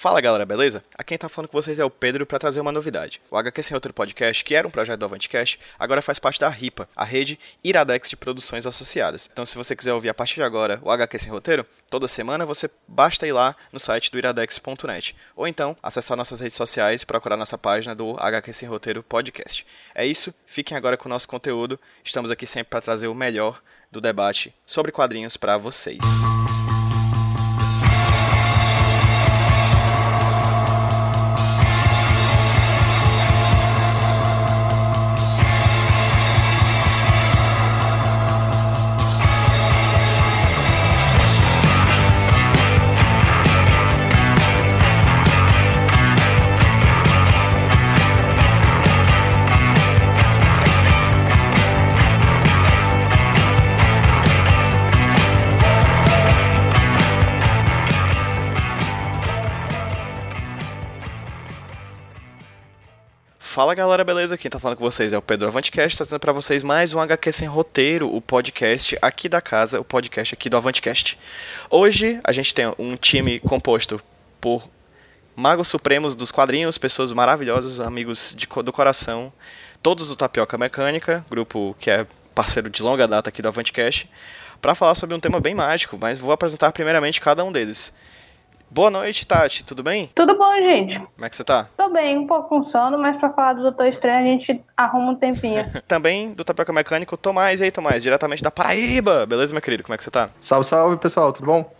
Fala galera, beleza? Aqui quem tá falando com vocês é o Pedro para trazer uma novidade. O HQ Sem Outro Podcast, que era um projeto do Avantcast, agora faz parte da RIPA, a rede Iradex de produções associadas. Então se você quiser ouvir a partir de agora o HQ Sem Roteiro, toda semana você basta ir lá no site do iradex.net. Ou então acessar nossas redes sociais e procurar nossa página do HQ Sem Roteiro Podcast. É isso, fiquem agora com o nosso conteúdo. Estamos aqui sempre para trazer o melhor do debate sobre quadrinhos para vocês. Fala galera, beleza? Quem tá falando com vocês é o Pedro Avantcast, trazendo para vocês mais um HQ Sem Roteiro, o podcast aqui da casa, o podcast aqui do Avantcast. Hoje a gente tem um time composto por magos supremos dos quadrinhos, pessoas maravilhosas, amigos de, do coração, todos do Tapioca Mecânica, grupo que é parceiro de longa data aqui do Avantcast, para falar sobre um tema bem mágico, mas vou apresentar primeiramente cada um deles. Boa noite, Tati. Tudo bem? Tudo bom, gente. Como é que você tá? Tô bem, um pouco com sono, mas pra falar do Doutor Estranho a gente arruma um tempinho. Também do Tapioca Mecânico, Tomás. E aí, Tomás? Diretamente da Paraíba. Beleza, meu querido? Como é que você tá? Salve, salve, pessoal. Tudo bom?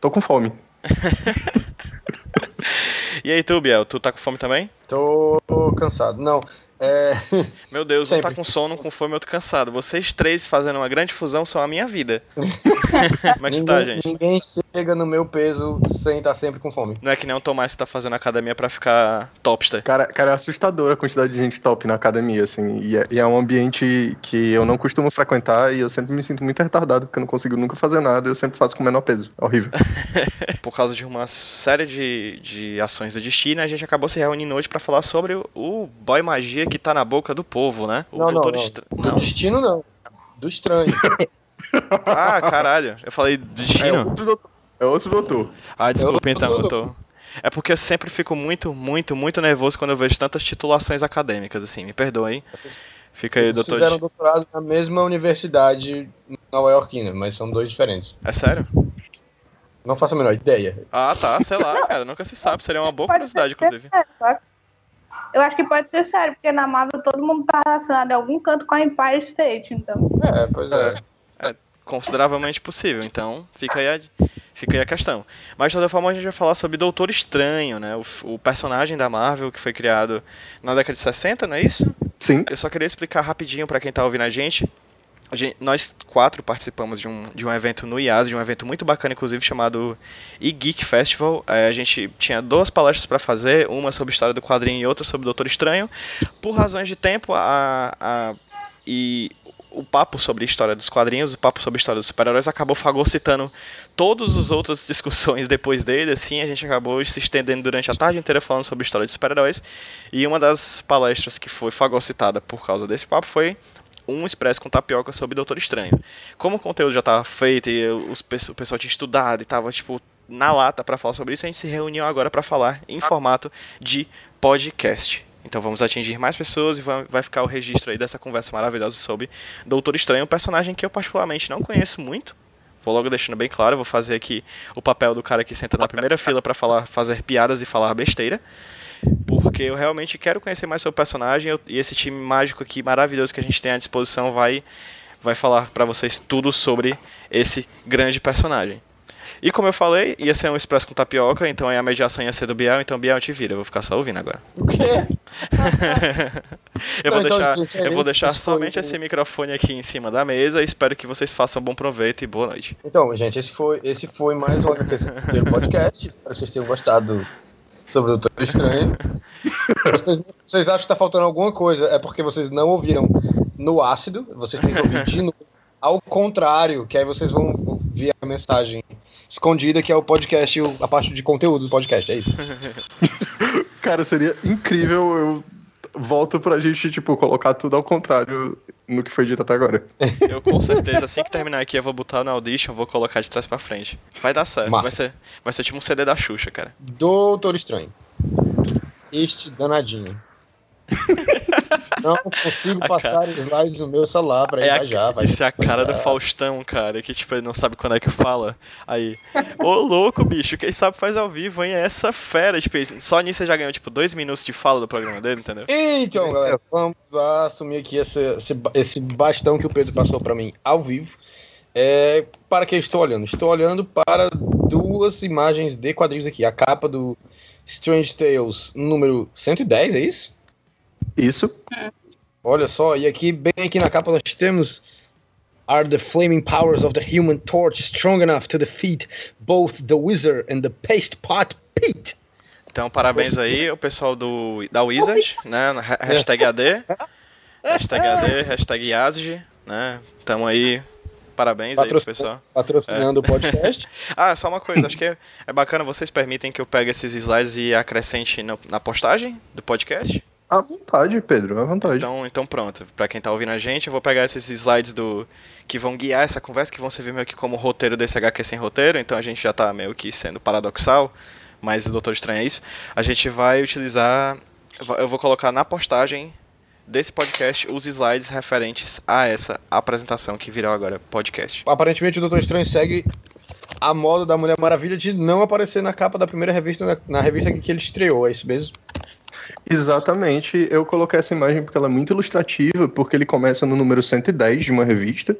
Tô com fome. e aí, tu, Biel? Tu tá com fome também? Tô cansado. Não, é... Meu Deus, Sempre. um tá com sono, com fome, outro cansado. Vocês três fazendo uma grande fusão são a minha vida. Como é que ninguém, tá, gente? Ninguém chega no meu peso sem estar sempre com fome. Não é que nem o Tomás que tá fazendo academia para ficar topster. Cara, cara, é assustador a quantidade de gente top na academia, assim. E é, e é, um ambiente que eu não costumo frequentar e eu sempre me sinto muito retardado, porque eu não consigo nunca fazer nada eu sempre faço com menor peso. É horrível. Por causa de uma série de, de ações do destino, a gente acabou se reunindo hoje para falar sobre o, o boy magia que tá na boca do povo, né? O não, não, não. Estra... Do não. destino não. Do estranho. ah, caralho. Eu falei destino. É outro doutor. É outro doutor. Ah, desculpa é então, eu tô. É porque eu sempre fico muito, muito, muito nervoso quando eu vejo tantas titulações acadêmicas, assim. Me perdoem. Fica aí, Eles doutor. fizeram doutorado na mesma universidade nova iorquina, mas são dois diferentes. É sério? Não faço a menor ideia. Ah, tá, sei lá, cara. Nunca se sabe. Seria uma boa curiosidade, inclusive. É, só eu acho que pode ser sério, porque na Marvel todo mundo tá relacionado em algum canto com a Empire State, então. É, pois é. Consideravelmente possível, então fica aí a, fica aí a questão. Mas de toda forma a gente vai falar sobre Doutor Estranho, né? O, o personagem da Marvel que foi criado na década de 60, não é isso? Sim. Eu só queria explicar rapidinho para quem tá ouvindo a gente Gente, nós quatro participamos de um, de um evento no IAS, de um evento muito bacana, inclusive, chamado e-Geek Festival. É, a gente tinha duas palestras para fazer, uma sobre a história do quadrinho e outra sobre o Doutor Estranho. Por razões de tempo, a, a, e o papo sobre a história dos quadrinhos, o papo sobre a história dos super-heróis acabou fagocitando todas as outras discussões depois dele, assim, a gente acabou se estendendo durante a tarde inteira falando sobre a história de super-heróis, e uma das palestras que foi fagocitada por causa desse papo foi um expresso com tapioca sobre Doutor Estranho. Como o conteúdo já estava feito e os, o pessoal tinha estudado e estava tipo na lata para falar sobre isso, a gente se reuniu agora para falar em formato de podcast. Então vamos atingir mais pessoas e vai ficar o registro aí dessa conversa maravilhosa sobre Doutor Estranho, um personagem que eu particularmente não conheço muito. Vou logo deixando bem claro, vou fazer aqui o papel do cara que senta na primeira fila para falar, fazer piadas e falar besteira porque eu realmente quero conhecer mais o personagem e esse time mágico aqui maravilhoso que a gente tem à disposição vai vai falar para vocês tudo sobre esse grande personagem. E como eu falei, ia ser um expresso com tapioca, então a mediação ia ser do Biel, então Biel te vira, eu vou ficar só ouvindo agora. O quê? eu vou deixar, então, gente, é eu vou deixar somente esse microfone aqui em cima da mesa e espero que vocês façam bom proveito e boa noite. Então, gente, esse foi, esse foi mais um podcast. Espero que vocês tenham gostado sobre o Doutor Estranho. vocês, vocês acham que está faltando alguma coisa? É porque vocês não ouviram no ácido, vocês têm que ouvir de novo. Ao contrário, que aí vocês vão ouvir a mensagem escondida, que é o podcast, a parte de conteúdo do podcast, é isso. Cara, seria incrível eu volta pra gente, tipo, colocar tudo ao contrário no que foi dito até agora. Eu com certeza, assim que terminar aqui, eu vou botar no Audition, vou colocar de trás pra frente. Vai dar certo. Vai ser, vai ser tipo um CD da Xuxa, cara. Doutor Estranho. Este danadinho. Não consigo A passar cara- slides no meu celular pra É a- engajar. vai Esse é a cara do. Faustão, cara, que tipo, ele não sabe quando é que fala. Aí, ô louco, bicho, quem sabe faz ao vivo, hein? É essa fera, tipo, só nisso você já ganhou, tipo, dois minutos de fala do programa dele, entendeu? Então, galera, vamos lá assumir aqui esse, esse, esse bastão que o Pedro passou pra mim ao vivo. É, para que eu estou olhando? Estou olhando para duas imagens de quadrinhos aqui. A capa do Strange Tales número 110, é isso? Isso. Olha só, e aqui, bem aqui na capa, nós temos Are the flaming powers of the human torch strong enough to defeat both the wizard and the paste pot Pete? Então, parabéns aí ao pessoal do, da Wizard, né? na ha- Hashtag AD, hashtag AD, hashtag Yazg, né? Tamo aí. Parabéns aí pro Patrocina- pessoal. Patrocinando o podcast. Ah, só uma coisa, acho que é, é bacana, vocês permitem que eu pegue esses slides e acrescente na, na postagem do podcast? À vontade, Pedro, à vontade. Então, então pronto, pra quem tá ouvindo a gente, eu vou pegar esses slides do que vão guiar essa conversa, que vão servir meio que como roteiro desse HQ sem roteiro, então a gente já tá meio que sendo paradoxal, mas o Doutor Estranho é isso. A gente vai utilizar, eu vou- eu vou colocar na postagem desse podcast os slides referentes a essa apresentação que virá agora podcast. Aparentemente o Doutor Estranho segue a moda da Mulher Maravilha de não aparecer na capa da primeira revista, na, na revista que ele estreou, é isso mesmo? Exatamente, eu coloquei essa imagem porque ela é muito ilustrativa, porque ele começa no número 110 de uma revista.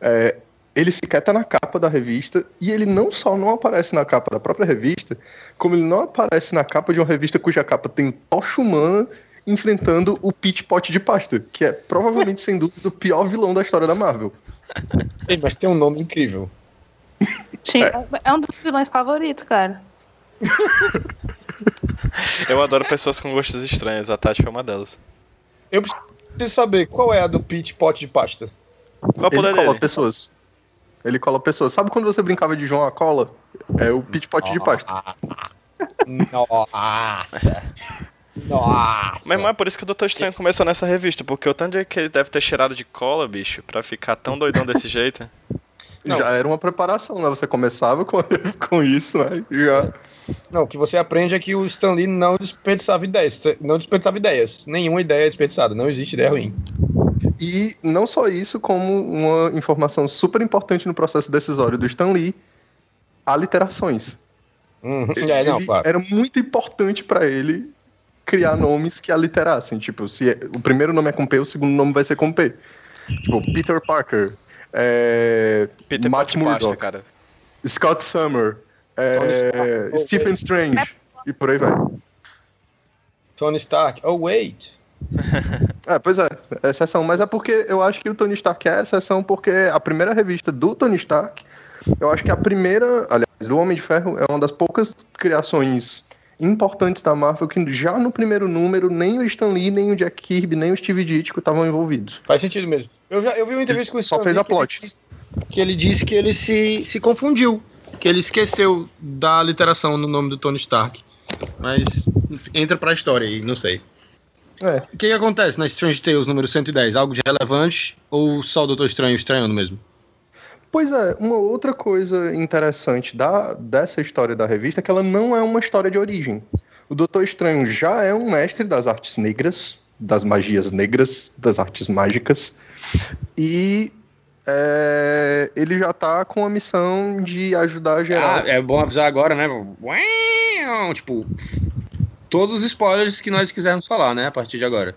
É, ele sequer tá na capa da revista, e ele não só não aparece na capa da própria revista, como ele não aparece na capa de uma revista cuja capa tem o Tocha Humana enfrentando o Pit Pot de Pasta, que é provavelmente, sem dúvida, o pior vilão da história da Marvel. Ei, mas tem um nome incrível. Sim, é um dos vilões favoritos, cara. Eu adoro pessoas com gostos estranhos, a Tati foi uma delas. Eu preciso saber qual é a do Pit Pot de Pasta. Qual é o poder Ele cola dele? pessoas. Ele cola pessoas. Sabe quando você brincava de João a cola? É o Pit Pot de Pasta. Nossa! Nossa! Mas não é por isso que o Doutor Estranho começou nessa revista, porque o tanto de que ele deve ter cheirado de cola, bicho, pra ficar tão doidão desse jeito. Não. Já era uma preparação, né? Você começava com, com isso, né? Já. Não, o que você aprende é que o Stan Lee não desperdiçava ideias. Não desperdiçava ideias. Nenhuma ideia é desperdiçada. Não existe ideia ruim. E não só isso, como uma informação super importante no processo decisório do Stan Lee, aliterações. Uhum. É, não, claro. Era muito importante pra ele criar nomes que aliterassem. Tipo, se é- o primeiro nome é com P, o segundo nome vai ser com P. Tipo, Peter Parker, é, Peter Matt pasta, Murdock, cara. Scott Summer, é. Stephen Strange, e por aí vai. Tony Stark. Oh, wait. É, pois é, é exceção. Mas é porque eu acho que o Tony Stark é exceção porque a primeira revista do Tony Stark, eu acho que a primeira, aliás, do Homem de Ferro é uma das poucas criações importantes da Marvel que já no primeiro número nem o Stan Lee, nem o Jack Kirby, nem o Steve Ditko estavam envolvidos. Faz sentido mesmo. Eu, já, eu vi uma entrevista com o só Stan fez Lee a que ele plot. disse- Que ele disse que ele se, se confundiu. Que ele esqueceu da literação no nome do Tony Stark. Mas entra pra história aí, não sei. É, O que, que acontece na Strange Tales número 110? Algo de relevante ou só o Doutor Estranho estranhando mesmo? Pois é, uma outra coisa interessante da, dessa história da revista é que ela não é uma história de origem. O Doutor Estranho já é um mestre das artes negras, das magias negras, das artes mágicas, e é, ele já tá com a missão de ajudar geral. Ah, é bom avisar agora, né? Tipo, todos os spoilers que nós quisermos falar, né? A partir de agora.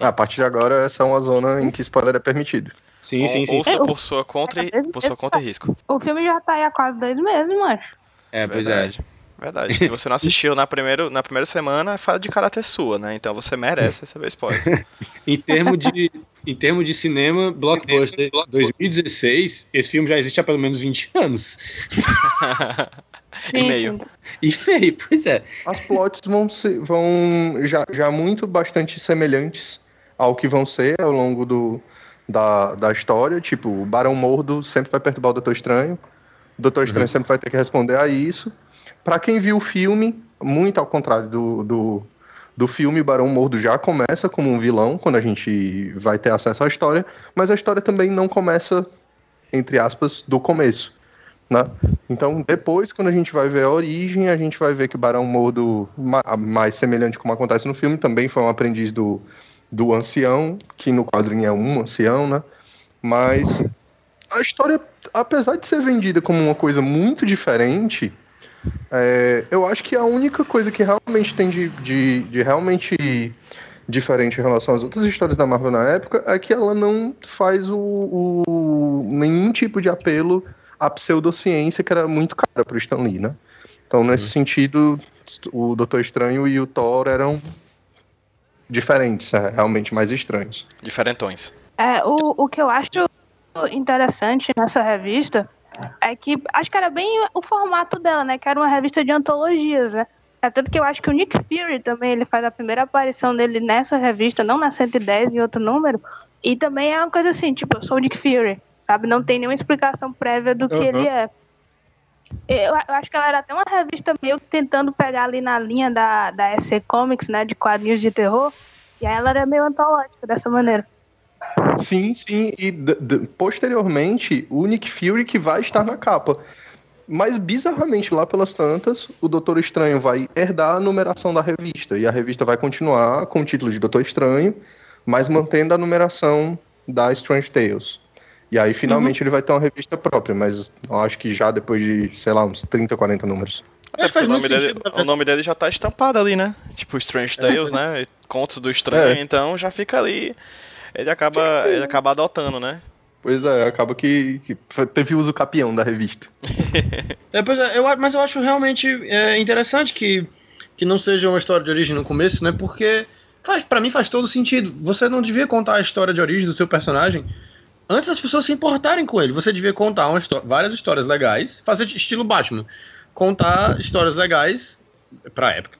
a partir de agora, essa é uma zona em que spoiler é permitido. Sim, Ou- sim, sim. Ouça por sua conta e, por sua conta e risco. O filme já tá aí há quase dois meses, macho. É, pois é. Verdade. Verdade. Se você não assistiu na, primeiro, na primeira semana, fala de caráter sua, né? Então você merece receber spoilers. Em termos de, em termos de cinema, Blockbuster 2016, esse filme já existe há pelo menos 20 anos. Sim, e meio. E aí, pois é. As plots vão, ser, vão já, já muito bastante semelhantes ao que vão ser ao longo do, da, da história. Tipo, o Barão Mordo sempre vai perturbar o Doutor Estranho. O Doutor Estranho sempre vai ter que responder a isso. Pra quem viu o filme, muito ao contrário do, do, do filme, Barão Mordo já começa como um vilão, quando a gente vai ter acesso à história, mas a história também não começa, entre aspas, do começo. Né? Então, depois, quando a gente vai ver a origem, a gente vai ver que o Barão Mordo, mais semelhante como acontece no filme, também foi um aprendiz do, do ancião, que no quadrinho é um ancião, né? Mas a história, apesar de ser vendida como uma coisa muito diferente, é, eu acho que a única coisa que realmente tem de, de, de, realmente diferente em relação às outras histórias da Marvel na época é que ela não faz o, o nenhum tipo de apelo à pseudociência que era muito cara para o Stan Lee, né? Então, nesse uhum. sentido, o Doutor Estranho e o Thor eram diferentes, é, realmente mais estranhos. Diferentões. É, o, o que eu acho interessante nessa revista é que acho que era bem o formato dela, né? Que era uma revista de antologias, né? É tanto que eu acho que o Nick Fury também ele faz a primeira aparição dele nessa revista, não na 110 em outro número. E também é uma coisa assim, tipo, eu sou o Nick Fury, sabe? Não tem nenhuma explicação prévia do que uhum. ele é. Eu, acho que ela era até uma revista meio tentando pegar ali na linha da, da SC Comics, né? De quadrinhos de terror. E aí ela era meio antológica dessa maneira. Sim, sim, e posteriormente o Nick Fury que vai estar na capa. Mas bizarramente, lá pelas tantas, o Doutor Estranho vai herdar a numeração da revista. E a revista vai continuar com o título de Doutor Estranho, mas mantendo a numeração da Strange Tales. E aí, finalmente, uhum. ele vai ter uma revista própria, mas eu acho que já depois de, sei lá, uns 30, 40 números. É, o, nome dele, o nome dele já tá estampado ali, né? Tipo Strange Tales, é. né? Contos do Estranho, é. então já fica ali ele acaba, ele acaba adotando, né? Pois é, acaba que, que teve uso capião da revista. é, pois é, eu, mas eu acho realmente é, interessante que, que não seja uma história de origem no começo, né? Porque faz, para mim faz todo sentido. Você não devia contar a história de origem do seu personagem antes das pessoas se importarem com ele. Você devia contar uma várias histórias legais, fazer estilo Batman. Contar histórias legais pra época.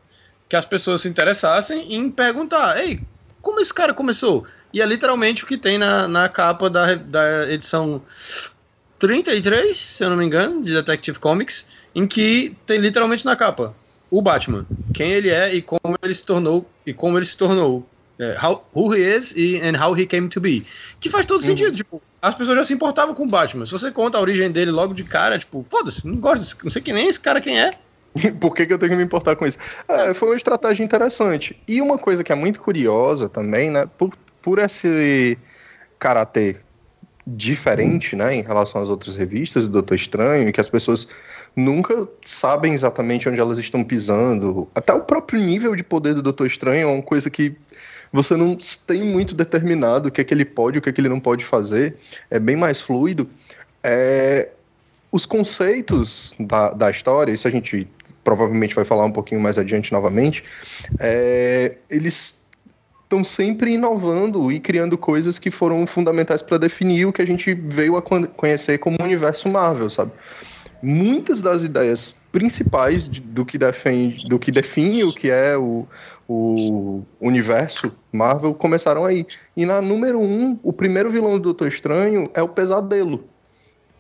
Que as pessoas se interessassem em perguntar: Ei, como esse cara começou? E é literalmente o que tem na, na capa da, da edição 33, se eu não me engano, de Detective Comics, em que tem literalmente na capa o Batman, quem ele é e como ele se tornou e como ele se tornou, é, how, who he is e and how he came to be, que faz todo uhum. sentido. Tipo, as pessoas já se importavam com o Batman. Se você conta a origem dele logo de cara, tipo, foda-se, não gosto, não sei que nem esse cara quem é. Por que, que, eu tenho que me importar com isso? É, foi uma estratégia interessante. E uma coisa que é muito curiosa também, né? Por por esse caráter diferente, né, em relação às outras revistas do Doutor Estranho, que as pessoas nunca sabem exatamente onde elas estão pisando. Até o próprio nível de poder do Doutor Estranho é uma coisa que você não tem muito determinado o que é que ele pode, o que é que ele não pode fazer. É bem mais fluido. É... Os conceitos da, da história, isso a gente provavelmente vai falar um pouquinho mais adiante novamente, é... eles estão sempre inovando e criando coisas que foram fundamentais para definir o que a gente veio a conhecer como universo Marvel, sabe? Muitas das ideias principais do que defende, do que define o que é o, o universo Marvel começaram aí. E na número um, o primeiro vilão do Doutor Estranho é o Pesadelo,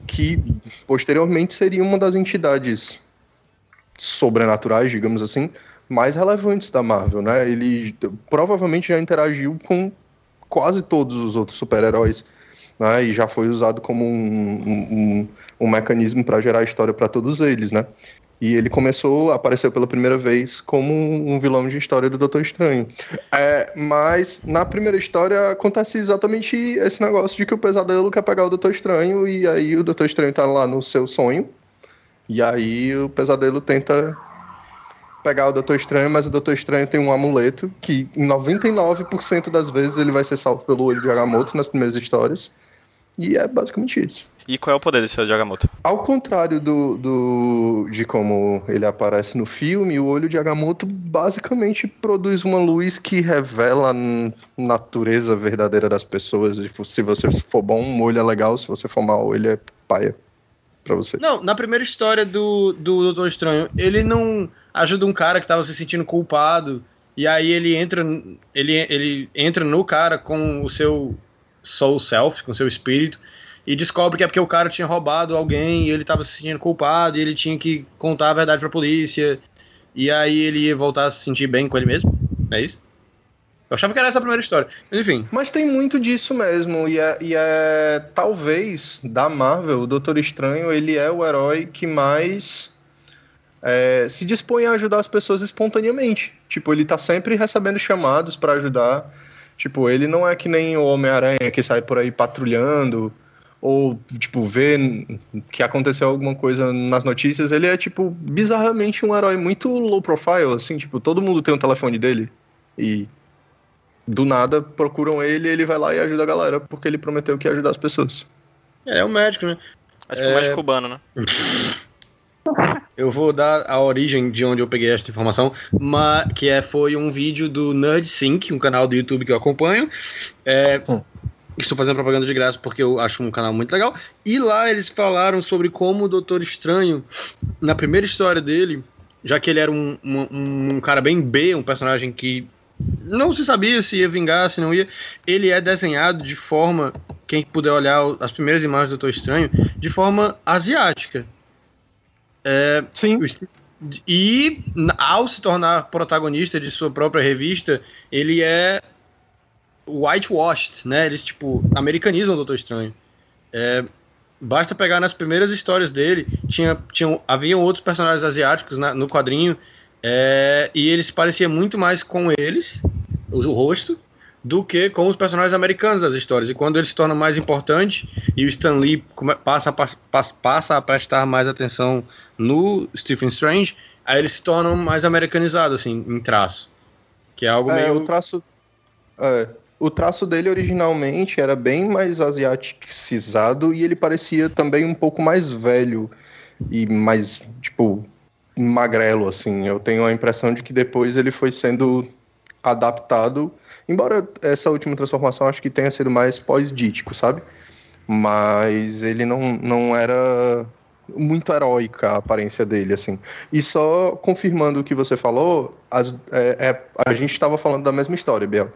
que posteriormente seria uma das entidades sobrenaturais, digamos assim, mais relevantes da Marvel, né? Ele provavelmente já interagiu com quase todos os outros super-heróis, né? E já foi usado como um, um, um mecanismo para gerar história para todos eles, né? E ele começou, apareceu pela primeira vez como um vilão de história do Doutor Estranho. É, mas na primeira história acontece exatamente esse negócio de que o pesadelo quer pegar o Doutor Estranho e aí o Doutor Estranho tá lá no seu sonho. E aí o pesadelo tenta pegar o Doutor Estranho, mas o Doutor Estranho tem um amuleto que em 99% das vezes ele vai ser salvo pelo olho de Agamotto nas primeiras histórias. E é basicamente isso. E qual é o poder desse olho de Agamotto? Ao contrário do, do, de como ele aparece no filme, o olho de Agamotto basicamente produz uma luz que revela a natureza verdadeira das pessoas. Se você for bom, um olho é legal, se você for mal, ele é paia pra você. Não, na primeira história do, do Doutor Estranho, ele não ajuda um cara que tava se sentindo culpado. E aí ele entra, ele, ele entra no cara com o seu soul self, com seu espírito, e descobre que é porque o cara tinha roubado alguém e ele tava se sentindo culpado e ele tinha que contar a verdade pra polícia. E aí ele ia voltar a se sentir bem com ele mesmo. É isso? Eu achava que era essa a primeira história. Mas, enfim. Mas tem muito disso mesmo. E é, e é talvez da Marvel, o Doutor Estranho, ele é o herói que mais é, se dispõe a ajudar as pessoas espontaneamente. Tipo, ele tá sempre recebendo chamados para ajudar. Tipo, ele não é que nem o Homem-Aranha que sai por aí patrulhando ou, tipo, vê que aconteceu alguma coisa nas notícias. Ele é, tipo, bizarramente um herói muito low profile, assim, tipo, todo mundo tem um telefone dele e do nada procuram ele, ele vai lá e ajuda a galera, porque ele prometeu que ia ajudar as pessoas. É, é um médico, né? Acho que é mais cubano, né? Eu vou dar a origem de onde eu peguei esta informação, mas, que é, foi um vídeo do Nerd Sync, um canal do YouTube que eu acompanho. É, hum. Estou fazendo propaganda de graça porque eu acho um canal muito legal. E lá eles falaram sobre como o Doutor Estranho, na primeira história dele, já que ele era um, um, um cara bem B, um personagem que não se sabia se ia vingar, se não ia. Ele é desenhado de forma, quem puder olhar as primeiras imagens do Doutor Estranho, de forma asiática. É, Sim. E ao se tornar protagonista de sua própria revista, ele é whitewashed, né? Eles, tipo, americanizam o Doutor Estranho. É, basta pegar nas primeiras histórias dele, tinha, tinha, haviam outros personagens asiáticos na, no quadrinho é, e ele se parecia muito mais com eles, o, o, rosto, do que com os personagens americanos das histórias. E quando ele se torna mais importante e o Stan Lee passa a, passa, passa a prestar mais atenção no Stephen Strange, aí eles se tornam mais americanizados, assim, em traço. Que é algo é, meio. O traço. É, o traço dele originalmente era bem mais asiaticizado e ele parecia também um pouco mais velho e mais, tipo, magrelo, assim. Eu tenho a impressão de que depois ele foi sendo adaptado, embora essa última transformação acho que tenha sido mais pós-dítico, sabe? Mas ele não, não era muito heróica a aparência dele, assim. E só confirmando o que você falou, as, é, é, a gente estava falando da mesma história, Biel.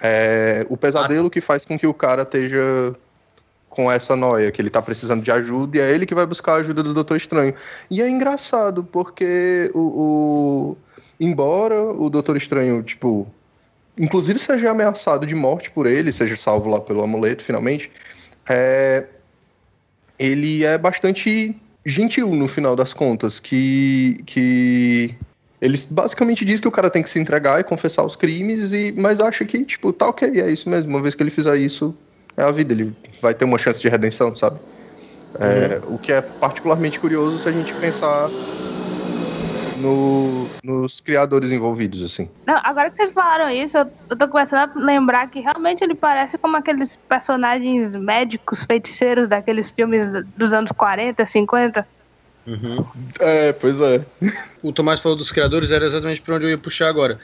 É, o pesadelo que faz com que o cara esteja com essa noia, que ele tá precisando de ajuda e é ele que vai buscar a ajuda do Doutor Estranho. E é engraçado, porque o, o embora o Doutor Estranho, tipo, inclusive seja ameaçado de morte por ele, seja salvo lá pelo amuleto finalmente, é, ele é bastante gentil no final das contas, que, que ele basicamente diz que o cara tem que se entregar e confessar os crimes, e, mas acha que, tipo, tá ok, é isso mesmo. Uma vez que ele fizer isso, é a vida, ele vai ter uma chance de redenção, sabe? É, uhum. O que é particularmente curioso se a gente pensar no, nos criadores envolvidos, assim. Não, agora que vocês falaram isso, eu tô começando a lembrar que realmente ele parece como aqueles personagens médicos, feiticeiros daqueles filmes dos anos 40, 50. Uhum. É, pois é. O Tomás falou dos criadores, era exatamente por onde eu ia puxar agora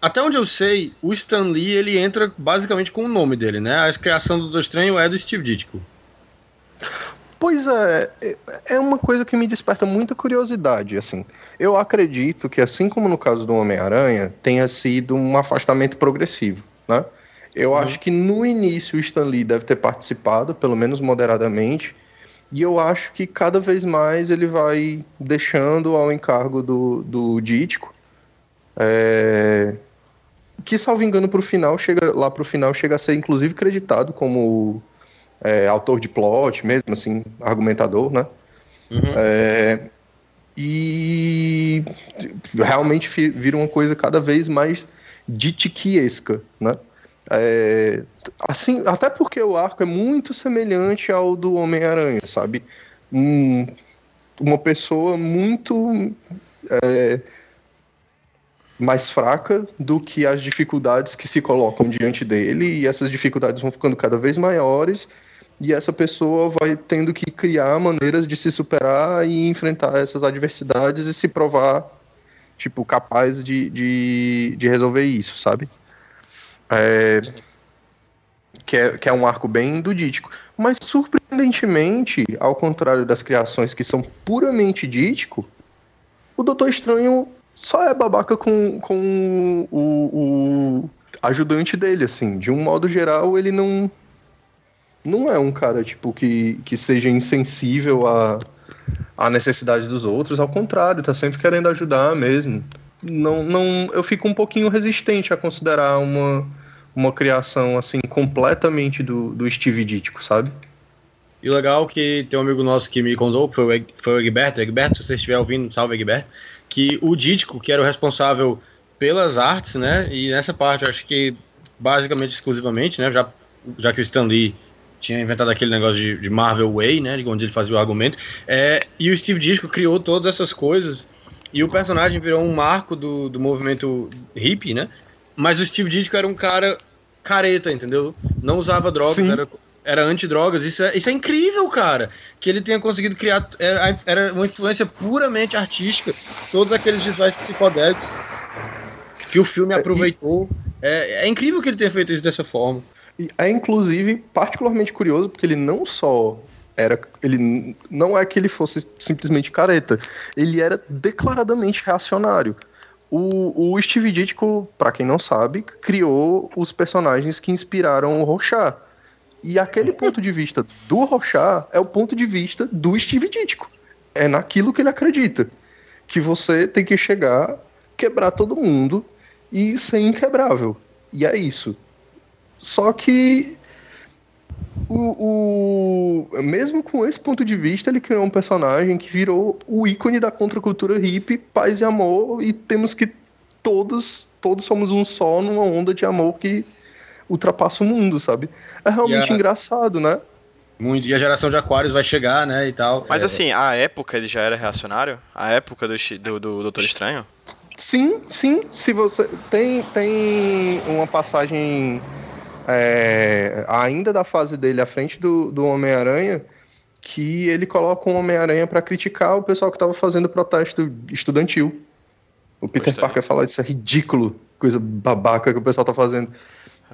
até onde eu sei, o Stan Lee ele entra basicamente com o nome dele, né? A criação do Doutor Estranho é do Steve Ditko. Pois é, é uma coisa que me desperta muita curiosidade, assim. Eu acredito que, assim como no caso do Homem-Aranha, tenha sido um afastamento progressivo, né? Eu uhum. acho que no início o Stan Lee deve ter participado, pelo menos moderadamente, e eu acho que cada vez mais ele vai deixando ao encargo do, do Ditko. É, que, salvo engano, pro final, chega lá pro final, chega a ser inclusive creditado como é, autor de plot, mesmo assim, argumentador, né? Uhum. É, e realmente vira uma coisa cada vez mais ditiquiesca, né? É, assim, até porque o arco é muito semelhante ao do Homem-Aranha, sabe? Um, uma pessoa muito é, mais fraca do que as dificuldades que se colocam diante dele, e essas dificuldades vão ficando cada vez maiores, e essa pessoa vai tendo que criar maneiras de se superar e enfrentar essas adversidades e se provar, tipo, capaz de, de, de resolver isso, sabe? É, que, é, que é um arco bem dudítico. Mas, surpreendentemente, ao contrário das criações que são puramente dítico, o Doutor Estranho só é babaca com, com o, o ajudante dele, assim. De um modo geral, ele não. Não é um cara, tipo, que, que seja insensível à, à necessidade dos outros. Ao contrário, tá sempre querendo ajudar mesmo. não, não, eu fico um pouquinho resistente a considerar uma, uma criação assim completamente do, do Steve Ditko, sabe? E o legal que tem um amigo nosso que me contou, foi o, foi o Egberto, Egberto, se você estiver ouvindo, salve Egberto, que o Ditko, que era o responsável pelas artes, né, e nessa parte acho que basicamente exclusivamente, né, já, já que o Stan Lee tinha inventado aquele negócio de, de Marvel Way, né, de onde ele fazia o argumento, é, e o Steve Ditko criou todas essas coisas, e o personagem virou um marco do, do movimento hippie, né, mas o Steve Ditko era um cara careta, entendeu? Não usava drogas, Sim. era era antidrogas. Isso é, isso é incrível, cara. Que ele tenha conseguido criar. Era, era uma influência puramente artística. Todos aqueles visuais psicodélicos que o filme é, aproveitou. É, é incrível que ele tenha feito isso dessa forma. É inclusive particularmente curioso porque ele não só era ele não é que ele fosse simplesmente careta, ele era declaradamente reacionário. O, o Steve Ditko, para quem não sabe, criou os personagens que inspiraram o Rorschach. E aquele ponto de vista do Rorschach é o ponto de vista do Steve Ditko. É naquilo que ele acredita. Que você tem que chegar, quebrar todo mundo e ser inquebrável. E é isso. Só que o, o, mesmo com esse ponto de vista, ele criou um personagem que virou o ícone da contracultura hippie, paz e amor, e temos que todos, todos somos um só numa onda de amor que ultrapassa o mundo, sabe? É realmente a... engraçado, né? Muito. E a geração de Aquários vai chegar, né, e tal. Mas é... assim, a época ele já era reacionário? A época do, do, do Doutor Estranho? Sim, sim. Se você tem tem uma passagem é, ainda da fase dele à frente do, do Homem-Aranha que ele coloca um Homem-Aranha para criticar o pessoal que estava fazendo protesto estudantil. O Peter Gostei. Parker fala isso é ridículo, coisa babaca que o pessoal tá fazendo.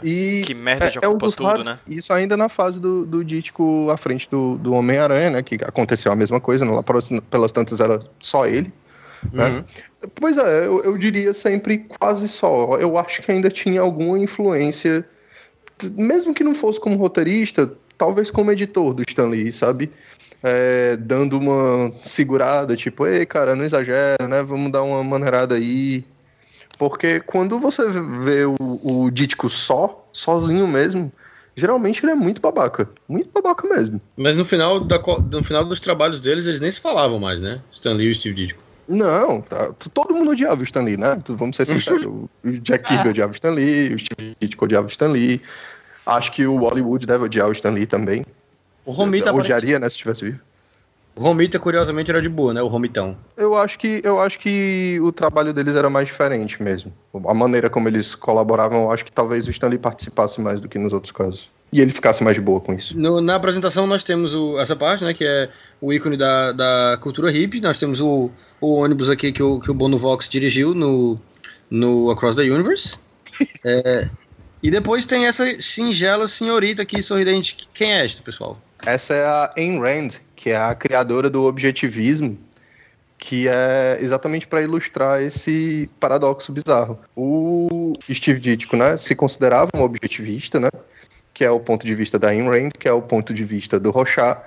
E que merda de é, é um tudo, raros, né? Isso ainda na fase do, do Dítico à frente do, do Homem-Aranha, né? Que aconteceu a mesma coisa, lá pelas tantas era só ele. Né? Uhum. Pois é, eu, eu diria sempre quase só. Eu acho que ainda tinha alguma influência, mesmo que não fosse como roteirista, talvez como editor do Stan Lee, sabe? É, dando uma segurada, tipo, ei, cara, não exagera, né? Vamos dar uma maneirada aí. Porque quando você vê o, o Dítico só, sozinho mesmo, geralmente ele é muito babaca. Muito babaca mesmo. Mas no final, da, no final dos trabalhos deles, eles nem se falavam mais, né? Stan Lee e Steve Ditko. Não, tá, todo mundo odiava o Stan Lee, né? Vamos ser sinceros. o Jack Kirby ah. odiava o Stan Lee, o Steve Ditko odiava o Stan Lee. Acho que o Hollywood deve odiar o Stan Lee também. O Romita odiaria, né, se estivesse vivo. O Romita, curiosamente, era de boa, né? O Romitão. Eu acho que eu acho que o trabalho deles era mais diferente mesmo. A maneira como eles colaboravam, eu acho que talvez o Stanley participasse mais do que nos outros casos. E ele ficasse mais de boa com isso. No, na apresentação nós temos o, essa parte, né? Que é o ícone da, da cultura hippie. Nós temos o, o ônibus aqui que o, que o Bono Vox dirigiu no, no Across the Universe. é, e depois tem essa singela senhorita aqui sorridente. Quem é esta, pessoal? Essa é a Ayn Rand, que é a criadora do objetivismo, que é exatamente para ilustrar esse paradoxo bizarro. O Steve Ditko, né, se considerava um objetivista, né, que é o ponto de vista da Ayn Rand, que é o ponto de vista do Rochat,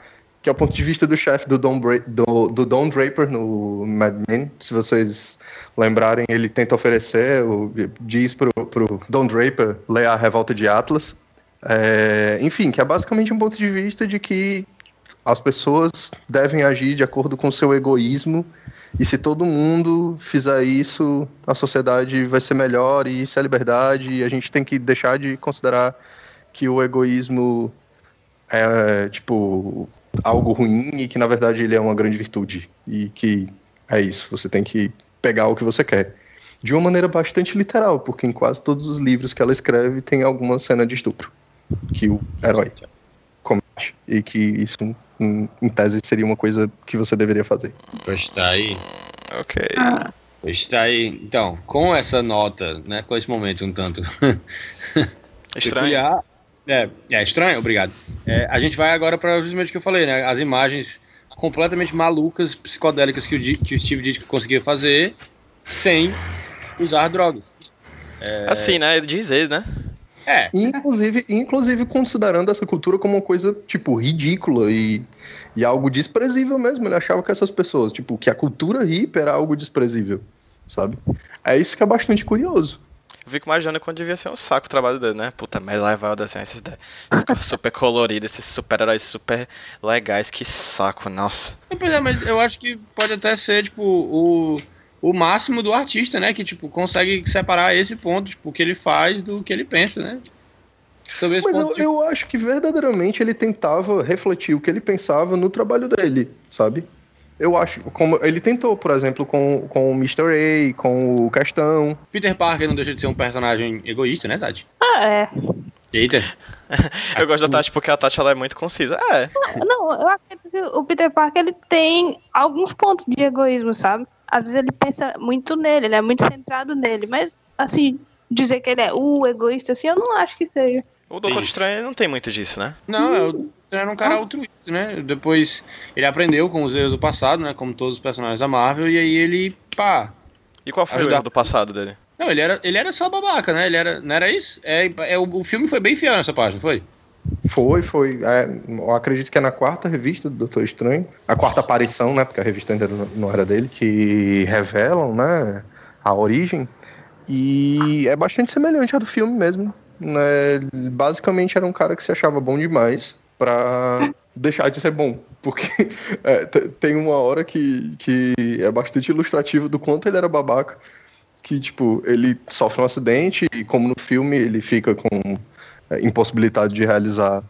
que é o ponto de vista do chefe do Don, do, do Don Draper no Mad Men. Se vocês lembrarem, ele tenta oferecer, diz pro, pro Don Draper ler a Revolta de Atlas, é, enfim, que é basicamente um ponto de vista de que as pessoas devem agir de acordo com o seu egoísmo. E se todo mundo fizer isso, a sociedade vai ser melhor e isso é liberdade. E a gente tem que deixar de considerar que o egoísmo é, tipo, algo ruim e que na verdade ele é uma grande virtude e que é isso, você tem que pegar o que você quer. De uma maneira bastante literal, porque em quase todos os livros que ela escreve tem alguma cena de estupro que o herói comete. E que isso, em, em tese, seria uma coisa que você deveria fazer. Pois tá aí. Ok. Pois tá aí. Então, com essa nota, né, com esse momento um tanto... estranho. É, é estranho, obrigado. É, a gente vai agora para justamente o que eu falei, né? As imagens completamente malucas, psicodélicas que o, que o Steve Ditko conseguia fazer sem usar drogas. É... Assim, né? Dizer, né? É. Inclusive, inclusive considerando essa cultura como uma coisa, tipo, ridícula e, e algo desprezível mesmo. Ele achava que essas pessoas, tipo, que a cultura hippie era algo desprezível. sabe? É isso que é bastante curioso. Eu fico imaginando quando devia ser um saco o trabalho dele, né? Puta, mas levar assim, esses, esses super coloridos, esses super-heróis super legais, que saco, nossa. Pois é, mas eu acho que pode até ser, tipo, o, o máximo do artista, né? Que, tipo, consegue separar esse ponto, tipo, o que ele faz do que ele pensa, né? Mas eu, de... eu acho que verdadeiramente ele tentava refletir o que ele pensava no trabalho dele, sabe? Eu acho, como ele tentou, por exemplo, com, com o Mr. A, com o Castão. Peter Parker não deixa de ser um personagem egoísta, né, Tati? Ah, é. Eita. eu gosto da Tati porque a Tati ela é muito concisa. É. Não, eu acredito que o Peter Parker ele tem alguns pontos de egoísmo, sabe? Às vezes ele pensa muito nele, ele é muito centrado nele, mas assim, dizer que ele é o egoísta, assim, eu não acho que seja. O Doutor Estranho não tem muito disso, né? Não, é o era um cara altruísta, né? Depois ele aprendeu com os erros do passado, né? Como todos os personagens da Marvel, e aí ele, pá. E qual foi ajudar... o erro do passado dele? Não, ele era, ele era só babaca, né? Ele era, não era isso? É, é, o, o filme foi bem fiel nessa página, foi? Foi, foi. É, eu acredito que é na quarta revista do Doutor Estranho, a quarta aparição, né? Porque a revista ainda não era dele, que revelam, né? A origem. E é bastante semelhante à do filme mesmo. Né? Basicamente era um cara que se achava bom demais para deixar de ser bom. Porque é, tem uma hora que, que é bastante ilustrativo do quanto ele era babaca. Que, tipo, ele sofre um acidente e, como no filme, ele fica com é, impossibilidade de realizar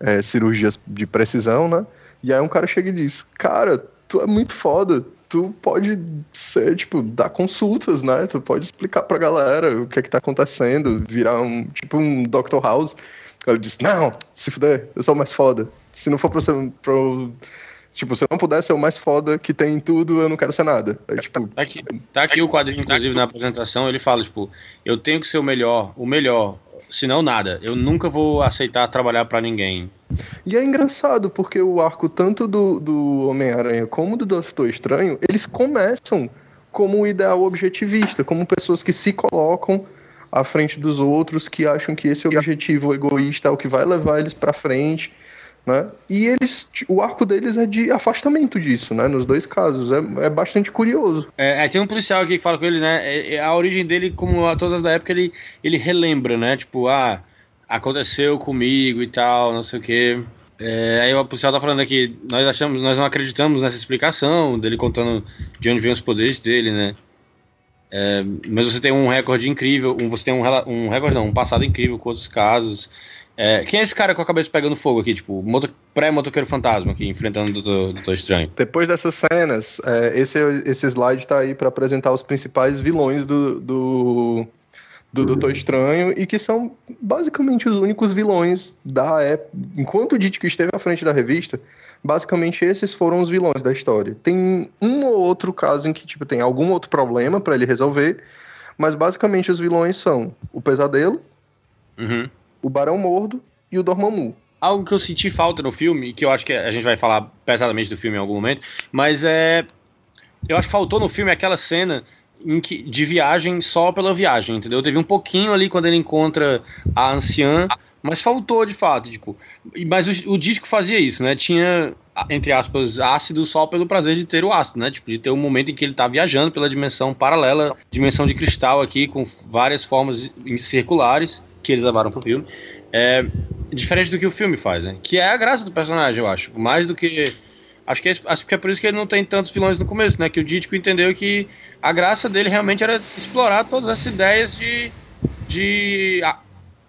é, cirurgias de precisão, né? E aí um cara chega e diz: Cara, tu é muito foda. Tu pode ser, tipo, dar consultas, né? Tu pode explicar pra galera o que é que tá acontecendo, virar um, tipo, um Dr. House. Ela disse, não, se fuder, eu sou o mais foda. Se não for pro, pro Tipo, se eu não puder ser o mais foda que tem em tudo, eu não quero ser nada. É, tipo... tá, aqui, tá aqui o quadrinho, inclusive, na apresentação, ele fala, tipo, eu tenho que ser o melhor, o melhor, senão nada. Eu nunca vou aceitar trabalhar para ninguém. E é engraçado, porque o arco tanto do, do Homem-Aranha como do Doutor Estranho, eles começam como um ideal objetivista, como pessoas que se colocam à frente dos outros, que acham que esse objetivo egoísta é o que vai levar eles para frente, né? E eles, o arco deles é de afastamento disso, né? Nos dois casos, é, é bastante curioso. É, é, tem um policial aqui que fala com ele, né? É, é a origem dele, como a todas da época, ele, ele relembra, né? Tipo, ah, aconteceu comigo e tal, não sei o quê. É, aí o policial tá falando aqui, nós achamos, nós não acreditamos nessa explicação dele contando de onde vem os poderes dele, né? Mas você tem um recorde incrível, um, você tem um, um recorde não, um passado incrível com outros casos. É, quem é esse cara com a cabeça pegando fogo aqui, tipo, pré-motoqueiro fantasma aqui, enfrentando o Doutor, Doutor Estranho? Depois dessas cenas, é, esse, esse slide tá aí para apresentar os principais vilões do, do, do Doutor Estranho e que são basicamente os únicos vilões da época. Enquanto o Ditko esteve à frente da revista, basicamente esses foram os vilões da história. Tem um ou outro caso em que tipo tem algum outro problema para ele resolver, mas basicamente os vilões são o Pesadelo, uhum. O Barão Mordo e o Dormammu. Algo que eu senti falta no filme, que eu acho que a gente vai falar pesadamente do filme em algum momento, mas é eu acho que faltou no filme aquela cena que, de viagem só pela viagem, entendeu? Teve um pouquinho ali quando ele encontra a anciã, mas faltou de fato, tipo. Mas o, o disco fazia isso, né? Tinha, entre aspas, ácido só pelo prazer de ter o ácido, né? Tipo, de ter um momento em que ele tá viajando pela dimensão paralela, dimensão de cristal aqui, com várias formas circulares que eles levaram pro filme. É diferente do que o filme faz, né? Que é a graça do personagem, eu acho. Mais do que. Acho que, é, acho que é por isso que ele não tem tantos vilões no começo, né? Que o Dítico entendeu que a graça dele realmente era explorar todas essas ideias de, de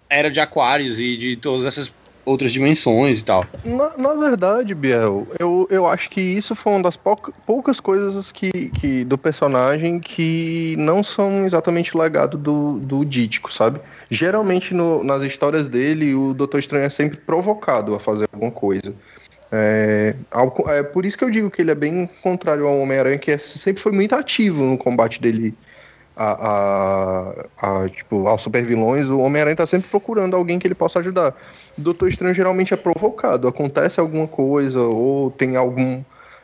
era de aquários e de todas essas outras dimensões e tal. Na, na, verdade, Biel, eu, eu acho que isso foi uma das pouca, poucas coisas que, que do personagem que não são exatamente legado do, do Dítico, sabe? Geralmente no, nas histórias dele, o Doutor Estranho é sempre provocado a fazer alguma coisa. É, é por isso que eu digo que ele é bem contrário ao Homem-Aranha, que é, sempre foi muito ativo no combate dele a, a, a, tipo, aos supervilões, o Homem-Aranha tá sempre procurando alguém que ele possa ajudar. O Doutor Estranho geralmente é provocado, acontece alguma coisa, ou tem algum.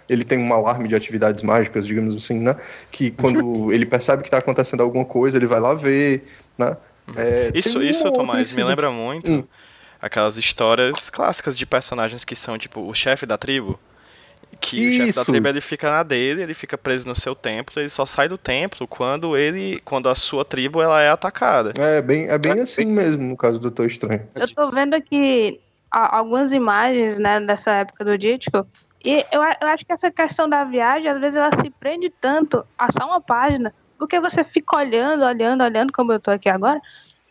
Ele tem um alarme de atividades mágicas, digamos assim, né? Que quando ele percebe que tá acontecendo alguma coisa, ele vai lá ver, né? É, isso, isso Tomás, me lembra muito hum. aquelas histórias clássicas de personagens que são, tipo, o chefe da tribo Que o chefe da Isso. tribo ele fica na dele, ele fica preso no seu templo, ele só sai do templo quando ele. quando a sua tribo ela é atacada. É bem, é bem assim mesmo, no caso do Doutor Estranho. Eu tô vendo aqui algumas imagens, né, dessa época do Dítico. E eu, eu acho que essa questão da viagem, às vezes, ela se prende tanto a só uma página, porque você fica olhando, olhando, olhando, como eu tô aqui agora,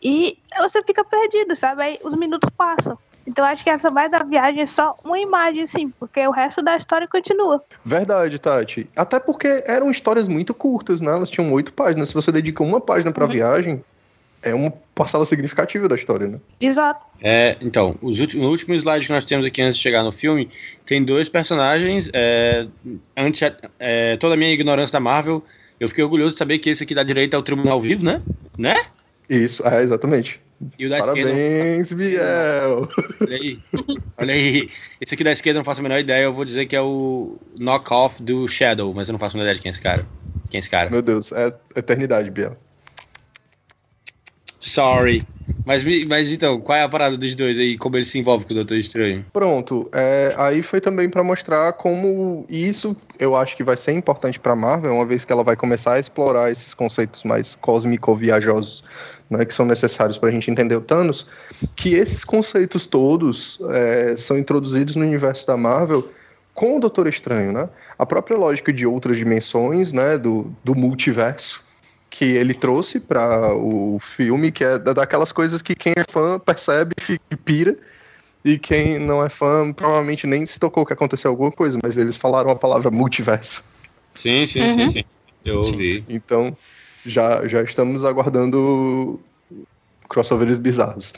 e você fica perdido, sabe? Aí os minutos passam. Então eu acho que essa vai da viagem é só uma imagem, sim, porque o resto da história continua. Verdade, Tati. Até porque eram histórias muito curtas, né? Elas tinham oito páginas. Se você dedica uma página pra viagem, é uma parcela significativa da história, né? Exato. É, então, os últimos, no último slide que nós temos aqui antes de chegar no filme, tem dois personagens. É, antes, é, toda a minha ignorância da Marvel, eu fiquei orgulhoso de saber que esse aqui da direita é o Tribunal Vivo, né? Né? Isso, é, exatamente. E o da esquerda. Parabéns, Biel. Olha aí. Olha aí. Esse aqui da esquerda eu não faço a menor ideia. Eu vou dizer que é o knock-off do Shadow, mas eu não faço a menor ideia de quem é esse cara. Quem é esse cara? Meu Deus, é eternidade, Biel. Sorry. Mas, mas então, qual é a parada dos dois aí? Como ele se envolve com o Doutor Estranho? Pronto, é, aí foi também pra mostrar como isso eu acho que vai ser importante pra Marvel, uma vez que ela vai começar a explorar esses conceitos mais cósmico-viajosos, né, que são necessários pra gente entender o Thanos, que esses conceitos todos é, são introduzidos no universo da Marvel com o Doutor Estranho, né? A própria lógica de outras dimensões, né, do, do multiverso, que ele trouxe para o filme, que é da- daquelas coisas que quem é fã percebe e pira, e quem não é fã provavelmente nem se tocou que aconteceu alguma coisa, mas eles falaram a palavra multiverso. Sim, sim, Uhum. sim, sim. Eu ouvi. Então já, já estamos aguardando crossovers bizarros.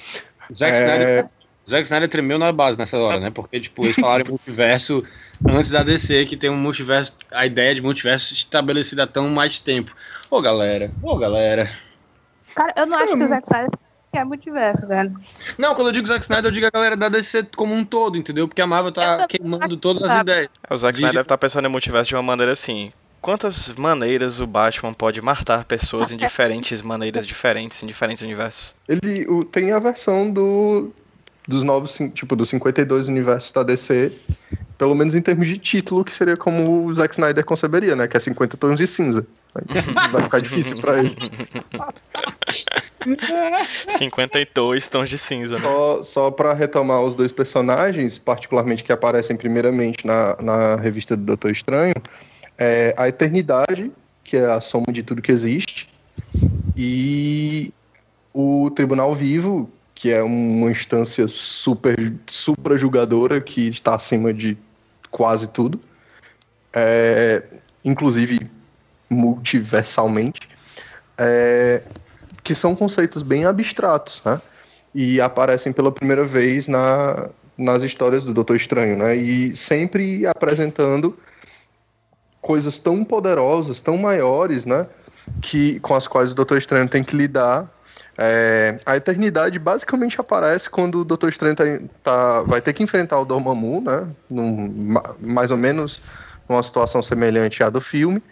O Zack, É. Snyder, Zack Snyder tremeu na base nessa hora, né? Porque, tipo, eles falaram em multiverso antes da DC, que tem um multiverso, a ideia de multiverso estabelecida há tão mais tempo. Ô, galera, ô, galera. Cara, eu não acho que Hum. o Zack Snyder é multiverso, velho. Não, quando eu digo Zack Snyder, eu digo a galera da DC como um todo, entendeu? Porque a Marvel tá queimando todas que as tá. ideias. O Zack Snyder deve estar pensando em multiverso de uma maneira assim. Quantas maneiras o Batman pode matar pessoas em diferentes maneiras diferentes, em diferentes universos? Ele o- tem a versão do dos novos, tipo, dos 52 universos da DC, pelo menos em termos de título, que seria como o Zack Snyder conceberia, né? Que é 50 tons de cinza. Vai ficar difícil pra ele. 52 tons de cinza, né? Só, só para retomar os dois personagens, particularmente que aparecem primeiramente na, na revista do Doutor Estranho, é a Eternidade, que é a soma de tudo que existe, e o Tribunal Vivo, que é uma instância super supra-julgadora que está acima de quase tudo, é, inclusive multiversalmente, é, que são conceitos bem abstratos, né? e aparecem pela primeira vez na, nas histórias do Doutor Estranho, né? E sempre apresentando coisas tão poderosas, tão maiores, né? Que, com as quais o Doutor Estranho tem que lidar. É, a eternidade basicamente aparece quando o Doutor Estranho tá, tá- vai ter que enfrentar o Dormammu, né? Num, ma- mais ou menos numa situação semelhante à do filme.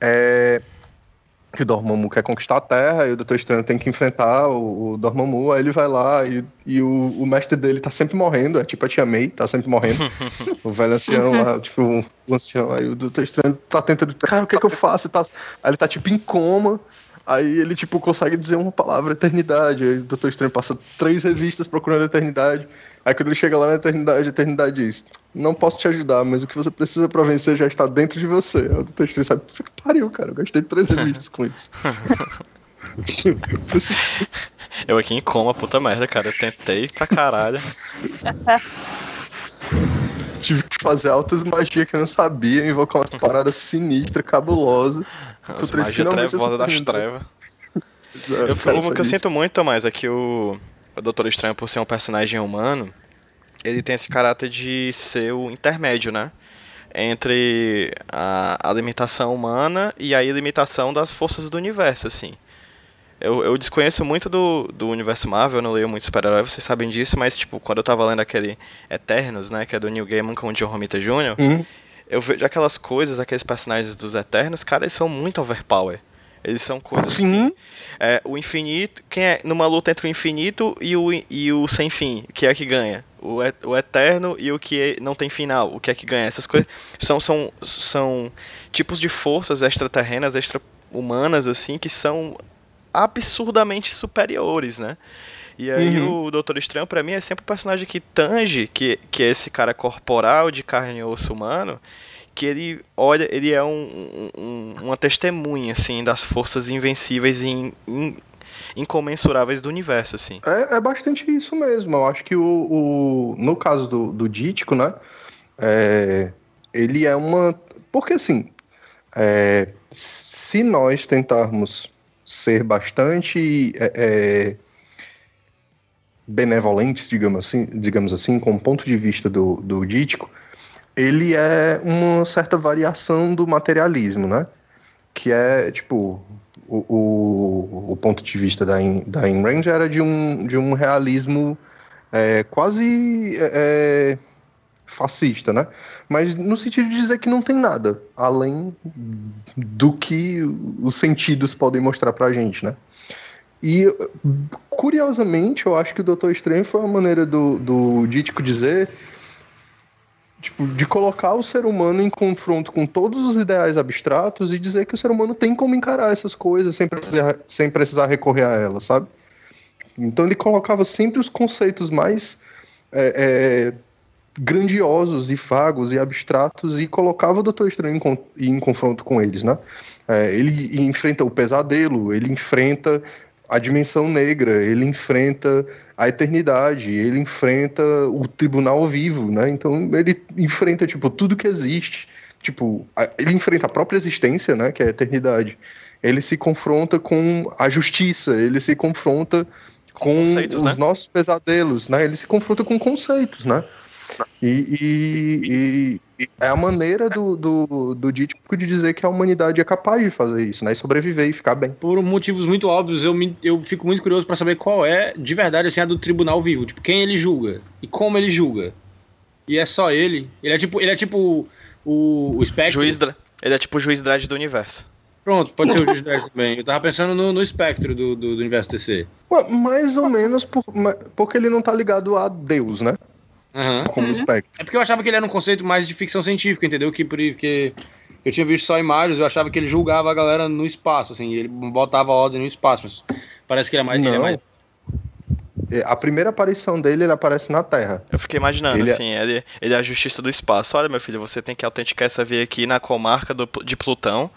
É, que o Dormammu quer conquistar a Terra e o Doutor Estranho tem que enfrentar o, o Dormammu, aí ele vai lá e, e o, o mestre dele tá sempre morrendo, é tipo a Tia May, tá sempre morrendo. o velho ancião lá, tipo, o ancião, aí o Doutor Estranho tá tentando, cara, o que é que eu faço? Tá, aí ele tá tipo em coma, aí ele tipo consegue dizer uma palavra, eternidade, aí o Doutor Estranho passa três revistas procurando a eternidade, aí quando ele chega lá na eternidade, a eternidade diz, não posso te ajudar, mas o que você precisa pra vencer já está dentro de você. Aí o Doutor Estranho sabe, "Puta que pariu, cara, eu gastei três revistas com isso. Eu aqui em coma, puta merda, cara. Eu tentei pra caralho. Tive que fazer altas magias que eu não sabia, invocar umas paradas sinistras, cabulosas. As finalmente trevosa das pergunta. trevas. Eu, Eu, quero uma que eu sinto muito mais é que o, o Doutor Estranho, por ser um personagem humano, ele tem esse caráter de ser o intermédio, né? Entre a, a limitação humana e a ilimitação das forças do universo, assim. Eu, eu desconheço muito do, do universo Marvel, eu não leio muito super-herói, vocês sabem disso, mas, tipo, quando eu tava lendo aquele Eternos, né, que é do Neil Gaiman com o John Romita Jr., Hum, eu vejo aquelas coisas, aqueles personagens dos Eternos, cara, eles são muito overpower. Eles são coisas assim, Sim, é, o infinito, quem é numa luta entre o infinito e o, e o sem fim, que é que ganha? o, et- o eterno e o que não tem final, o que é que ganha. Essas coisas são, são, são tipos de forças extraterrenas, extra-humanas, assim, que são absurdamente superiores, né? E aí Uhum. o Doutor Estranho, pra mim, é sempre o personagem que tange, que, que é esse cara corporal de carne e osso humano, que ele olha, ele é um, um- uma testemunha, assim, das forças invencíveis e in- in- incomensuráveis do universo, assim. É, é bastante isso mesmo. Eu acho que o, o- no caso do, do Dítico, né? é, ele é uma. Porque assim, é, se nós tentarmos ser bastante é, é, benevolentes, digamos assim, digamos assim, com o ponto de vista do, do Dítico, ele é uma certa variação do materialismo, né? Que é, tipo, o, o, o ponto de vista da, In- da Ayn Rand era de um, de um realismo é, quase é, é, fascista, né? Mas no sentido de dizer que não tem nada além do que os sentidos podem mostrar pra gente, né? E, curiosamente, eu acho que o Doutor Estranho foi uma maneira do, do Dítico dizer tipo, de colocar o ser humano em confronto com todos os ideais abstratos e dizer que o ser humano tem como encarar essas coisas sem precisar, sem precisar recorrer a elas, sabe? Então ele colocava sempre os conceitos mais é, é, grandiosos e vagos e abstratos e colocava o Doutor Estranho em, em confronto com eles, né? É, ele enfrenta o pesadelo, ele enfrenta a dimensão negra, ele enfrenta a eternidade, ele enfrenta o tribunal vivo, né? Então ele enfrenta tipo tudo que existe, tipo ele enfrenta a própria existência, né? Que é a eternidade. Ele se confronta com a justiça, ele se confronta com, conceitos, os né? nossos pesadelos, né? Ele se confronta com conceitos, né? E- e- e é a maneira do, do, do Dítico de dizer que a humanidade é capaz de fazer isso, né? E sobreviver e ficar bem. Por motivos muito óbvios, eu, me- eu fico muito curioso pra saber qual é, de verdade, assim, a do tribunal vivo. Tipo, quem ele julga e como ele julga. E é só ele. Ele é tipo, ele é tipo o, o Spectre. Juiz Ele é tipo o juiz Dredd do universo. Pronto, pode ser o Juiz Dredd também. Eu tava pensando no, no Spectre do, do, do universo DC. Ué, Mais ou menos por- porque ele não tá ligado a Deus, né? Aham. Como o Spectre. É porque eu achava que ele era um conceito mais de ficção científica, entendeu? Que porque eu tinha visto só imagens, eu achava que ele julgava a galera no espaço, assim, ele botava ordem no espaço. Mas parece que ele é mais. Ele é Não. mais... É, A primeira aparição dele, ele aparece na Terra. Eu fiquei imaginando, Ele é- assim, ele, ele é a justiça do espaço. Olha, meu filho, você tem que autenticar essa via aqui na comarca do- de Plutão.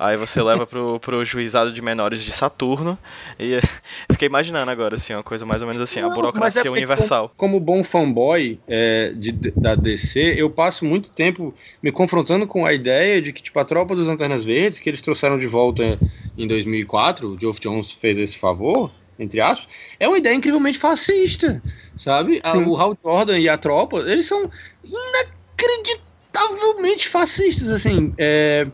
Aí você leva pro, pro juizado de menores de Saturno. E fiquei imaginando agora, assim, uma coisa mais ou menos assim, a Não, mas é burocracia porque universal. Como bom fanboy é, de, da DC, eu passo muito tempo me confrontando com a ideia de que, tipo, a tropa dos Lanternas Verdes, que eles trouxeram de volta em 2004, o Geoff Jones fez esse favor, entre aspas, é uma ideia incrivelmente fascista, sabe? A- Sim. o Hal Jordan e a tropa, eles são inacreditavelmente fascistas, assim. é,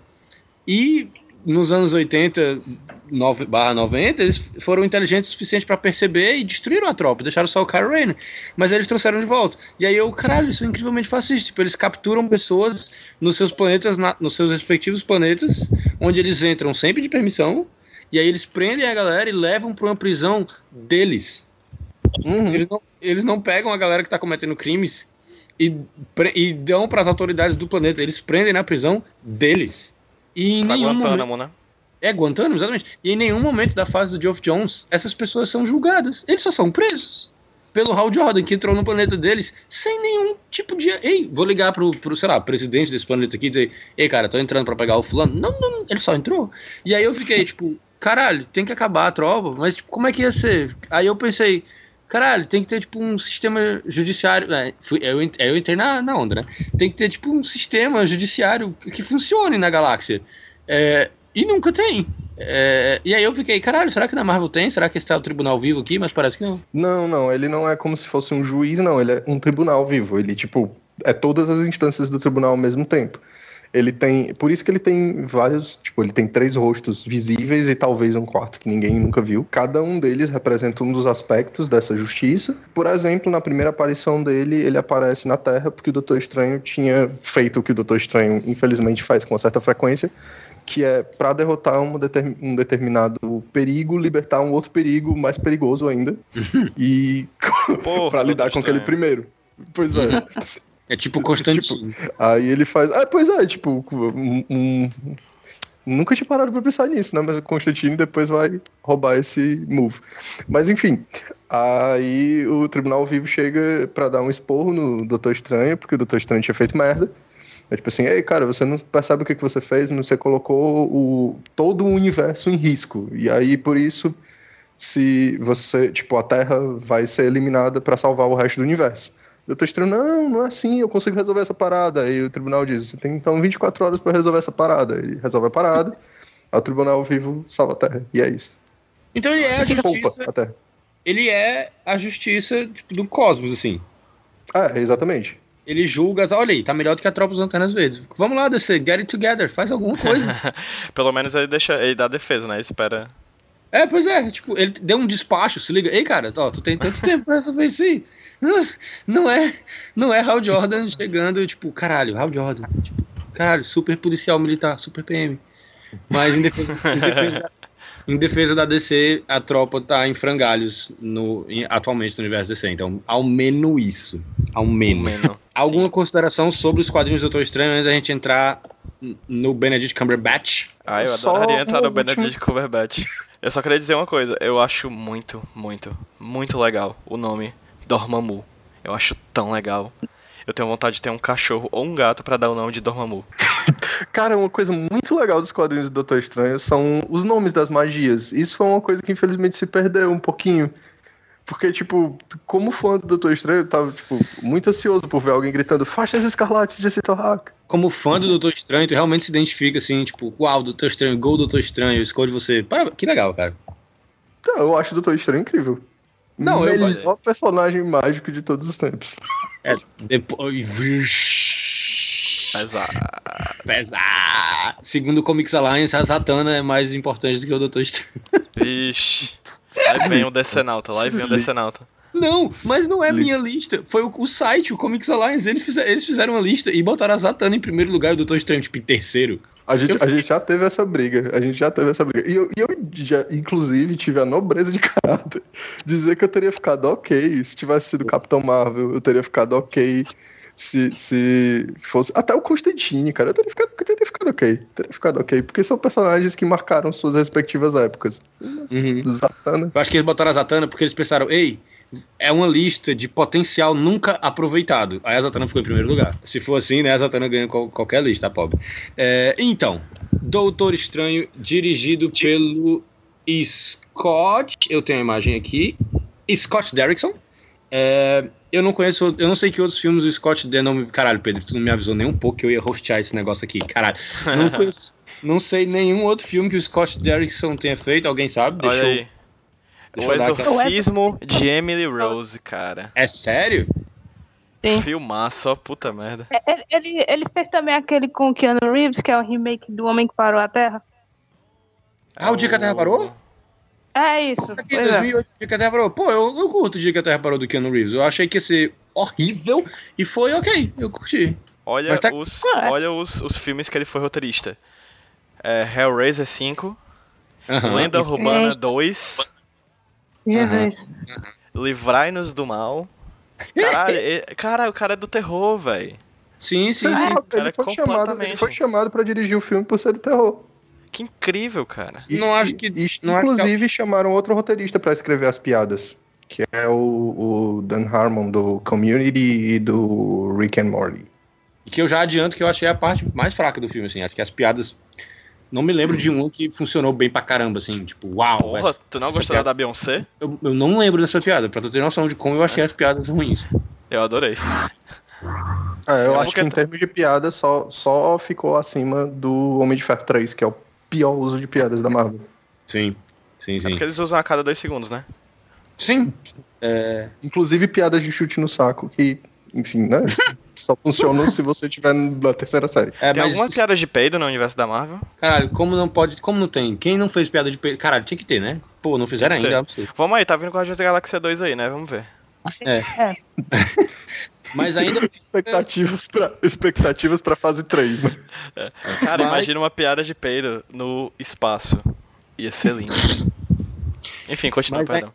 e nos anos 80, 9, barra 90, eles foram inteligentes o suficiente pra perceber e destruíram a tropa, deixaram só o Kylo Ren. Mas eles trouxeram de volta. E aí eu, caralho, eles são incrivelmente fascistas. Tipo, eles capturam pessoas nos seus planetas, na- nos seus respectivos planetas, onde eles entram sempre de permissão. E aí eles prendem a galera e levam pra uma prisão deles. Uhum. Eles não, eles não pegam a galera que tá cometendo crimes e, e dão pras autoridades do planeta. Eles prendem na prisão deles. E em Pra nenhum momento, né? é, Guantánamo, exatamente. E em nenhum momento da fase do Geoff Jones, essas pessoas são julgadas. Eles só são presos. Pelo Hal Jordan, que entrou no planeta deles sem nenhum tipo de. Ei, vou ligar pro, pro sei lá, presidente desse planeta aqui e dizer: Ei, cara, tô entrando pra pegar o fulano. Não, não, ele só entrou. E aí eu fiquei, tipo, caralho, tem que acabar a tropa, mas tipo, como é que ia ser? Aí eu pensei, caralho, tem que ter, tipo, um sistema judiciário. É, fui- eu, eu entrei na, na onda, né? Tem que ter, tipo, um sistema judiciário que funcione na galáxia. É, e nunca tem. É, e aí eu fiquei, caralho, será que na Marvel tem? Será que esse é o tribunal vivo aqui? Mas parece que não. Não, não, ele não é como se fosse um juiz, não. Ele é um tribunal vivo. Ele, tipo, é todas as instâncias do tribunal ao mesmo tempo. Ele tem. Por isso que ele tem vários. Tipo, ele tem três rostos visíveis e talvez um quarto que ninguém nunca viu. Cada um deles representa um dos aspectos dessa justiça. Por exemplo, na primeira aparição dele, ele aparece na Terra porque o Doutor Estranho tinha feito o que o Doutor Estranho, infelizmente, faz com certa frequência. Que é para derrotar um, determin- um determinado perigo, libertar um outro perigo mais perigoso ainda. e Porra, pra lidar com aquele primeiro. Pois é. É tipo Constantino. Aí ele faz. Ah, pois é, tipo, um, um- Nunca tinha parado pra pensar nisso, né? Mas o Constantino depois vai roubar esse move. Mas enfim, aí o Tribunal Vivo chega pra dar um esporro no Doutor Estranho, porque o Doutor Estranho tinha feito merda. É tipo assim, ei, cara, você não percebe o que, que você fez, você colocou o, todo o universo em risco. E aí, por isso, se você, tipo, a Terra vai ser eliminada pra salvar o resto do universo. Doutor Estranho, não, não é assim, eu consigo resolver essa parada. Aí o tribunal diz, você tem então 24 horas pra resolver essa parada. Ele resolve a parada, aí o tribunal vivo salva a Terra. E é isso. Então ele é a Poupa justiça. a Terra. Ele é a justiça tipo, do cosmos, assim. É, exatamente. Ele julga, as- olha aí, tá melhor do que a tropa dos antenas verdes. Vamos lá, DC, get it together, faz alguma coisa. Pelo menos ele deixa. Ele dá defesa, né? Espera. É, pois é, tipo, ele deu um despacho, se liga. Ei, cara, ó, tu tem tanto tempo pra resolver isso aí. Não- Não é, não é Hal Jordan chegando, tipo, caralho, Hal Jordan. Tipo, caralho, super policial militar, super PM. Mas em defesa, em defesa da, em defesa da DC, a tropa tá em frangalhos no, em- atualmente no universo DC. Então, ao menos isso. Ao menos. Menos. Alguma consideração sobre os quadrinhos do Doutor Estranho antes da gente entrar no Benedict Cumberbatch? Ah, eu Só adoraria entrar no último- Benedict Cumberbatch. Eu só queria dizer uma coisa. Eu acho muito, muito, muito legal o nome Dormammu. Eu acho tão legal. Eu tenho vontade de ter um cachorro ou um gato pra dar o nome de Dormammu. Cara, uma coisa muito legal dos quadrinhos do Doutor Estranho são os nomes das magias. Isso foi uma coisa que infelizmente se perdeu um pouquinho. Porque, tipo, como fã do Doutor Estranho, eu tava, tipo, muito ansioso por ver alguém gritando faixas escarlates de Citorrack. Como fã do Doutor Estranho, tu realmente se identifica assim, tipo, uau, Doutor Estranho, gol Doutor Estranho, escolhe você. Para, que legal, cara. Então, eu acho o Doutor Estranho incrível. Não, eu- Melhor personagem mágico de todos os tempos. Depois. Exato. Pesar. Segundo o Comics Alliance, a Zatanna é mais importante do que o Doutor Estranho. Vixe. Lá vem o Decenalta, lá vem o Decenalta. Não, mas não é minha lista. Foi o, o site, o Comics Alliance. Eles fizeram, eles fizeram uma lista e botaram a Zatanna em primeiro lugar e o Doutor Estranho, tipo, em terceiro. A gente, a gente já teve essa briga. A gente já teve essa briga. E eu, e eu já, inclusive, tive a nobreza de caráter dizer que eu teria ficado ok se tivesse sido Capitão Marvel. Eu teria ficado ok se, se fosse. Até o Constantine, cara. Eu teria ficado, eu teria ficado ok. Teria ficado ok. Porque são personagens que marcaram suas respectivas épocas. Uhum. Zatanna. Eu acho que eles botaram a Zatanna porque eles pensaram, ei, é uma lista de potencial nunca aproveitado. Aí a Zatanna ficou em primeiro lugar. Se for assim, né, a Zatanna ganha qual- qualquer lista, pobre. É, então, Doutor Estranho, dirigido pelo Scott, eu tenho a imagem aqui, Scott Derrickson. É, eu não conheço, eu não sei que outros filmes o Scott nome. Caralho, Pedro, tu não me avisou nem um pouco que eu ia hostear esse negócio aqui. Caralho, não conheço, não sei nenhum outro filme que o Scott Derrickson tenha feito. Alguém sabe? Deixa Olha eu- aí. deixa O eu dar aqui. Exorcismo de Emily Rose, cara. É sério? Sim. Filmaço, ó, puta merda. Ele, ele, ele fez também aquele com o Keanu Reeves, que é o remake do Homem que Parou a Terra. Ah, o dia que a Terra parou? É isso. Aqui, é. 2008, o dia que a Terra parou. Pô, eu, eu curto o dia que a Terra parou do Keanu Reeves. Eu achei que ia ser horrível e foi ok. Eu curti. Olha, tá- os, Ah, é. olha os, os filmes que ele foi roteirista. É, Hellraiser 5, Aham. Lenda Urbana Eita. 2, Jesus. Livrai-nos do Mal. Caralho, e- cara, o cara é do terror, velho. Sim, sim, Sim, cara, ele, foi chamado, ele foi chamado pra dirigir o filme por ser do terror. Que incrível, cara. E- Não acho que- e- não acho que- inclusive, chamaram outro roteirista pra escrever as piadas. Que é o, o Dan Harmon do Community e do Rick and Morty. E que eu já adianto que eu achei a parte mais fraca do filme, assim. Acho que as piadas. Não me lembro de um que funcionou bem pra caramba, assim. Tipo, uau. Porra, essa- tu não gostou da Beyoncé? Eu, eu não lembro dessa piada, pra tu ter noção de como eu achei as piadas ruins. Eu adorei. É, eu É acho que em termos de piada só, só ficou acima do Homem de Ferro 3, que é o pior uso de piadas da Marvel. Sim, sim, É sim. porque eles usam a cada dois segundos, né? Sim. É, Inclusive piadas de chute no saco, que, enfim, né? só funcionam se você tiver na terceira série. é, Tem mas, algumas piadas de peido no universo da Marvel? caralho, como não pode. Como não tem? Quem não fez piada de peido? Caralho, tinha que ter, né? Pô, não fizeram ainda, é. Vamos aí, tá vindo com a Guardiões da Galáxia 2 aí, né? Vamos ver. Mas ainda. Expectativas pra, expectativas pra fase 3, né? Cara, Mas- imagina uma piada de peido no espaço. Ia ser lindo. Enfim, continua, Mas, perdão.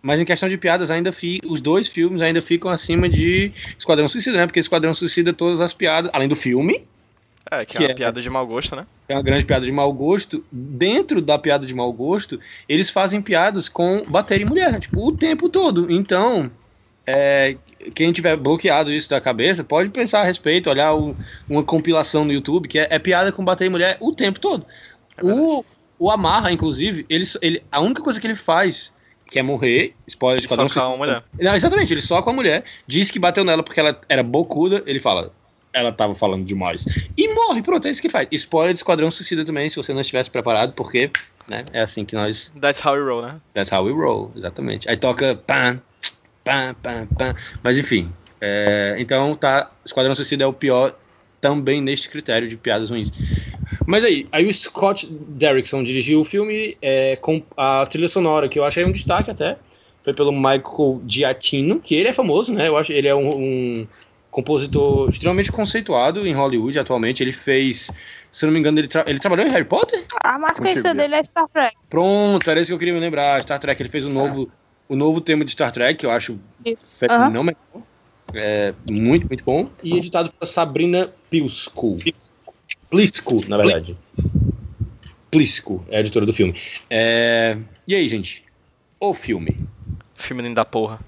Mas em questão de piadas, ainda fi, os dois filmes ainda ficam acima de Esquadrão Suicida, né? Porque Esquadrão Suicida, todas as piadas, além do filme, É, que, Que é uma é- piada de mau gosto, né? é uma grande piada de mau gosto. Dentro da piada de mau gosto, eles fazem piadas com bater em mulher, tipo, o tempo todo. Então, é, quem tiver bloqueado isso da cabeça, pode pensar a respeito, olhar o- uma compilação no YouTube, que é, é piada com bater em mulher o tempo todo. É o, o Amarra, inclusive, ele, ele, a única coisa que ele faz, que é morrer, spoiler de Esquadrão uma mulher. não, exatamente, ele só com a mulher, diz que bateu nela porque ela era bocuda, ele fala, ela tava falando demais. E morre, pronto, é isso que ele faz. Spoiler de Esquadrão Suicida também, se você não estivesse preparado, porque, né, é assim que nós, That's how we roll, né? that's how we roll, exatamente. Aí toca pam, pam, pam, pam, mas enfim, é, então tá, Esquadrão Suicida é o pior também neste critério de piadas ruins. Mas aí, aí o Scott Derrickson dirigiu o filme é, com a trilha sonora, que eu achei um destaque até. Foi pelo Michael Giacchino, que ele é famoso, né? Eu acho ele é um, um compositor extremamente conceituado em Hollywood atualmente. Ele fez, se não me engano, ele, tra- ele trabalhou em Harry Potter? A mais conhecida dele é Star Trek. Pronto, era isso que eu queria me lembrar. Star Trek, ele fez o novo, o novo tema de Star Trek, que eu acho fenomenal. É, muito, muito bom. E editado por Sabrina Pilsko. Plisco, na verdade. Plisco é a editora do filme. É, E aí, gente? O filme. Filme lindo da porra.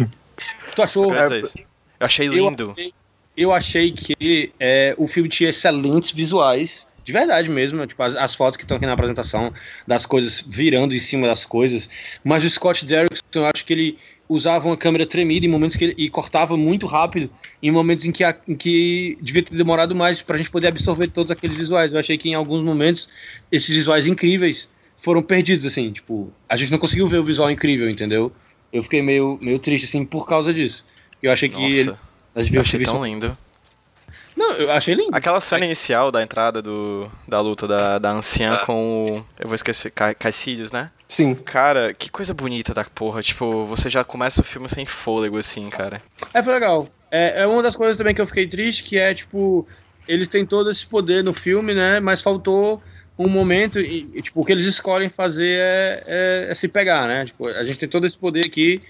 Tu achou? Isso. Eu achei Eu lindo. achei, eu achei que é, o filme tinha excelentes visuais, de verdade mesmo, tipo, as, as fotos que estão aqui na apresentação, das coisas virando em cima das coisas, mas o Scott Derrickson, eu acho que ele usava uma câmera tremida em momentos que ele, e cortava muito rápido, em momentos em que, a- em que devia ter demorado mais pra gente poder absorver todos aqueles visuais. Eu achei que em alguns momentos esses visuais incríveis foram perdidos, assim, tipo, a gente não conseguiu ver o visual incrível, entendeu? Eu fiquei meio, meio triste, assim, por causa disso. Eu achei que ele, Nossa, eu achei tão lindo. Não, eu achei lindo. Aquela cena inicial da entrada do, da luta da, da anciã com o. Eu vou esquecer, Ca- Caecilius, né? Sim. Cara, que coisa bonita da porra. Tipo, você já começa o filme sem fôlego, assim, cara. É, foi legal. É, é uma das coisas também que eu fiquei triste, que é, tipo, eles têm todo esse poder no filme, né? Mas faltou um momento e, e, tipo, o que eles escolhem fazer é, é- é se pegar, né? Tipo, a gente tem todo esse poder aqui.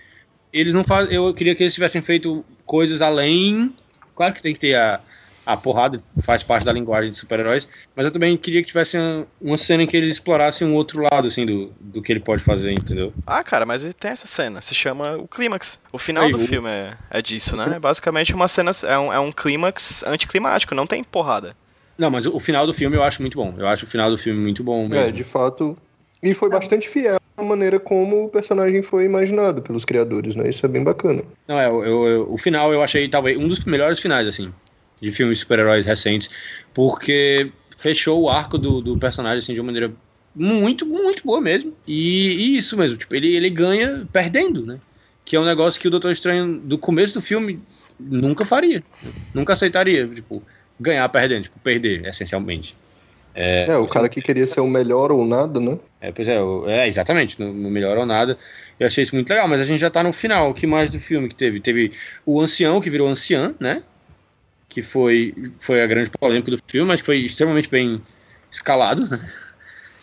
Eles não fazem. Eu queria que eles tivessem feito coisas além. Claro que tem que ter a, a porrada, faz parte da linguagem de super-heróis, mas eu também queria que tivesse uma, cena em que eles explorassem um outro lado, assim, do, do que ele pode fazer, entendeu? Ah, cara, mas tem essa cena. Se chama o clímax. O final Aí, do o- filme é, é disso, né? É basicamente uma cena. É um, é um clímax anticlimático, não tem porrada. Não, mas o, final do filme eu acho muito bom. Eu acho o final do filme muito bom. É, mesmo. de fato. E foi bastante fiel à maneira como o personagem foi imaginado pelos criadores, né? Isso é bem bacana. Não, é, eu, eu- o final eu achei talvez um dos melhores finais, assim, de filmes de super-heróis recentes, porque fechou o arco do, do personagem, assim, de uma maneira muito, muito boa mesmo. E, e isso mesmo, tipo, ele, ele ganha perdendo, né? Que é um negócio que o Doutor Estranho, do começo do filme, nunca faria. Nunca aceitaria, tipo, ganhar perdendo, tipo, perder, essencialmente. É, o cara que queria ser o melhor ou nada, né? É, pois é, é exatamente, no, no melhor ou nada. Eu achei isso muito legal, mas a gente já tá no final. O que mais do filme que teve? Teve o ancião, que virou anciã, né? Que foi, foi a grande polêmica do filme, mas que foi extremamente bem escalado, né?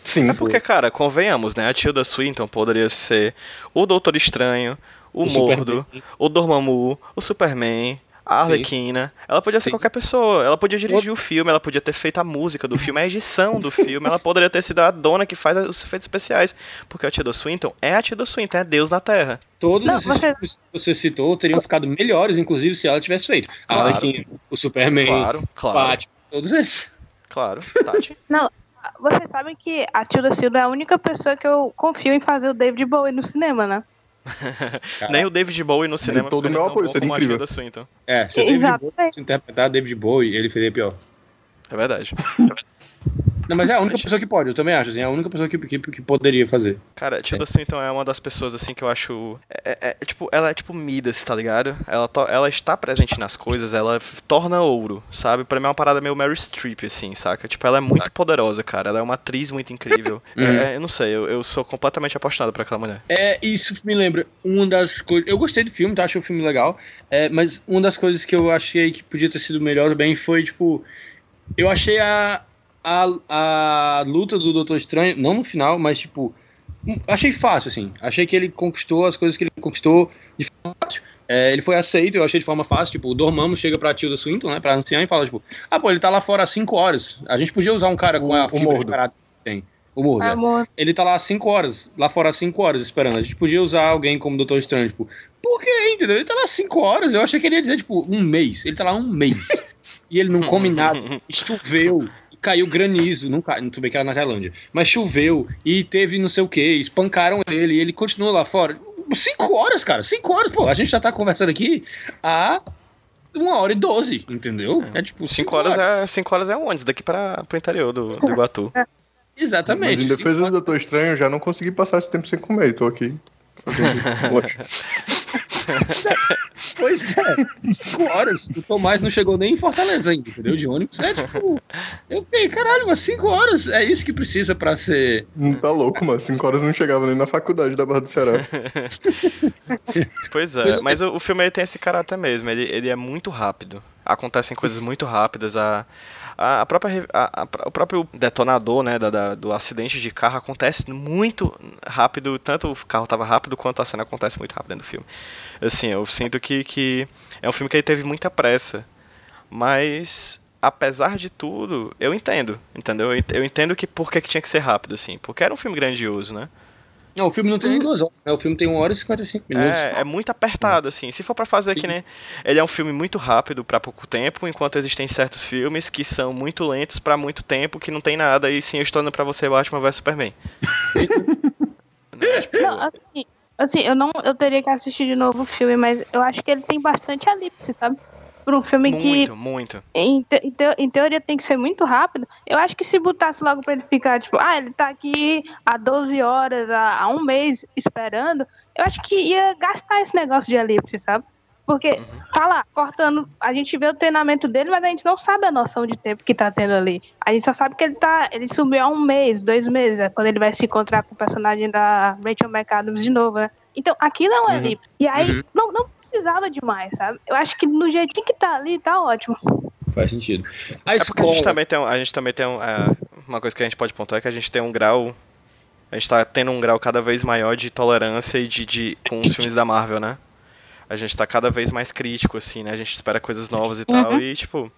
Sim. É porque, cara, convenhamos, né? A Tilda Swinton poderia ser o Doutor Estranho, o, O Mordo, Superman. o Dormammu, o Superman, a Arlequina. Ela podia ser Sim. qualquer pessoa. Ela podia dirigir o filme, ela podia ter feito a música do filme, a edição do filme. Ela poderia ter sido a dona que faz os efeitos especiais. Porque a Tilda Swinton é a Tilda Swinton, é Deus na Terra. Todos Não, esses você- filmes que você citou teriam ficado melhores, inclusive, se ela tivesse feito. A Claro. Arlequina, o Superman, Claro, o claro, Batman, todos esses. claro. Tati? Vocês sabem que a Tilda Silva é a única pessoa que eu confio em fazer o David Bowie no cinema, né? Nem o David Bowie no cinema. todo ficou meu apoio, seria incrível. Swinton. É, se o David. Bowie se interpretar David Bowie, ele seria pior. É verdade. Não, mas é a única pessoa que pode, eu também acho, assim, é a única pessoa que, que, que poderia fazer. Cara, Tilda Swinton é uma das pessoas assim que eu acho. É, é- é, tipo, ela é tipo Midas, tá ligado? Ela, to- ela está presente nas coisas, ela torna ouro, sabe? Pra mim é uma parada meio Mary Streep, assim, saca? Tipo, ela é muito poderosa, cara. Ela é uma atriz muito incrível. Uhum. É, eu não sei, eu, eu sou completamente apaixonado por aquela mulher. É, isso me lembra uma das coisas. Eu gostei do filme, tá? Achei o filme legal. É, mas uma das coisas que eu achei que podia ter sido melhor também foi, tipo. Eu achei a, a, a luta do Doutor Estranho, não no final, mas, tipo, achei fácil, assim. Achei que ele conquistou as coisas que ele conquistou de forma fácil. É, ele foi aceito, eu achei de forma fácil. Tipo, o Dormammu chega pra Tilda Swinton, né? Pra anciã e fala, tipo, ah, pô, ele tá lá fora há 5 horas. A gente podia usar um cara com O- a o fibra de caráter que tem. O Mordo, é. Amor. Ele tá lá há 5 horas, lá fora há 5 horas esperando. A gente podia usar alguém como Doutor Estranho, tipo, por que, entendeu? Ele tá lá 5 horas, eu achei que ele ia dizer, tipo, um mês. Ele tá lá um mês. e ele não come nada. Choveu, caiu granizo. Não cai, tudo bem que era na Tailândia. Mas choveu, e teve não sei o que, espancaram ele, e ele continua lá fora. 5 horas, cara, 5 horas, pô. A gente já tá conversando aqui há uma hora e doze, entendeu? É, tipo, 5 horas é, cinco horas é onde? Daqui para pro interior do, do Iguatu. Exatamente. Mas em defesa cinco do Doutor Estranho, eu já não consegui passar esse tempo sem comer. Tô aqui. Pois é, 5 horas. O Tomás não chegou nem em Fortaleza ainda, entendeu? De ônibus. É tipo. Eu fiquei, caralho, mas 5 horas é isso que precisa pra ser. Hum, tá louco, mano. Cinco horas não chegava nem na faculdade da Barra do Ceará. Pois é, mas o, o filme ele tem esse caráter mesmo, ele, ele é muito rápido. Acontecem coisas muito rápidas, a, a, própria, a- a- o próprio detonador né, da, da- do acidente de carro acontece muito rápido, tanto o carro estava rápido quanto a cena acontece muito rápido dentro do filme. Assim, eu sinto que, que é um filme que ele teve muita pressa, mas apesar de tudo, eu entendo, entendeu? Eu ent- Eu entendo que por que que tinha que ser rápido, assim, porque era um filme grandioso, né? Não, o filme não tem nem duas horas, né? O filme tem 1 hora e 55 minutos. É, é muito apertado, assim. Se for pra fazer que nem. Ele é um filme muito rápido pra pouco tempo, enquanto existem certos filmes que são muito lentos pra muito tempo, que não tem nada, e sim, eu estou indo pra você Batman vs Superman. Né, tipo, Não, assim, assim, eu não eu teria que assistir de novo o filme, mas eu acho que ele tem bastante elipse, sabe? Por um filme que muito, muito. em, te- em teo- em teoria tem que ser muito rápido. Eu acho que se botasse logo pra ele ficar, tipo, ah, ele tá aqui há 12 horas, há, há um mês esperando, eu acho que ia gastar esse negócio de elipse, sabe? Porque Uhum. tá lá, cortando. A gente vê o treinamento dele, mas a gente não sabe a noção de tempo que tá tendo ali. A gente só sabe que ele tá. Ele sumiu há um mês, dois meses, é quando ele vai se encontrar com o personagem da Rachel McAdams de novo, né? Então, aquilo é um Uhum. elipse. E aí, Uhum. não, não precisava demais, sabe? Eu acho que no jeitinho que tá ali, tá ótimo. Faz sentido. A É porque a gente escola. também tem, um- a gente também tem um, é, uma coisa que a gente pode pontuar é que a gente tem um grau. A gente tá tendo um grau cada vez maior de tolerância e de, de com os filmes da Marvel, né? A gente tá cada vez mais crítico, assim, né? A gente espera coisas novas e tal. Uhum. E, tipo,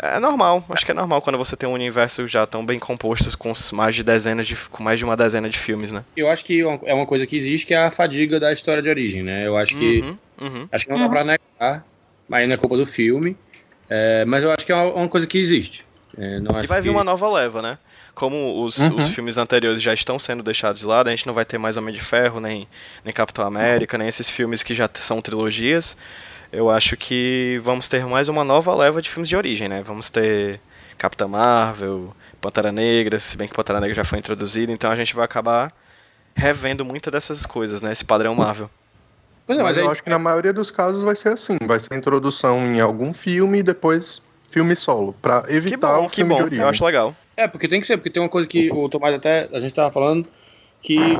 é normal. Acho que é normal quando você tem um universo já tão bem composto com mais de dezenas de. com mais de uma dezena de filmes, né? Eu acho que é uma coisa que existe, que é a fadiga da história de origem, né? Eu acho que. Uhum, uhum. Acho que não dá pra negar, mas não é culpa do filme. É, mas eu acho que é uma, uma coisa que existe. É, não E vai vir que- uma nova leva, né? Como os, Uhum. os filmes anteriores já estão sendo deixados de lado, a gente não vai ter mais Homem de Ferro, nem, nem Capitão América, nem esses filmes que já são trilogias. Eu acho que vamos ter mais uma nova leva de filmes de origem, né? Vamos ter Capitã Marvel, Pantera Negra, se bem que Pantera Negra já foi introduzido, então a gente vai acabar revendo muita dessas coisas, né? Esse padrão Marvel. Pois é, Mas mas eu aí- acho que na maioria dos casos vai ser assim. Vai ser introdução em algum filme e depois filme solo. Pra Que evitar bom, o que filme de bom. origem. Eu acho legal. É, porque tem que ser, porque tem uma coisa que o Tomás até, a gente tava falando, que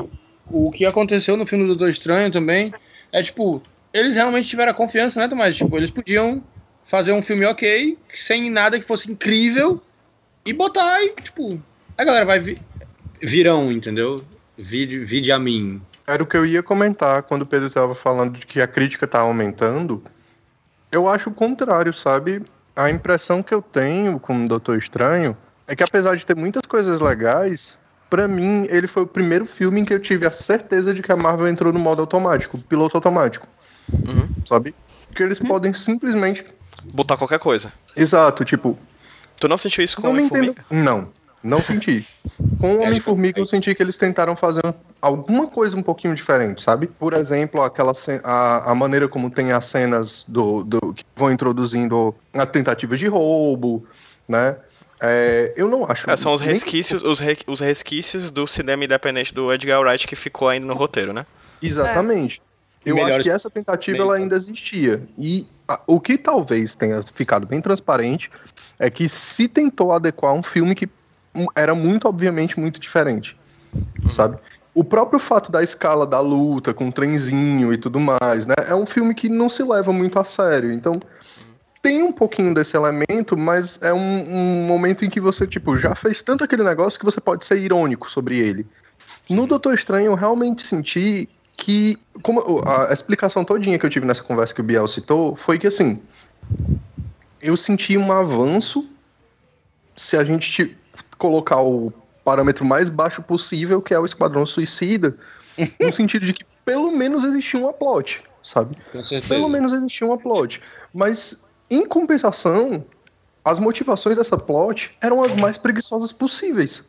o que aconteceu no filme do Doutor Estranho também é tipo, eles realmente tiveram a confiança, né, Tomás? Tipo, eles podiam fazer um filme ok, sem nada que fosse incrível, e botar e, tipo, a galera vai vi virão, entendeu? Vide, vide a mim. Era o que eu ia comentar quando o Pedro estava falando de que a crítica tá aumentando. Eu acho o contrário, sabe? A impressão que eu tenho com o Doutor Estranho é que apesar de ter muitas coisas legais, pra mim ele foi o primeiro filme em que eu tive a certeza de que a Marvel entrou no modo automático, piloto automático, Uhum. sabe? Que eles podem simplesmente. Botar qualquer coisa. Exato, tipo, Tu não sentiu isso com não me Homem-Formiga? entendo. Não, não senti. Com o É, Homem-Formiga eu senti que eles tentaram fazer alguma coisa um pouquinho diferente, sabe? Por exemplo, aquela a, a maneira como tem as cenas do, do que vão introduzindo as tentativas de roubo, né? É, eu não acho. É, são os nem- resquícios, os, re- os resquícios do cinema independente do Edgar Wright que ficou ainda no roteiro, né? Exatamente. Eu Melhores- acho que essa tentativa ela ainda existia. E a- o que talvez tenha ficado bem transparente é que se tentou adequar um filme que era muito, obviamente, muito diferente. Sabe? O próprio fato da escala da luta com o trenzinho e tudo mais, né? É um filme que não se leva muito a sério. Então, tem um pouquinho desse elemento, mas é um, um momento em que você, tipo, já fez tanto aquele negócio que você pode ser irônico sobre ele. No Doutor Estranho, eu realmente senti que. Como a explicação todinha que eu tive nessa conversa que o Biel citou foi que assim. Eu senti um avanço se a gente colocar o parâmetro mais baixo possível, que é o Esquadrão Suicida, no sentido de que pelo menos existia um plot, sabe? Com certeza. Pelo menos existia um plot. Mas, em compensação, as motivações dessa plot eram as mais preguiçosas possíveis,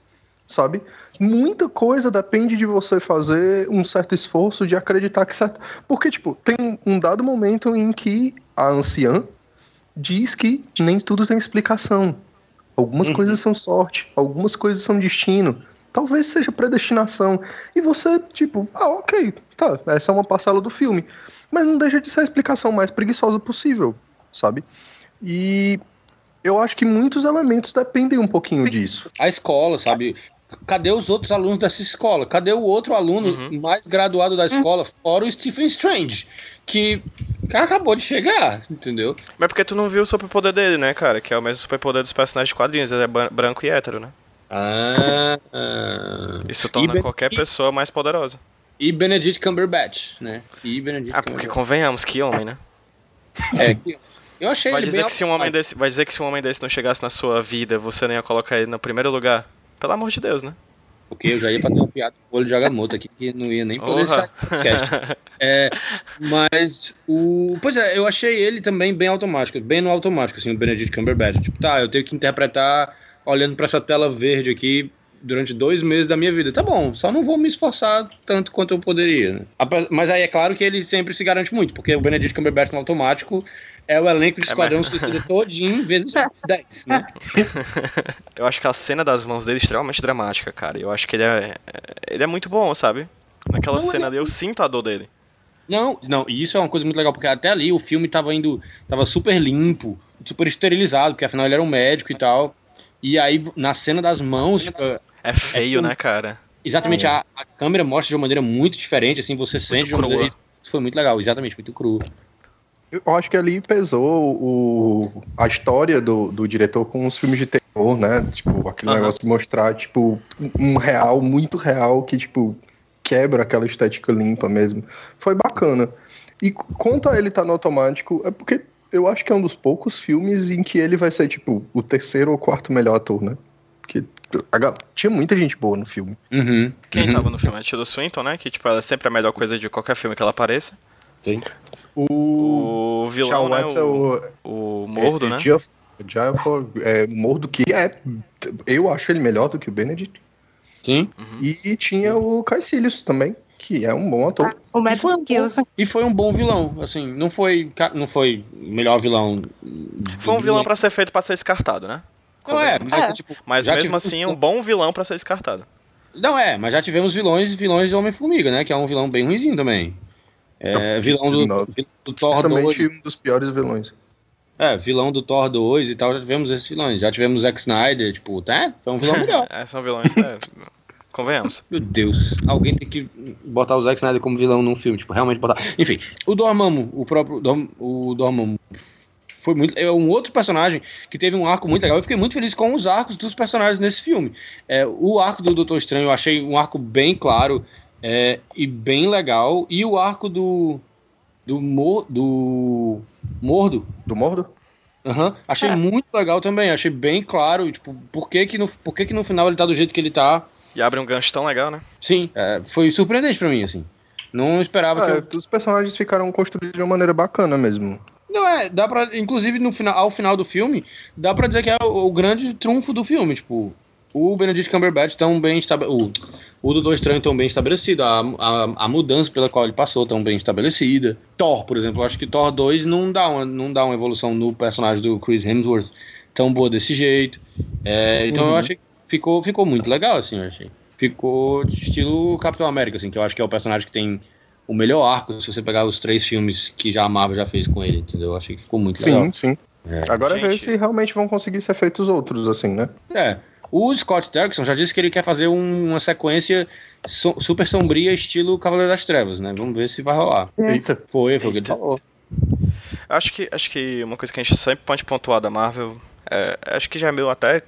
sabe? Muita coisa depende de você fazer um certo esforço de acreditar que certo. Porque, tipo, tem um dado momento em que a anciã diz que nem tudo tem explicação. Algumas Uhum. coisas são sorte, algumas coisas são destino. Talvez seja predestinação. E você, tipo, ah, ok, tá, essa é uma parcela do filme. Mas não deixa de ser a explicação mais preguiçosa possível, sabe? E eu acho que muitos elementos dependem um pouquinho disso. A escola, sabe? Cadê os outros alunos dessa escola? Cadê o outro aluno Uhum. mais graduado da escola, fora o Stephen Strange? Que acabou de chegar, entendeu? Mas porque tu não viu o superpoder dele, né, cara? Que é o mesmo superpoder dos personagens de quadrinhos, ele é branco e hétero, né? Ah. Isso torna Ben- qualquer pessoa mais poderosa. E Benedict Cumberbatch, né? E Benedict Ah, porque Cumberbatch. convenhamos, que homem, né? É, que- eu achei Vai ele dizer, bem que se um homem desse, vai dizer que se um homem desse não chegasse na sua vida, você nem ia colocar ele no primeiro lugar? Pelo amor de Deus, né? Porque eu já ia fazer uma piada com o olho de Agamotto aqui, que não ia nem poder Porra. sair. É, mas o. Pois é, eu achei ele também bem automático, bem no automático, assim, o Benedict Cumberbatch. Tipo, tá, eu tenho que interpretar olhando pra essa tela verde aqui durante dois meses da minha vida. Tá bom, só não vou me esforçar tanto quanto eu poderia. né? Mas aí é claro que ele sempre se garante muito, porque o Benedict Cumberbatch no automático é o elenco de É, Esquadrão mas- Suicida todinho vezes 10, né? Eu acho que a cena das mãos dele é extremamente dramática, cara. Eu acho que ele é, ele é muito bom, sabe? Naquela Não, cena é ali eu sinto a dor dele. Não, não, e isso é uma coisa muito legal, porque até ali o filme tava indo, tava super limpo, super esterilizado, porque afinal ele era um médico e tal. E aí, na cena das mãos, É feio, É, né, cara? exatamente, a, a câmera mostra de uma maneira muito diferente, assim, você sente de uma maneira. Isso foi muito legal, exatamente, muito cru. Eu acho que ali pesou o, a história do, do diretor com os filmes de terror, né? Tipo, aquele Aham. negócio de mostrar, tipo, um real, muito real, que, tipo, quebra aquela estética limpa mesmo. Foi bacana. E quanto a ele tá no automático, é porque eu acho que é um dos poucos filmes em que ele vai ser, tipo, o terceiro ou quarto melhor ator, né? Porque a tinha muita gente boa no filme. Uhum. Quem uhum. tava no filme? A Tilda Swinton, né? Que, tipo, ela é sempre a melhor coisa de qualquer filme que ela apareça. Sim. O, O vilão, né? É O, o, o Mordo, é, né? Geoff- Geoff- é, Mordo que é. Eu acho ele melhor do que o Benedict. Sim. Uhum. E tinha o Caecilius também, que é um bom ator. O E Matt foi um bom-. E foi um bom vilão, assim, não foi, não foi o melhor vilão. Foi um vilão pra ser feito pra ser descartado, né? Não é, mas, é que, É. tipo, Mas mesmo tive- assim, um bom vilão pra ser descartado. Não é, mas já tivemos vilões vilões de Homem-Formiga, né? Que é um vilão bem ruimzinho também. É, vilão do, do Thor 2. Certamente um dos piores vilões. É, vilão do Thor 2 e tal, já tivemos esses vilões. Já tivemos o Zack Snyder, tipo, tá? Foi um vilão melhor. É, são vilões, é, convenhamos. Meu Deus, alguém tem que botar o Zack Snyder como vilão num filme, tipo, realmente botar. Enfim, o Dormammu, o próprio Dorm, o Dormammu foi muito é um outro personagem que teve um arco muito legal. Eu fiquei muito feliz com os arcos dos personagens nesse filme. É, o arco do Doutor Estranho eu achei um arco bem claro é, e bem legal. E o arco do do Mor, do Mordo, Do Mordo? Aham, Achei É. muito legal também, achei bem claro, tipo, por que que no, por que que no final ele tá do jeito que ele tá. E abre um gancho tão legal, né? Sim, é, foi surpreendente pra mim, assim. Não esperava É, que eu... os personagens ficaram construídos de uma maneira bacana mesmo. Não, é, dá pra, inclusive no final, ao final do filme, dá pra dizer que é o, o grande trunfo do filme, tipo, o Benedict Cumberbatch tão bem estabelecido, o, o Doutor Estranho tão bem estabelecido, a, a, a mudança pela qual ele passou tão bem estabelecida. Thor, por exemplo, eu acho que Thor 2 não dá uma, não dá uma evolução no personagem do Chris Hemsworth tão boa desse jeito. É, então eu Uhum. achei que ficou, ficou muito legal, assim, eu achei. Ficou de estilo Capitão América, assim, que eu acho que é o personagem que tem o melhor arco, se você pegar os três filmes que já a Marvel já fez com ele, entendeu? Eu achei que ficou muito legal. Sim, sim. É. Agora é ver Gente. se realmente vão conseguir ser feitos outros, assim, né? É. O Scott Derrickson já disse que ele quer fazer um- uma sequência so- super sombria, estilo Cavaleiro das Trevas, né? Vamos ver se vai rolar. Eita. Foi, foi o que ele falou. Acho que, acho que uma coisa que a gente sempre pode pontuar da Marvel, é, acho que já é meio até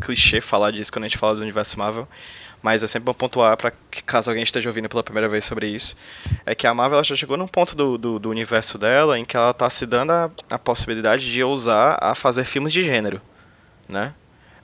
clichê falar disso quando a gente fala do universo Marvel, mas é sempre bom pontuar para que caso alguém esteja ouvindo pela primeira vez sobre isso, é que a Marvel ela já chegou num ponto do, do, do universo dela em que ela está se dando a, a possibilidade de ousar a fazer filmes de gênero, né?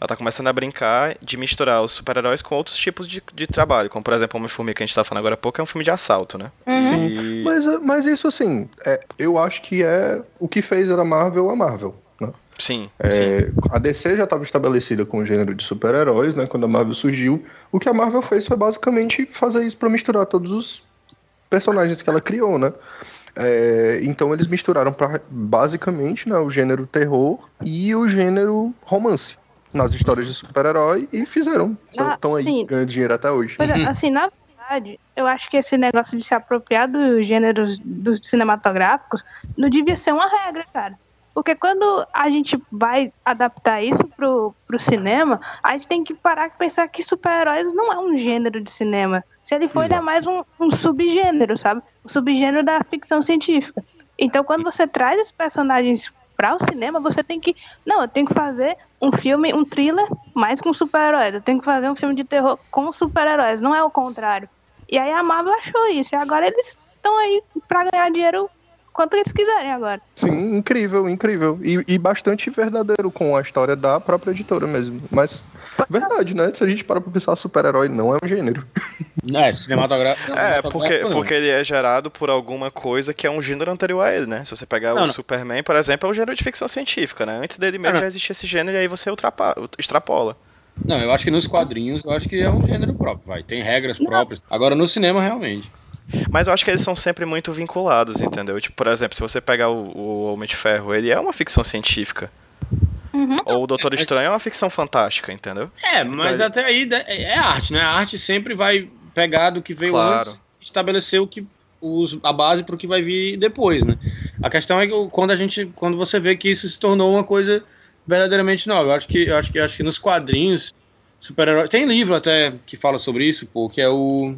Ela tá começando a brincar de misturar os super-heróis com outros tipos de, de trabalho, como por exemplo Homem-Formiga que a gente tá falando agora há pouco, é um filme de assalto, né? Uhum. Sim, E- mas, mas isso assim, é, eu acho que é o que fez a Marvel a Marvel. Né? Sim, sim. É, a DC já estava estabelecida com o gênero de super-heróis, né? Quando a Marvel surgiu, o que a Marvel fez foi basicamente fazer isso para misturar todos os personagens que ela criou, né? É, então eles misturaram pra, basicamente né, o gênero terror e o gênero romance nas histórias de super-herói e fizeram. Ah, Estão aí sim. ganhando dinheiro até hoje. Pois é, assim, na verdade, eu acho que esse negócio de se apropriar dos gêneros dos cinematográficos não devia ser uma regra, cara. Porque quando a gente vai adaptar isso pro, pro cinema, a gente tem que parar e pensar que super-heróis não é um gênero de cinema. Se ele for, ele é mais um, um subgênero, sabe? Um subgênero da ficção científica. Então, quando você traz esses personagens para o cinema, você tem que. Não, eu tenho que fazer um filme, um thriller, mais com super-heróis. Eu tenho que fazer um filme de terror com super-heróis, não é o contrário. E aí a Marvel achou isso. E agora eles estão aí para ganhar dinheiro quanto eles quiserem agora. Sim, incrível, incrível. E, e bastante verdadeiro com a história da própria editora mesmo. Mas, verdade, né? Se a gente para pra pensar, super-herói não é um gênero. É, cinematográfico. É, porque, porque ele é gerado por alguma coisa que é um gênero anterior a ele, né? Se você pegar Não, o não. Superman, por exemplo, é um gênero de ficção científica, né? Antes dele mesmo Não, não. já existia esse gênero e aí você ultrapa, extrapola. Não, eu acho que nos quadrinhos, eu acho que é um gênero próprio, vai. Tem regras próprias. Agora no cinema, realmente. Mas eu acho que eles são sempre muito vinculados, entendeu? Tipo, por exemplo, se você pegar o, o Homem de Ferro, ele é uma ficção científica. Uhum. Ou o Doutor Estranho é uma ficção fantástica, entendeu? É, mas Então, até aí né, é é arte, né? A arte sempre vai pegar do que veio Claro. antes e estabelecer o que, os, a base para o que vai vir depois, né? A questão é que quando a gente, quando você vê que isso se tornou uma coisa verdadeiramente nova, eu acho que, eu acho que, acho que nos quadrinhos super-heróis tem livro até que fala sobre isso, pô, que é o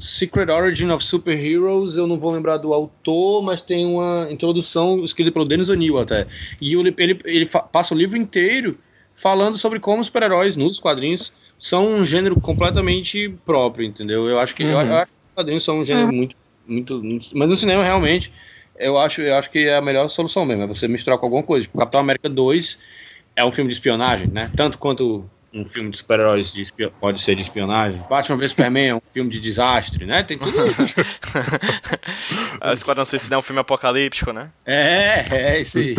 Secret Origin of Superheroes, eu não vou lembrar do autor, mas tem uma introdução escrita pelo Dennis O'Neill até. E ele, ele, ele passa o livro inteiro falando sobre como os super-heróis nos quadrinhos são um gênero completamente próprio, entendeu? Eu acho que, eu, Uhum. eu acho que os quadrinhos são um gênero muito, muito, muito- Mas no cinema, realmente, eu acho, eu acho que é a melhor solução mesmo, é você misturar com alguma coisa. Tipo, Capitão América 2 é um filme de espionagem, né? Tanto quanto um filme de super-heróis pode ser de espionagem. Batman vs Superman é um filme de desastre, né? Tem tudo isso. A Esquadrão Suicida é um filme apocalíptico, né? É, é isso aí.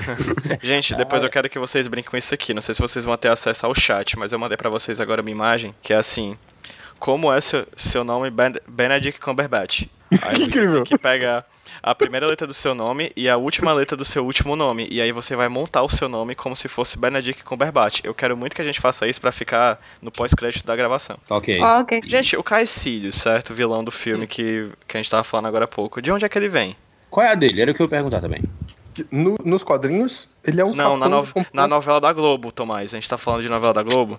Gente, depois eu quero que vocês brinquem com isso aqui. Não sei se vocês vão ter acesso ao chat, mas eu mandei pra vocês agora uma imagem que é assim: Como é seu, seu nome Ben- Benedict Cumberbatch? Aí você Incrível. tem que pegar a primeira letra do seu nome e a última letra do seu último nome. E aí você vai montar o seu nome como se fosse Benedict Cumberbatch. Eu quero muito que a gente faça isso pra ficar no pós-crédito da gravação. Tá ok. Ok. Gente, o Caecílio, certo? O vilão do filme que, que a gente tava falando agora há pouco. De onde é que ele vem? Qual é a dele? Era o que eu ia perguntar também. No- nos quadrinhos, ele é um Não, na, no- na novela da Globo, Tomás. A gente tá falando de novela da Globo?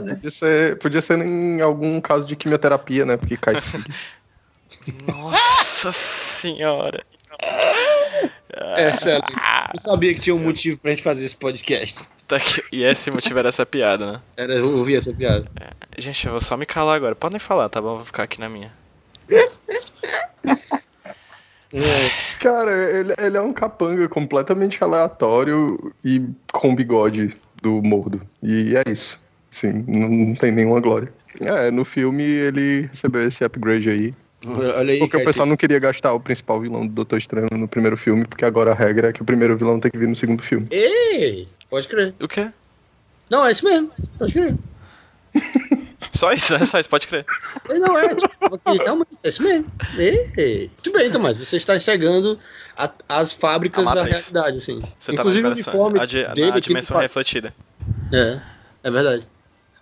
Podia ser, podia ser em algum caso de quimioterapia, né? Porque cai. Nossa senhora. É, Célio. Eu sabia que tinha um motivo pra gente fazer esse podcast. Tá aqui- E esse motivo era essa piada, né? Era, eu ouvi essa piada. Gente, eu vou só me calar agora. Podem falar, tá bom? Eu vou ficar aqui na minha. É, Cara, ele, ele é um capanga completamente aleatório e com bigode do mordo. E é isso. Sim, não, não tem nenhuma glória. É, no filme ele recebeu esse upgrade aí. Olha aí, Porque o Caio, pessoal não queria gastar o principal vilão do Doutor Estranho no primeiro filme, porque agora a regra é que o primeiro vilão tem que vir no segundo filme. Ei, pode crer. O quê? Não, é isso mesmo. Pode crer. Só isso, né? Só isso, pode crer. Não, é, tipo, aqui, realmente, é isso mesmo. Ei, Muito bem, Tomás, você está enxergando a- as fábricas A da realidade, assim. Você tá Inclusive o dimensão, uniforme a, di- dele aqui dimensão refletida. É, é verdade.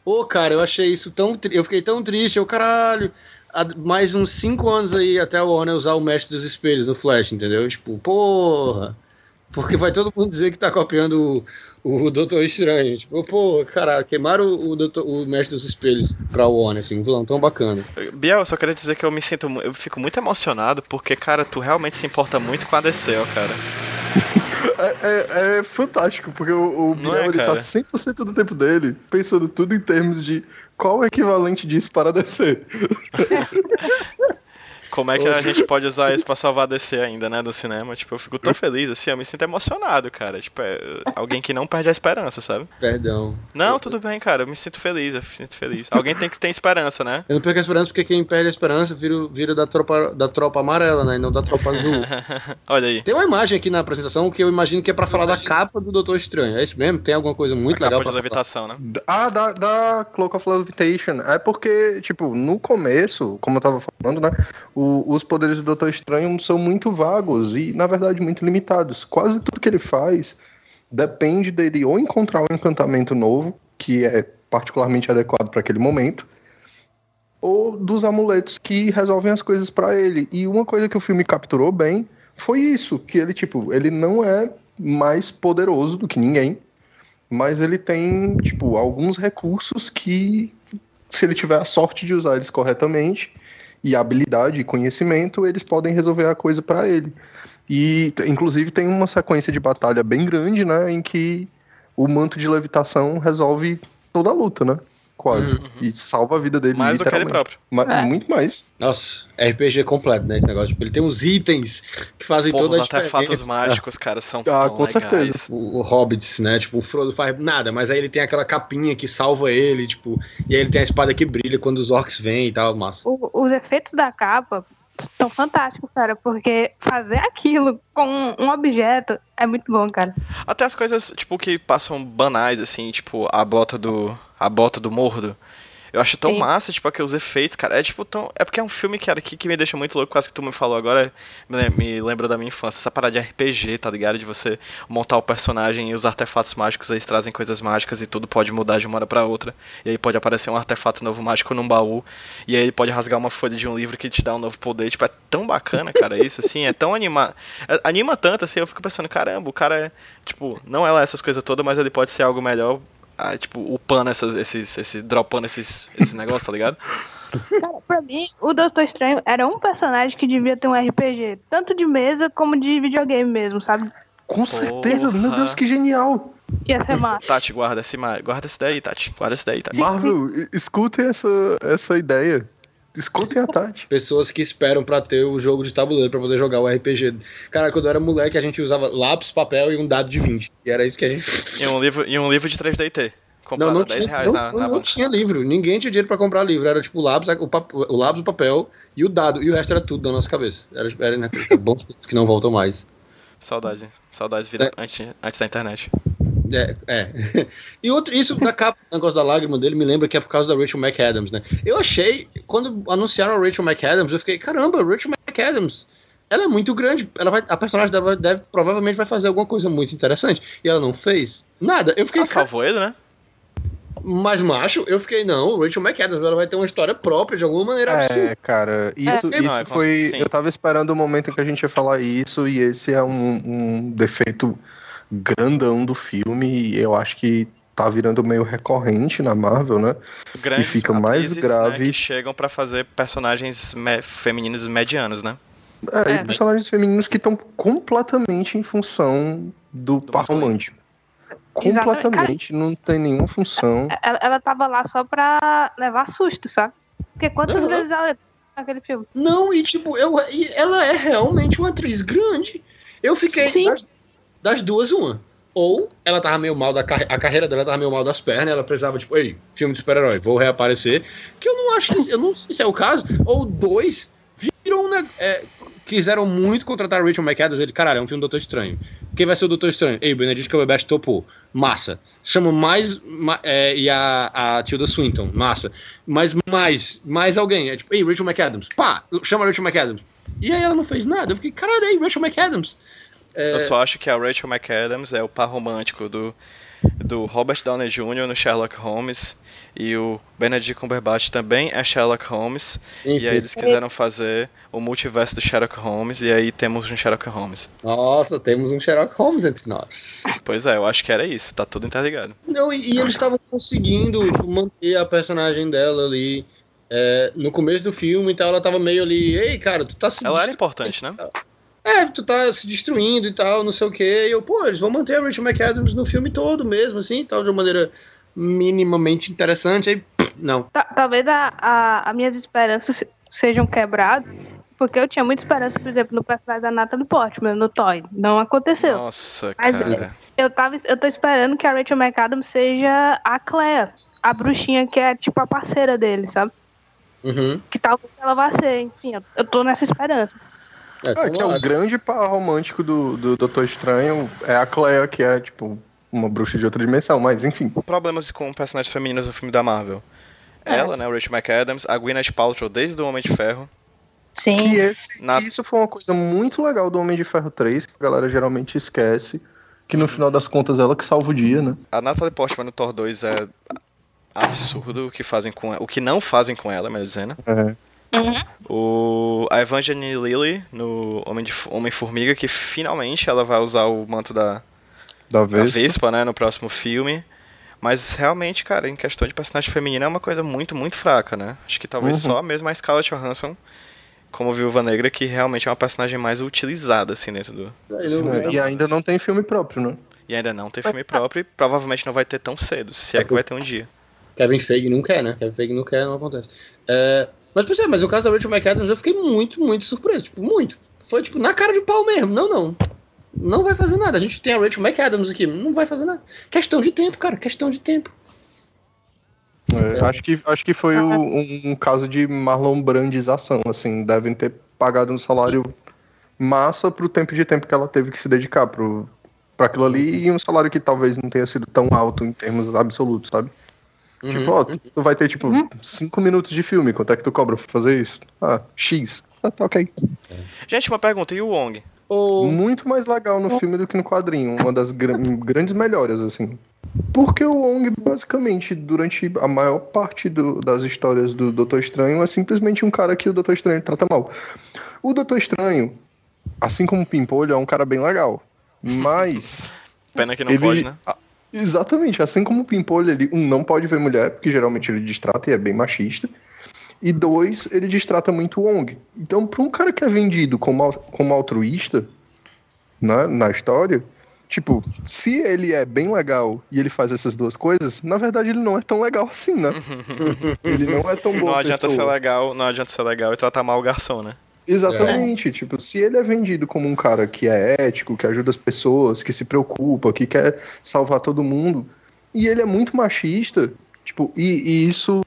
Ô, cara, eu achei isso tão. tri- Eu fiquei tão triste, eu, caralho. Mais uns 5 anos aí até o Warner usar o Mestre dos Espelhos no Flash, entendeu? Tipo, porra. Porque vai todo mundo dizer que tá copiando o, o Doutor Estranho. Tipo, pô, caralho, queimaram o, o, Doutor- o Mestre dos Espelhos pra Warner, assim, um vilão tão bacana. Biel, eu só queria dizer que eu me sinto. Eu fico muito emocionado porque, cara, tu realmente se importa muito com a DC, ó, cara. É, é- é fantástico, porque o, o Biel é, ele tá cara? 100% do tempo dele pensando tudo em termos de qual é o equivalente disso para DC. Como é que a gente pode usar isso pra salvar a DC ainda, né, do cinema? Tipo, eu fico tão feliz, assim, eu me sinto emocionado, cara. Tipo, é alguém que não perde a esperança, sabe? Perdão. Não, tudo bem, cara, eu me sinto feliz, eu me sinto feliz. Alguém tem que ter esperança, né? Eu não perco a esperança porque quem perde a esperança vira, vira da, tropa, da tropa amarela, né? E não da tropa azul. Olha aí. Tem uma imagem aqui na apresentação que eu imagino que é pra falar da capa do Doutor Estranho. É isso mesmo? Tem alguma coisa muito a legal capa de pra levitação, né? Ah, da, da Cloak of Levitation. É porque, tipo, no começo, como eu tava falando, né? o- os poderes do Doutor Estranho são muito vagos e, na verdade, muito limitados. Quase tudo que ele faz depende dele ou encontrar um encantamento novo, que é particularmente adequado para aquele momento, ou dos amuletos que resolvem as coisas para ele. E uma coisa que o filme capturou bem foi isso, que ele, tipo, ele não é mais poderoso do que ninguém, mas ele tem, tipo, alguns recursos que, se ele tiver a sorte de usar eles corretamente, e habilidade e conhecimento, eles podem resolver a coisa para ele. E, inclusive, tem uma sequência de batalha bem grande, né, em que o manto de levitação resolve toda a luta, né? Quase. E salva a vida dele Uhum. Mais do que ele literalmente. próprio. Ma- É. Muito mais. Nossa, RPG completo, né? Esse negócio. Tipo, ele tem uns itens que fazem Pô, toda os a diferença. artefatos mágicos, cara, são Ah, tão com legais. certeza. O, o Hobbits, né? Tipo, o Frodo faz nada, mas aí ele tem aquela capinha que salva ele, tipo, e aí ele tem a espada que brilha quando os orcs vêm e tal, massa. O- os efeitos da capa são fantásticos, cara, porque fazer aquilo com um objeto é muito bom, cara. Até as coisas, tipo, que passam banais, assim, tipo, a bota do. A bota do mordo. Eu acho tão Sim. massa, tipo, que os efeitos, cara. É tipo tão. É porque é um filme, cara, que, que me deixa muito louco, quase que tu me falou agora. Me, lem- me lembra da minha infância. Essa parada de RPG, tá ligado? De você montar o personagem e os artefatos mágicos, eles trazem coisas mágicas e tudo pode mudar de uma hora pra outra. E aí pode aparecer um artefato novo mágico num baú. E aí ele pode rasgar uma folha de um livro que te dá um novo poder. Tipo, é tão bacana, cara, isso, assim. É tão animado. Anima tanto, assim, eu fico pensando, caramba, o cara é. Tipo, não é lá essas coisas todas, mas ele pode ser algo melhor. Ah, tipo, upando essas, esses, esse, dropando esses, esses negócios, tá ligado? Cara, pra mim, o Doutor Estranho era um personagem que devia ter um RPG, tanto de mesa como de videogame mesmo, sabe? Com certeza, meu Deus, que genial! Ia ser massa. Tati, guarda esse, guarda esse daí, Tati. Guarda esse daí, Tati. Marvel, escutem essa, essa ideia. Escutem a Tati. Pessoas que esperam pra ter o jogo de tabuleiro pra poder jogar o RPG. Cara, quando eu era moleque, a gente usava lápis, papel e um dado de 20. E era isso que a gente. E um livro, e um livro de 3DT. Comprado Não, não a 10 tinha, reais não, na, na não banca. tinha livro. Ninguém tinha dinheiro pra comprar livro. Era tipo o lápis, o, pap- o lápis, o papel e o dado. E o resto era tudo da nossa cabeça. Era, era. Bons que não voltam mais. Saudades, saudades vida É. antes, antes da internet. É, é. E outro, isso da capa, o negócio da lágrima dele, me lembra que é por causa da Rachel McAdams, né? Eu achei, quando anunciaram a Rachel McAdams, eu fiquei, caramba, Rachel McAdams, ela é muito grande, ela vai, a personagem dela vai- deve, provavelmente vai fazer alguma coisa muito interessante. E ela não fez nada. Eu fiquei, Ela salvou ele, né? mais macho, eu fiquei, não, Rachel McAdams, ela vai ter uma história própria de alguma maneira absurda. É, cara, isso, É. Não, isso é, foi. sim. Eu tava esperando o momento em que a gente ia falar isso, e esse é um, um defeito grandão do filme, e eu acho que tá virando meio recorrente na Marvel, né? Grandes fica mais atrizes, grave. Né, que chegam pra fazer personagens me- femininos medianos, né? É, É. e personagens femininos que estão completamente em função do, par masculino. romântico. Completamente, não tem nenhuma função. Ela, ela tava lá só pra levar susto, sabe? Porque quantas Uhum. vezes ela naquele filme? Não, e tipo, eu, e ela é realmente uma atriz grande. Eu fiquei Sim. Das, duas, uma. Ou ela tava meio mal da carreira, a carreira dela tava meio mal das pernas, ela precisava, tipo, ei, filme de super-herói, vou reaparecer. Que eu não acho que, eu não sei se é o caso. Ou dois, viram, né? é, quiseram muito contratar a Rachel McAdams, ele, caralho, é um filme do Doutor Estranho. Quem vai ser o Doutor Estranho? Ei, Benedict Cumberbatch topou. Massa. Chama mais. ma- é, e a, a Tilda Swinton. Massa. Mas mais. Mais alguém. É tipo, ei, Rachel McAdams. Pá! Chama Rachel McAdams. E aí ela não fez nada. Eu fiquei, caralho, ei, Rachel McAdams. É, Eu só acho que a Rachel McAdams é o par romântico do, do Robert Downey Jr. no Sherlock Holmes. E o Benedict Cumberbatch também é Sherlock Holmes. E enfim. aí eles quiseram fazer o multiverso do Sherlock Holmes. E aí temos um Sherlock Holmes. Nossa, temos um Sherlock Holmes entre nós. Pois é, eu acho que era isso. Tá tudo interligado. Não, e, e eles estavam conseguindo manter a personagem dela ali. é, no começo do filme, então ela tava meio ali, ei, cara, tu tá se Ela era importante, né? É, tu tá se destruindo e tal, não sei o quê. E eu, pô, eles vão manter a Rachel McAdams no filme todo mesmo, assim, tal, de uma maneira minimamente interessante. Aí, pff, não. Ta- Talvez a, a, as minhas esperanças sejam quebradas, porque eu tinha muita esperança, por exemplo, no personagem da Natalie Portman, no Toy. Não aconteceu. Nossa, Mas- cara. Eu, tava, eu tô esperando que a Rachel McAdams seja a Claire, a bruxinha que é tipo a parceira dele, sabe? Uhum. Que talvez ela vá ser, enfim, eu, eu tô nessa esperança. É, É, que é tomara. o grande par romântico do, do Doutor Estranho é a Clea, que é, tipo, uma bruxa de outra dimensão, mas enfim. Problemas com personagens femininos no filme da Marvel. É. Ela, né, o Rachel McAdams, a Gwyneth Paltrow desde o Homem de Ferro. Sim. Que, esse, Na- que isso foi uma coisa muito legal do Homem de Ferro 3, que a galera geralmente esquece, que no final das contas ela que salva o dia, né? A Natalie Portman no Thor 2 é absurdo o que fazem com ela, o que não fazem com ela, melhor dizendo. É. O a Evangeline Lilly no Homem de Homem Formiga que finalmente ela vai usar o manto da, Da da vez. Vespa, né, no próximo filme. Mas realmente, cara, em questão de personagem feminino é uma coisa muito, muito fraca, né? Acho que talvez Uhum. só mesmo a Scarlett Johansson como Viúva Negra que realmente é uma personagem mais utilizada assim dentro do É, E ainda não tem filme próprio, né? e ainda não tem filme próprio e provavelmente não vai ter tão cedo, se é que vai ter um dia. Kevin Feige não quer, né? Kevin Feige não quer, não acontece. É, mas, pois é, mas no caso da Rachel McAdams eu fiquei muito, muito surpreso. Tipo, muito. Foi, tipo, na cara de pau mesmo. Não, não. Não vai fazer nada. A gente tem a Rachel McAdams aqui. Não vai fazer nada. Questão de tempo, cara. Questão de tempo. É, acho, que, acho que foi o- um, um caso de Marlon Brandização, assim, devem ter pagado um salário massa pro tempo de tempo que ela teve que se dedicar pro, pra aquilo ali e um salário que talvez não tenha sido tão alto em termos absolutos, sabe? Tipo, ó, tu tu vai ter, tipo, cinco minutos de filme, quanto é que tu cobra pra fazer isso? Ah, X. Ah, tá ok. Gente, uma pergunta, e o Wong? Ou Muito mais legal no filme do que no quadrinho, uma das gra- grandes melhores, assim. Porque o Wong, basicamente, durante a maior parte do- das histórias do Doutor Estranho, é simplesmente um cara que o Doutor Estranho trata mal. O Doutor Estranho, assim como o Pimpolho, é um cara bem legal. Mas. Pena que não ele, pode, né? Exatamente, assim como o Pimpolho, ele, um, não pode ver mulher, porque geralmente ele distrata e é bem machista. E dois, ele distrata muito o Wong. Então, para um cara que é vendido como, como altruísta na, na história, tipo, se ele é bem legal e ele faz essas duas coisas, na verdade ele não é tão legal assim, né? ele não é tão bom Não adianta ser pessoa. legal, não adianta ser legal e tratar mal o garçom, né? Exatamente, tipo, se ele é vendido como um cara que é ético, que ajuda as pessoas, que se preocupa, que quer salvar todo mundo, e ele é muito machista, tipo, e, e isso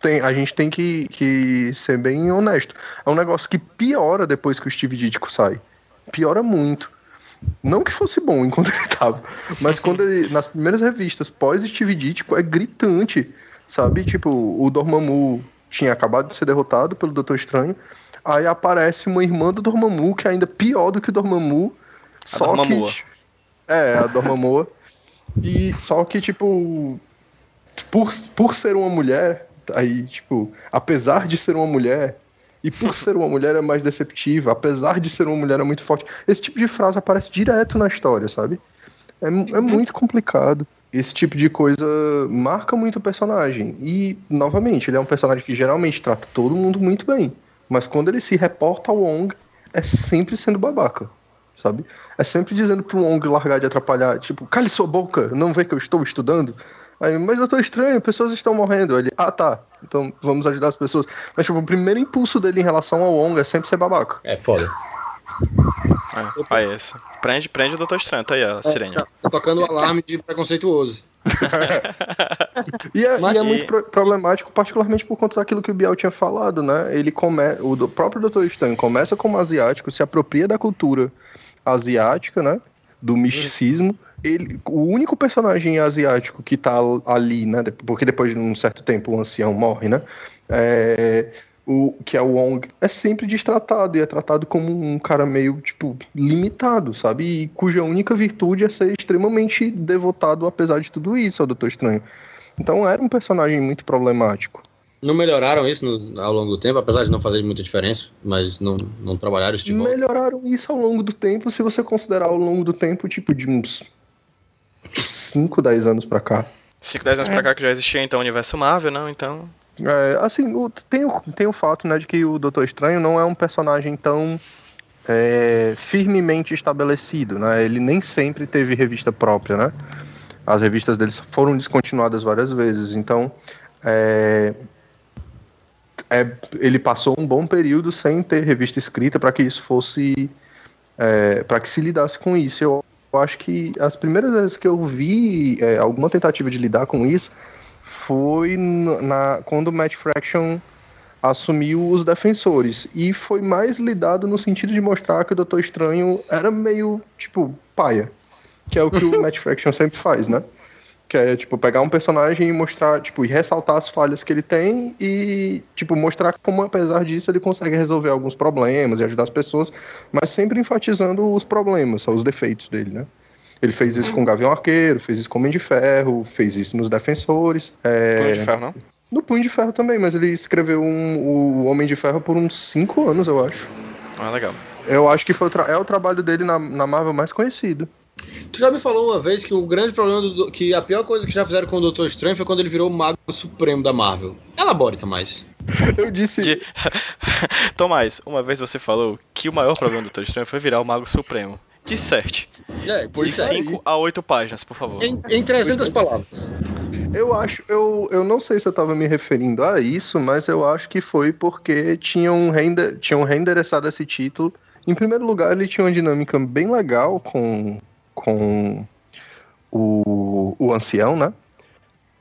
tem, a gente tem que, que ser bem honesto. É um negócio que piora depois que o Steve Ditko sai. Piora muito. Não que fosse bom enquanto ele tava, mas quando ele, nas primeiras revistas pós Steve Ditko é gritante, sabe? Tipo, o Dormammu tinha acabado de ser derrotado pelo Doutor Estranho, aí aparece uma irmã do Dormammu que é ainda pior do que o Dormammu, só Dormammu. que é a Dormammu e só que tipo por, por ser uma mulher, aí tipo, apesar de ser uma mulher e por ser uma mulher é mais deceptiva, apesar de ser uma mulher é muito forte. Esse tipo de frase aparece direto na história, sabe? É, é muito complicado. Esse tipo de coisa marca muito o personagem. E, novamente, ele é um personagem que geralmente trata todo mundo muito bem. Mas quando ele se reporta ao Wong, é sempre sendo babaca. Sabe? É sempre dizendo pro Wong largar de atrapalhar. Tipo, cale sua boca, não vê que eu estou estudando? Aí, mas eu tô estranho, pessoas estão morrendo. Ele, ah tá, então vamos ajudar as pessoas. Mas, tipo, o primeiro impulso dele em relação ao Wong é sempre ser babaca. É foda. É, aí esse. Prende, prende o Doutor Estranho, tá aí a sirene. Tá tocando o alarme de preconceituoso. E é, Mas e é muito pro- problemático, particularmente por conta daquilo que o Biel tinha falado, né? Ele come... O do- próprio Dr. Stan começa como asiático, se apropria da cultura asiática, né? Do misticismo. Ele, o único personagem asiático que tá ali, né? Porque depois de um certo tempo o ancião morre, né? É, o, que é o Wong, é sempre destratado e é tratado como um cara meio, tipo, limitado, sabe? E cuja única virtude é ser extremamente devotado, apesar de tudo isso, ao Doutor Estranho. Então era um personagem muito problemático. Não melhoraram isso no- ao longo do tempo, apesar de não fazer muita diferença, mas não, não trabalharam isso de volta. Melhoraram isso ao longo do tempo, se você considerar ao longo do tempo, tipo, de uns 5, 10 anos pra cá. 5, 10 anos pra cá que já existia então o universo Marvel, não? Então. É, assim, o- tem, o, tem o fato, né, de que o Doutor Estranho não é um personagem tão é, firmemente estabelecido, né? Ele nem sempre teve revista própria, né? As revistas deles foram descontinuadas várias vezes, então é, é, ele passou um bom período sem ter revista escrita para que isso fosse é, para que se lidasse com isso. Eu, eu, acho que as primeiras vezes que eu vi é, alguma tentativa de lidar com isso foi na, quando o Matt Fraction assumiu os defensores. E foi mais lidado no sentido de mostrar que o Doutor Estranho era meio, tipo, paia. Que é o que o Matt Fraction sempre faz, né? Que é, tipo, pegar um personagem e mostrar, tipo, e ressaltar as falhas que ele tem e, tipo, mostrar como, apesar disso, ele consegue resolver alguns problemas e ajudar as pessoas, mas sempre enfatizando os problemas, os defeitos dele, né? Ele fez isso com o Gavião Arqueiro, fez isso com o Homem de Ferro, fez isso nos Defensores. É... Punho de Ferro, não? No Punho de Ferro também, mas ele escreveu um, o Homem de Ferro por uns 5 anos, eu acho. Ah, legal. Eu acho que foi o é o trabalho dele na, na Marvel mais conhecido. Tu já me falou uma vez que o grande problema do, que a pior coisa que já fizeram com o Doutor Estranho foi quando ele virou o Mago Supremo da Marvel. Elabore, Tomás. Eu disse. De... Tomás, uma vez você falou que o maior problema do Doutor Estranho foi virar o Mago Supremo. Disserte. É, de 5 a 8 páginas, por favor. Em, em 300 palavras. Eu acho, eu, eu não sei se eu estava me referindo a isso, mas eu acho que foi porque tinham, render, tinham reendereçado esse título. Em primeiro lugar, ele tinha uma dinâmica bem legal com, com o, o ancião, né?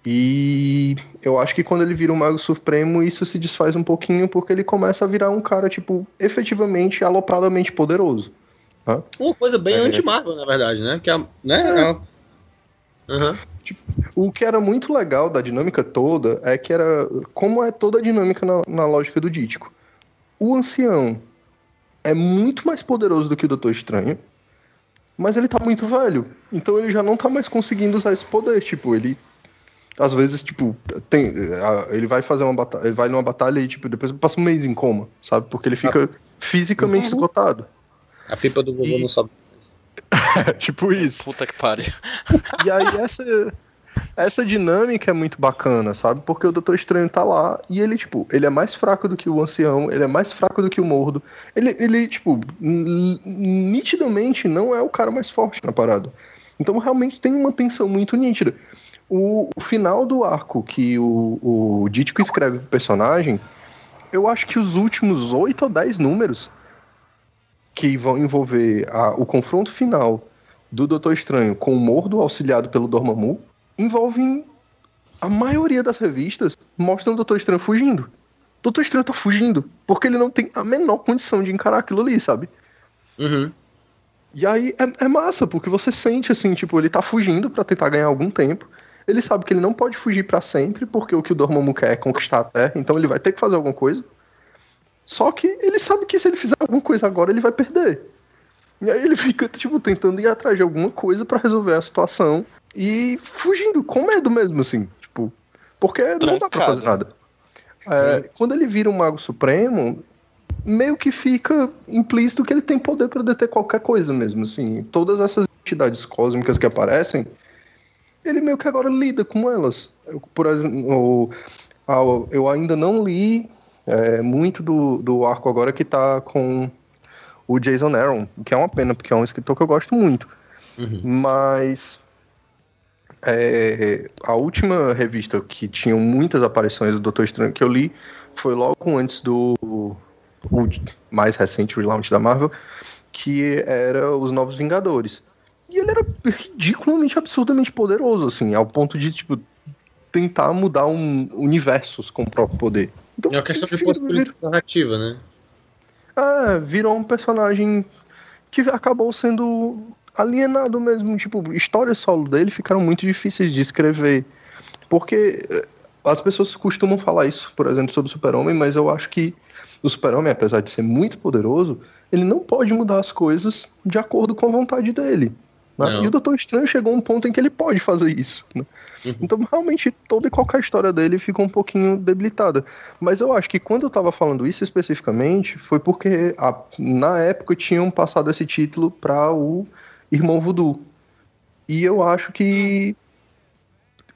E eu acho que quando ele vira o Mago Supremo, isso se desfaz um pouquinho, porque ele começa a virar um cara, tipo, efetivamente, alopradamente poderoso. Uma coisa bem é, anti-Marvel, na verdade, né? Que a, né? É. Uhum. Tipo, o que era muito legal da dinâmica toda é que era. Como é toda a dinâmica na, na lógica do Dítico. O ancião é muito mais poderoso do que o Doutor Estranho mas ele tá muito velho. Então ele já não tá mais conseguindo usar esse poder. Tipo, ele. Às vezes, tipo, tem. Ele vai fazer uma batalha. Ele vai numa batalha e, tipo, depois passa um mês em coma, sabe? Porque ele fica ah. fisicamente uhum. esgotado. A pipa do vovô e... não sabe. tipo isso. Puta que pariu. E aí essa essa dinâmica é muito bacana, sabe? Porque o Doutor Estranho tá lá e ele, tipo, ele é mais fraco do que o ancião, ele é mais fraco do que o mordo. Ele, ele tipo, nitidamente não é o cara mais forte na parada. Então realmente tem uma tensão muito nítida. O, o final do arco que o, o Dítico escreve pro personagem, eu acho que os últimos 8 ou 10 números que vão envolver a, o confronto final do Doutor Estranho com o Mordo auxiliado pelo Dormammu envolvem a maioria das revistas mostram o Doutor Estranho fugindo. O Doutor Estranho tá fugindo porque ele não tem a menor condição de encarar aquilo ali, sabe? Uhum. E aí é, é, massa, porque você sente assim, tipo, ele tá fugindo para tentar ganhar algum tempo. Ele sabe que ele não pode fugir para sempre, porque o que o Dormammu quer é conquistar a Terra, então ele vai ter que fazer alguma coisa. Só que ele sabe que se ele fizer alguma coisa agora, ele vai perder. E aí ele fica, tipo, tentando ir atrás de alguma coisa para resolver a situação e fugindo, com medo mesmo, assim. Tipo, porque Trancado. não dá pra fazer nada. É, quando ele vira um Mago Supremo, meio que fica implícito que ele tem poder para deter qualquer coisa mesmo, assim. Todas essas entidades cósmicas que aparecem, ele meio que agora lida com elas. Eu, por exemplo, eu ainda não li é, muito do, do arco agora que tá com o Jason Aaron, que é uma pena, porque é um escritor que eu gosto muito. Uhum. Mas é, a última revista que tinha muitas aparições do Doutor Estranho que eu li foi logo antes do o mais recente relaunch da Marvel, que era Os Novos Vingadores. E ele era ridiculamente, absurdamente poderoso, assim, ao ponto de, tipo, tentar mudar um universos com o próprio poder. Então, é uma questão de possibilidade narrativa, né? É, virou um personagem que acabou sendo alienado mesmo. Tipo, histórias solo dele ficaram muito difíceis de escrever. Porque eh, as pessoas costumam falar isso, por exemplo, sobre o Super-Homem, mas eu acho que o Super-Homem, apesar de ser muito poderoso, ele não pode mudar as coisas de acordo com a vontade dele. Né? E o Doutor Estranho chegou a um ponto em que ele pode fazer isso. Né? Uhum. Então, realmente, toda e qualquer história dele fica um pouquinho debilitada. Mas eu acho que quando eu tava falando isso especificamente, foi porque a, na época tinham passado esse título para o Irmão Voodoo. E eu acho que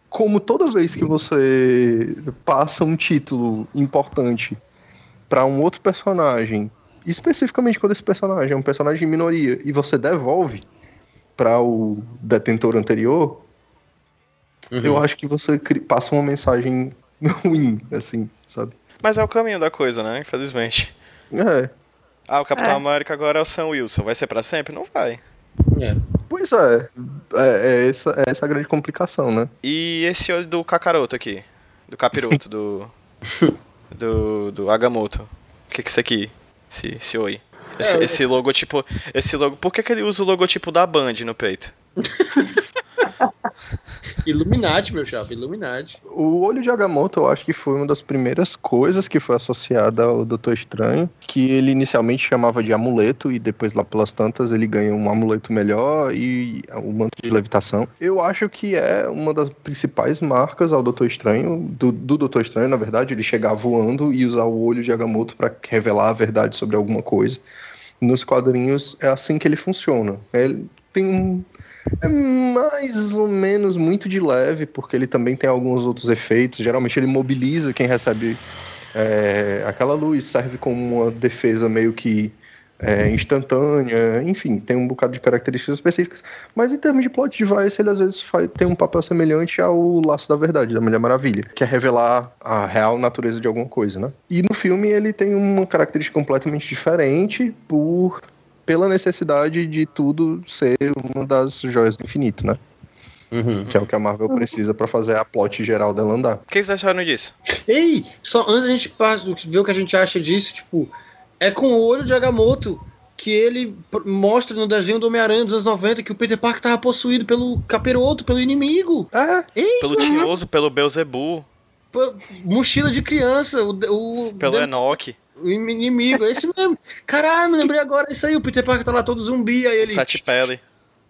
como toda vez que você passa um título importante para um outro personagem especificamente quando esse personagem é um personagem de minoria e você devolve para o detentor anterior, Uhum. eu acho que você passa uma mensagem ruim, assim, sabe? Mas é o caminho da coisa, né? Infelizmente. É. Ah, o Capitão É. América agora é o Sam Wilson. Vai ser pra sempre? Não vai. É. Pois é, é, é essa, é essa a grande complicação, né? E esse olho do Kakaroto aqui? Do Capiroto, do. Do. Do Agamotto. O que que é isso aqui? Esse, esse oi. Esse, É, esse logotipo. Esse logo. Por que, que ele usa o logotipo da Band no peito? Illuminati, meu chapa, Illuminati. O olho de Agamotto eu acho que foi uma das primeiras coisas que foi associada ao Doutor Estranho, que ele inicialmente chamava de amuleto e depois lá pelas tantas ele ganha um amuleto melhor e o manto de levitação. Eu acho que é uma das principais marcas ao Doutor Estranho, do, do Doutor Estranho, na verdade, ele chegar voando e usar o olho de Agamotto para revelar a verdade sobre alguma coisa. Nos quadrinhos é assim que ele funciona. Ele tem um é mais ou menos muito de leve, porque ele também tem alguns outros efeitos. Geralmente ele mobiliza quem recebe é, aquela luz, serve como uma defesa meio que é, instantânea. Enfim, tem um bocado de características específicas. Mas em termos de plot device, ele às vezes faz, tem um papel semelhante ao Laço da Verdade, da Mulher Maravilha, que é revelar a real natureza de alguma coisa, né? E no filme ele tem uma característica completamente diferente por pela necessidade de tudo ser uma das joias do infinito, né? Uhum. Que é o que a Marvel precisa pra fazer a plot geral dela andar. O que vocês acharam disso? Ei, só antes a gente passa- ver o que a gente acha disso, tipo, é com o olho de Agamotto que ele mostra no desenho do Homem-Aranha dos anos 90 que o Peter Parker tava possuído pelo capiroto, pelo inimigo. É, Pelo Tinhoso, pelo Beelzebub, Pô, Mochila de criança, o, o, pelo Enoch, o inimigo, é esse mesmo. Caralho, me lembrei agora, isso aí, o Peter Parker tá lá todo zumbi, aí ele. Sete Pele.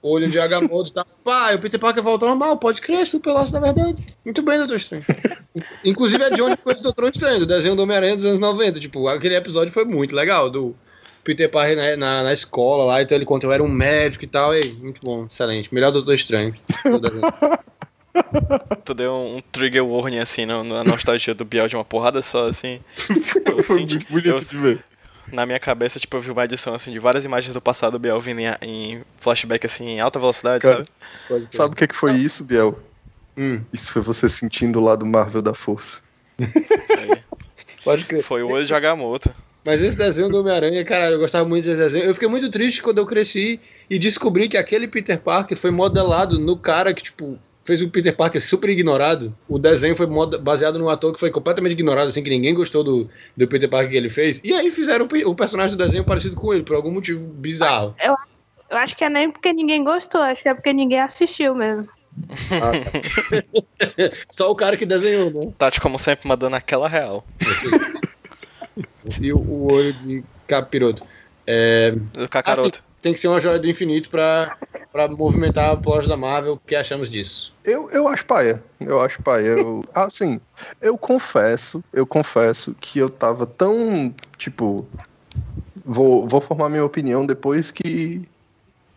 Olho de Agamotto, tá? Pá, o Peter Parker volta normal, pode crer, super laço da verdade. Muito bem, Doutor Estranho. Inclusive é de onde foi o Doutor Estranho, do desenho do Homem-Aranha dos anos 90. Tipo, aquele episódio foi muito legal, do Peter Parker na, na, na escola lá, então ele conta eu era um médico e tal. Ei, muito bom, excelente. Melhor Doutor Estranho. Tu deu um, um trigger warning assim no- na nostalgia do Biel de uma porrada só, assim. Eu foi senti- muito bonito eu- de ver. Na minha cabeça, tipo, eu vi uma edição assim de várias imagens do passado do Biel vindo em, em flashback assim em alta velocidade, Cara, sabe? Sabe o que, que foi isso, Biel? Hum, Isso foi você sentindo o lado Marvel da força. Aí, pode crer. foi o olho de Agamotto. Mas esse desenho do Homem-Aranha, cara, eu gostava muito desse desenho. Eu fiquei muito triste quando eu cresci e descobri que aquele Peter Parker foi modelado no cara que, tipo, fez o Peter Parker super ignorado. O desenho foi baseado num ator que foi completamente ignorado, assim, que ninguém gostou do, do Peter Parker que ele fez. E aí fizeram o pe- o personagem do desenho parecido com ele, por algum motivo bizarro. Eu acho que é nem porque ninguém gostou, acho que é porque ninguém assistiu mesmo. Só o cara que desenhou, né? Tati, como sempre, mandando aquela real. E o, o olho de capiroto. É, Do Kakaroto. Tem que ser uma joia do infinito pra, pra movimentar a plot da Marvel. O que achamos disso? Eu, eu acho paia. Eu acho paia. Eu, assim, eu confesso, eu confesso que eu tava tão, tipo, vou, vou formar minha opinião depois que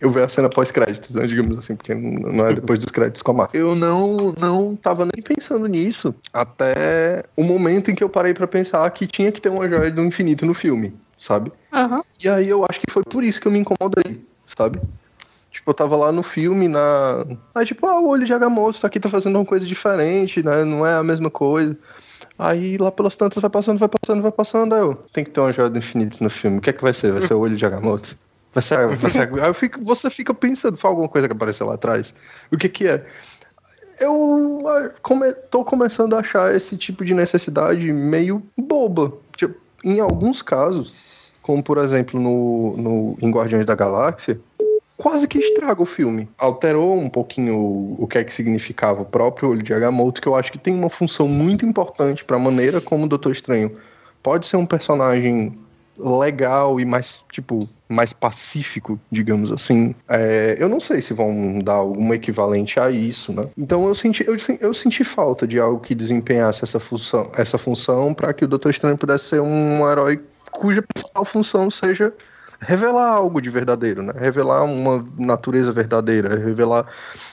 eu ver a cena pós-créditos, né, digamos assim, porque não é depois dos créditos com a Marvel. Eu não, não tava nem pensando nisso até o momento em que eu parei pra pensar que tinha que ter uma joia do infinito no filme, sabe? Aham. E aí eu acho que foi por isso que eu me incomodei, sabe? Tipo, eu tava lá no filme, na. Aí, tipo, ah, o olho de Agamotto tá aqui, tá fazendo uma coisa diferente, né? Não é a mesma coisa. Aí lá pelas tantas vai passando, vai passando, vai passando. Aí eu, tem que ter uma joia do infinito no filme. O que é que vai ser? Vai ser o olho de Agamotto? Vai ser. Vai ser... Aí eu fico, você fica pensando, foi alguma coisa que apareceu lá atrás? O que que é? Eu ah, come, tô começando a achar esse tipo de necessidade meio boba. Tipo, em alguns casos, como por exemplo no, no em Guardiões da Galáxia, quase que estraga o filme. Alterou um pouquinho o, o que é que significava o próprio olho de Agamotto, que eu acho que tem uma função muito importante para a maneira como o Doutor Estranho pode ser um personagem legal e mais, tipo, mais pacífico, digamos assim. É, eu não sei se vão dar algum equivalente a isso, né? Então eu senti, eu, eu senti falta de algo que desempenhasse essa função, essa função para que o Doutor Estranho pudesse ser um herói cuja principal função seja revelar algo de verdadeiro, né? Revelar uma natureza verdadeira, revelar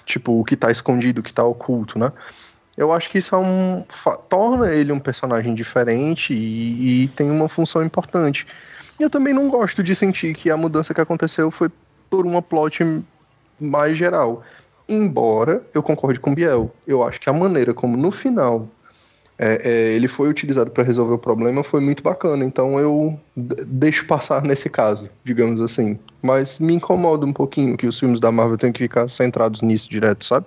tipo o que tá escondido, o que tá oculto, né? Eu acho que isso é um torna ele um personagem diferente e, e tem uma função importante. Eu também não gosto de sentir que a mudança que aconteceu foi por uma plot mais geral. Embora eu concorde com o Biel, eu acho que a maneira como no final é, é, ele foi utilizado para resolver o problema foi muito bacana. Então eu deixo passar nesse caso, digamos assim. Mas me incomoda um pouquinho que os filmes da Marvel tenham que ficar centrados nisso direto, sabe?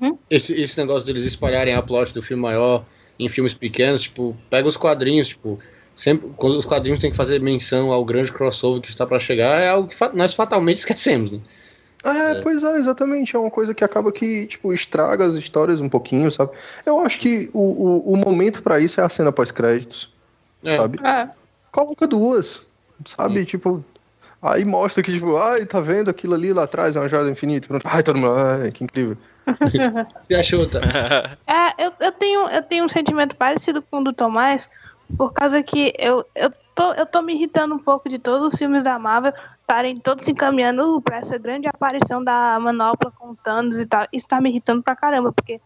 Uhum. Esse, esse negócio deles espalharem a plot do filme maior em filmes pequenos, tipo, pega os quadrinhos, tipo, sempre quando os quadrinhos têm que fazer menção ao grande crossover que está para chegar, é algo que nós fatalmente esquecemos, né? É, é, pois é, exatamente. É uma coisa que acaba que, tipo, estraga as histórias um pouquinho, sabe? Eu acho que o, o, o momento para isso é a cena pós-créditos, é. sabe? É. Coloca duas, sabe? Sim. Tipo, aí mostra que, tipo, ai, tá vendo aquilo ali lá atrás, é uma joia infinita. Pronto. Ai, todo mundo, ai, que incrível. Você achou, tá? É, eu, eu, tenho, eu tenho um sentimento parecido com o do Tomás, por causa que eu, eu, tô, eu tô me irritando um pouco de todos os filmes da Marvel estarem todos se encaminhando para essa grande aparição da manopla com Thanos e tal. Isso tá me irritando pra caramba, porque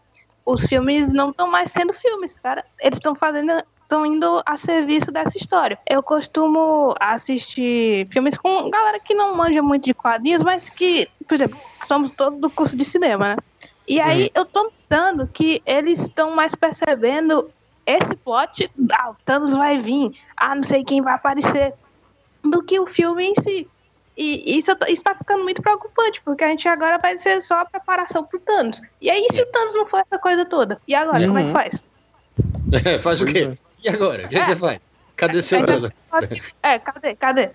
os filmes não estão mais sendo filmes, cara. Eles estão fazendo estão indo a serviço dessa história. Eu costumo assistir filmes com galera que não manja muito de quadrinhos, mas que, por exemplo, somos todos do curso de cinema, né? E aí uhum. eu tô notando que eles estão mais percebendo esse plot, ah, o Thanos vai vir, ah, não sei quem vai aparecer, do que o filme em si. E isso, isso tá ficando muito preocupante, porque a gente agora vai ser só a preparação pro Thanos. E aí, se o Thanos não for essa coisa toda? E agora, uhum. como é que faz? É, faz o quê? E agora? O que, é. que você faz? Cadê seu Thanos? É, cadê? Cadê?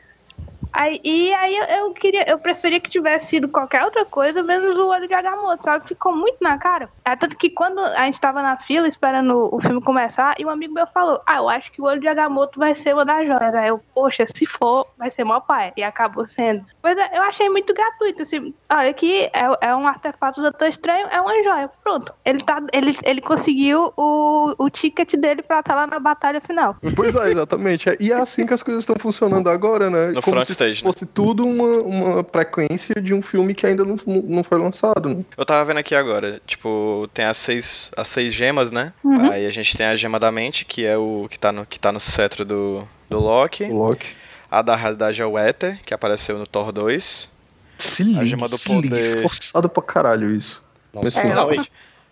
Aí, e aí eu, queria, eu preferia que tivesse sido qualquer outra coisa, menos o olho de Agamotto, sabe? Ficou muito na cara. É tanto que quando a gente tava na fila esperando o filme começar, e um amigo meu falou: Ah, eu acho que o olho de Agamotto vai ser uma das joias. Aí eu, poxa, se for, vai ser mó pai. E acabou sendo. Mas é, eu achei muito gratuito, assim. Olha, aqui é, é um artefato do Doutor Estranho, é uma joia. Pronto. Ele, tá, ele, ele conseguiu o, o ticket dele pra estar tá lá na batalha final. Pois é, exatamente. E é assim que as coisas estão funcionando agora, né? No Como front se stage, né? fosse tudo uma, uma frequência de um filme que ainda não, não foi lançado, né? Eu tava vendo aqui agora, tipo, tem as seis, as seis gemas, né? Uhum. Aí a gente tem a gema da mente, que é o que tá no, que tá no cetro do, do Loki. Loki. A da realidade é o Ether, que apareceu no Thor 2. Se liga, a gema do poder... forçado pra caralho isso. Nossa, é, não,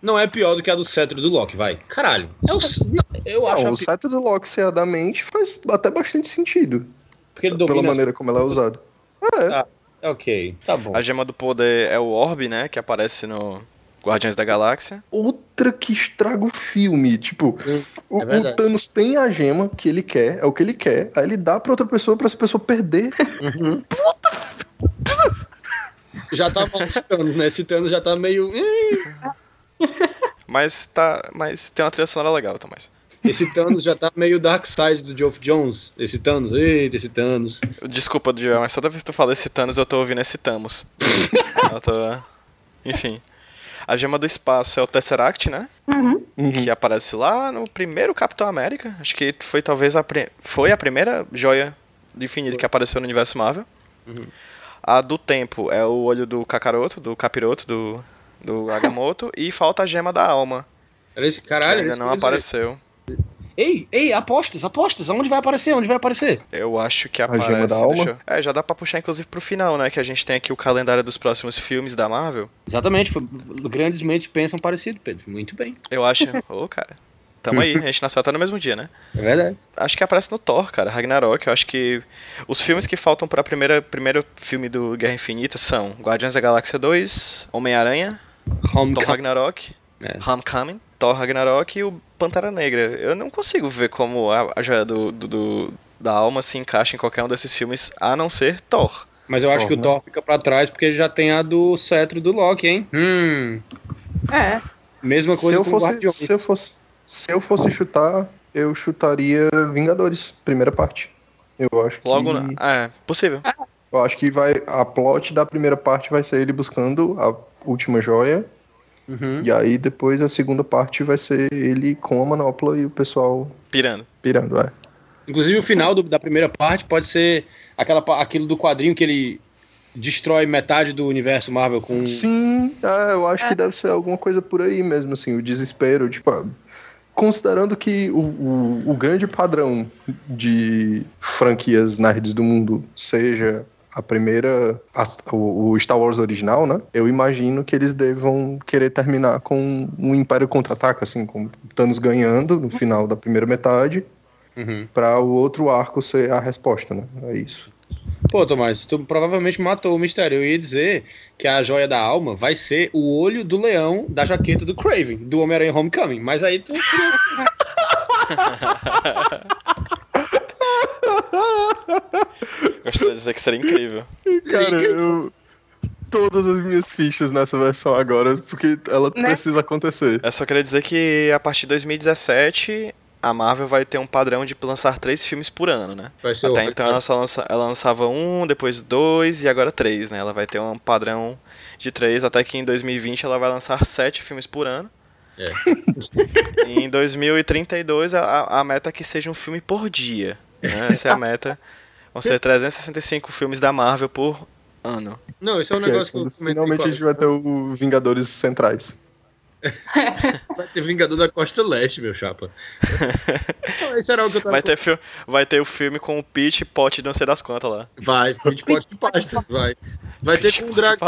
não é pior do que a do cetro do Loki, vai. Caralho. Eu, eu acho. Não, o cetro do Loki ser a da mente faz até bastante sentido. Porque ele domina... Pela maneira como ela é usada. É. Ah, ok, tá bom. A gema do poder é o Orb, né? Que aparece no Guardiões da Galáxia. Outra que estraga o filme. Tipo, o, é o, Thanos tem a gema que ele quer, é o que ele quer. Aí ele dá pra outra pessoa pra essa pessoa perder. Uhum. Puta! Já tá mal Thanos, né? Esse Thanos já tá meio. mas tá. Mas tem uma trilha sonora legal, Tomás. Esse Thanos já tá meio Dark Side do Geoff Jones. Esse Thanos, eita, esse Thanos. Desculpa, Joel, mas toda vez que tu fala esse Thanos, eu tô ouvindo esse Thanos. eu tô... Enfim. A gema do espaço é o Tesseract, né? Uhum. uhum. Que aparece lá no primeiro Capitão América. Acho que foi talvez a, foi a primeira joia do infinito que apareceu no universo Marvel. Uhum. A do tempo é o olho do Kakaroto, do Capiroto, do, do Agamotto. e falta a gema da alma. Esse caralho, que ainda não apareceu. Ei, ei, apostas, apostas. Onde vai aparecer? Onde vai aparecer? Eu acho que aparece. A gema da alma? Eu... É, já dá pra puxar inclusive pro final, né? Que a gente tem aqui o calendário dos próximos filmes da Marvel. Exatamente. Grandes mentes pensam parecido, Pedro. Muito bem. Eu acho. Ô, oh, cara. Tamo aí, a gente nasceu até no mesmo dia, né? É verdade. Acho que aparece no Thor, cara, Ragnarok. Eu acho que os filmes que faltam para primeira primeiro filme do Guerra Infinita são Guardiões da Galáxia 2, Homem-Aranha, Thor Ragnarok, é. Homecoming, Thor Ragnarok e o Pantera Negra. Eu não consigo ver como a, a joia do, do, do, da alma se encaixa em qualquer um desses filmes, a não ser Thor. Mas eu acho Thor, que o né? Thor fica para trás porque já tem a do cetro do Loki, hein? Hum. É. Mesma coisa se eu fosse, se eu fosse Se eu fosse chutar, eu chutaria Vingadores, primeira parte. Eu acho Logo, que... Logo, é, possível. Eu acho que vai a plot da primeira parte vai ser ele buscando a última joia Uhum. E aí depois a segunda parte vai ser ele com a manopla e o pessoal. Pirando. Pirando, é. Inclusive o final do, da primeira parte pode ser aquela, aquilo do quadrinho que ele destrói metade do universo Marvel com. Sim, é, eu acho é. que deve ser alguma coisa por aí mesmo, assim, o desespero, tipo. considerando que o, o, o grande padrão de franquias nerds do mundo seja a primeira, a, o, o, Star Wars original, né? Eu imagino que eles devam querer terminar com um Império Contra-Ataca, assim, com Thanos ganhando no final da primeira metade, uhum. para o outro arco ser a resposta, né? É isso. Pô, Tomás, tu provavelmente matou o mistério. Eu ia dizer que a joia da alma vai ser o olho do leão da jaqueta do Craven, do Homem-Aranha Homecoming. Mas aí tu. Gostaria de dizer que seria incrível. Cara, eu. Todas as minhas fichas nessa versão agora, porque ela né? precisa acontecer. Eu só queria dizer que a partir de 2017 a Marvel vai ter um padrão de lançar três filmes por ano, né? Até então ela só lança, ela lançava um, depois dois e agora três, né? Ela vai ter um padrão de três, até que em 2020 ela vai lançar sete filmes por ano. É. em 2032 a, a meta é que seja um filme por dia. Né? Essa é a meta. Vão ser 365 filmes da Marvel por ano. Não, esse é um negócio que eu Finalmente a gente vai ter o Vingadores Centrais. vai ter Vingador da Costa Leste, meu chapa. Esse era o que eu tava vai, ter vai ter o filme com o Peach Pot não sei das contas lá. Vai, Peach Pot de pasta, vai. Vai ter com o Drag...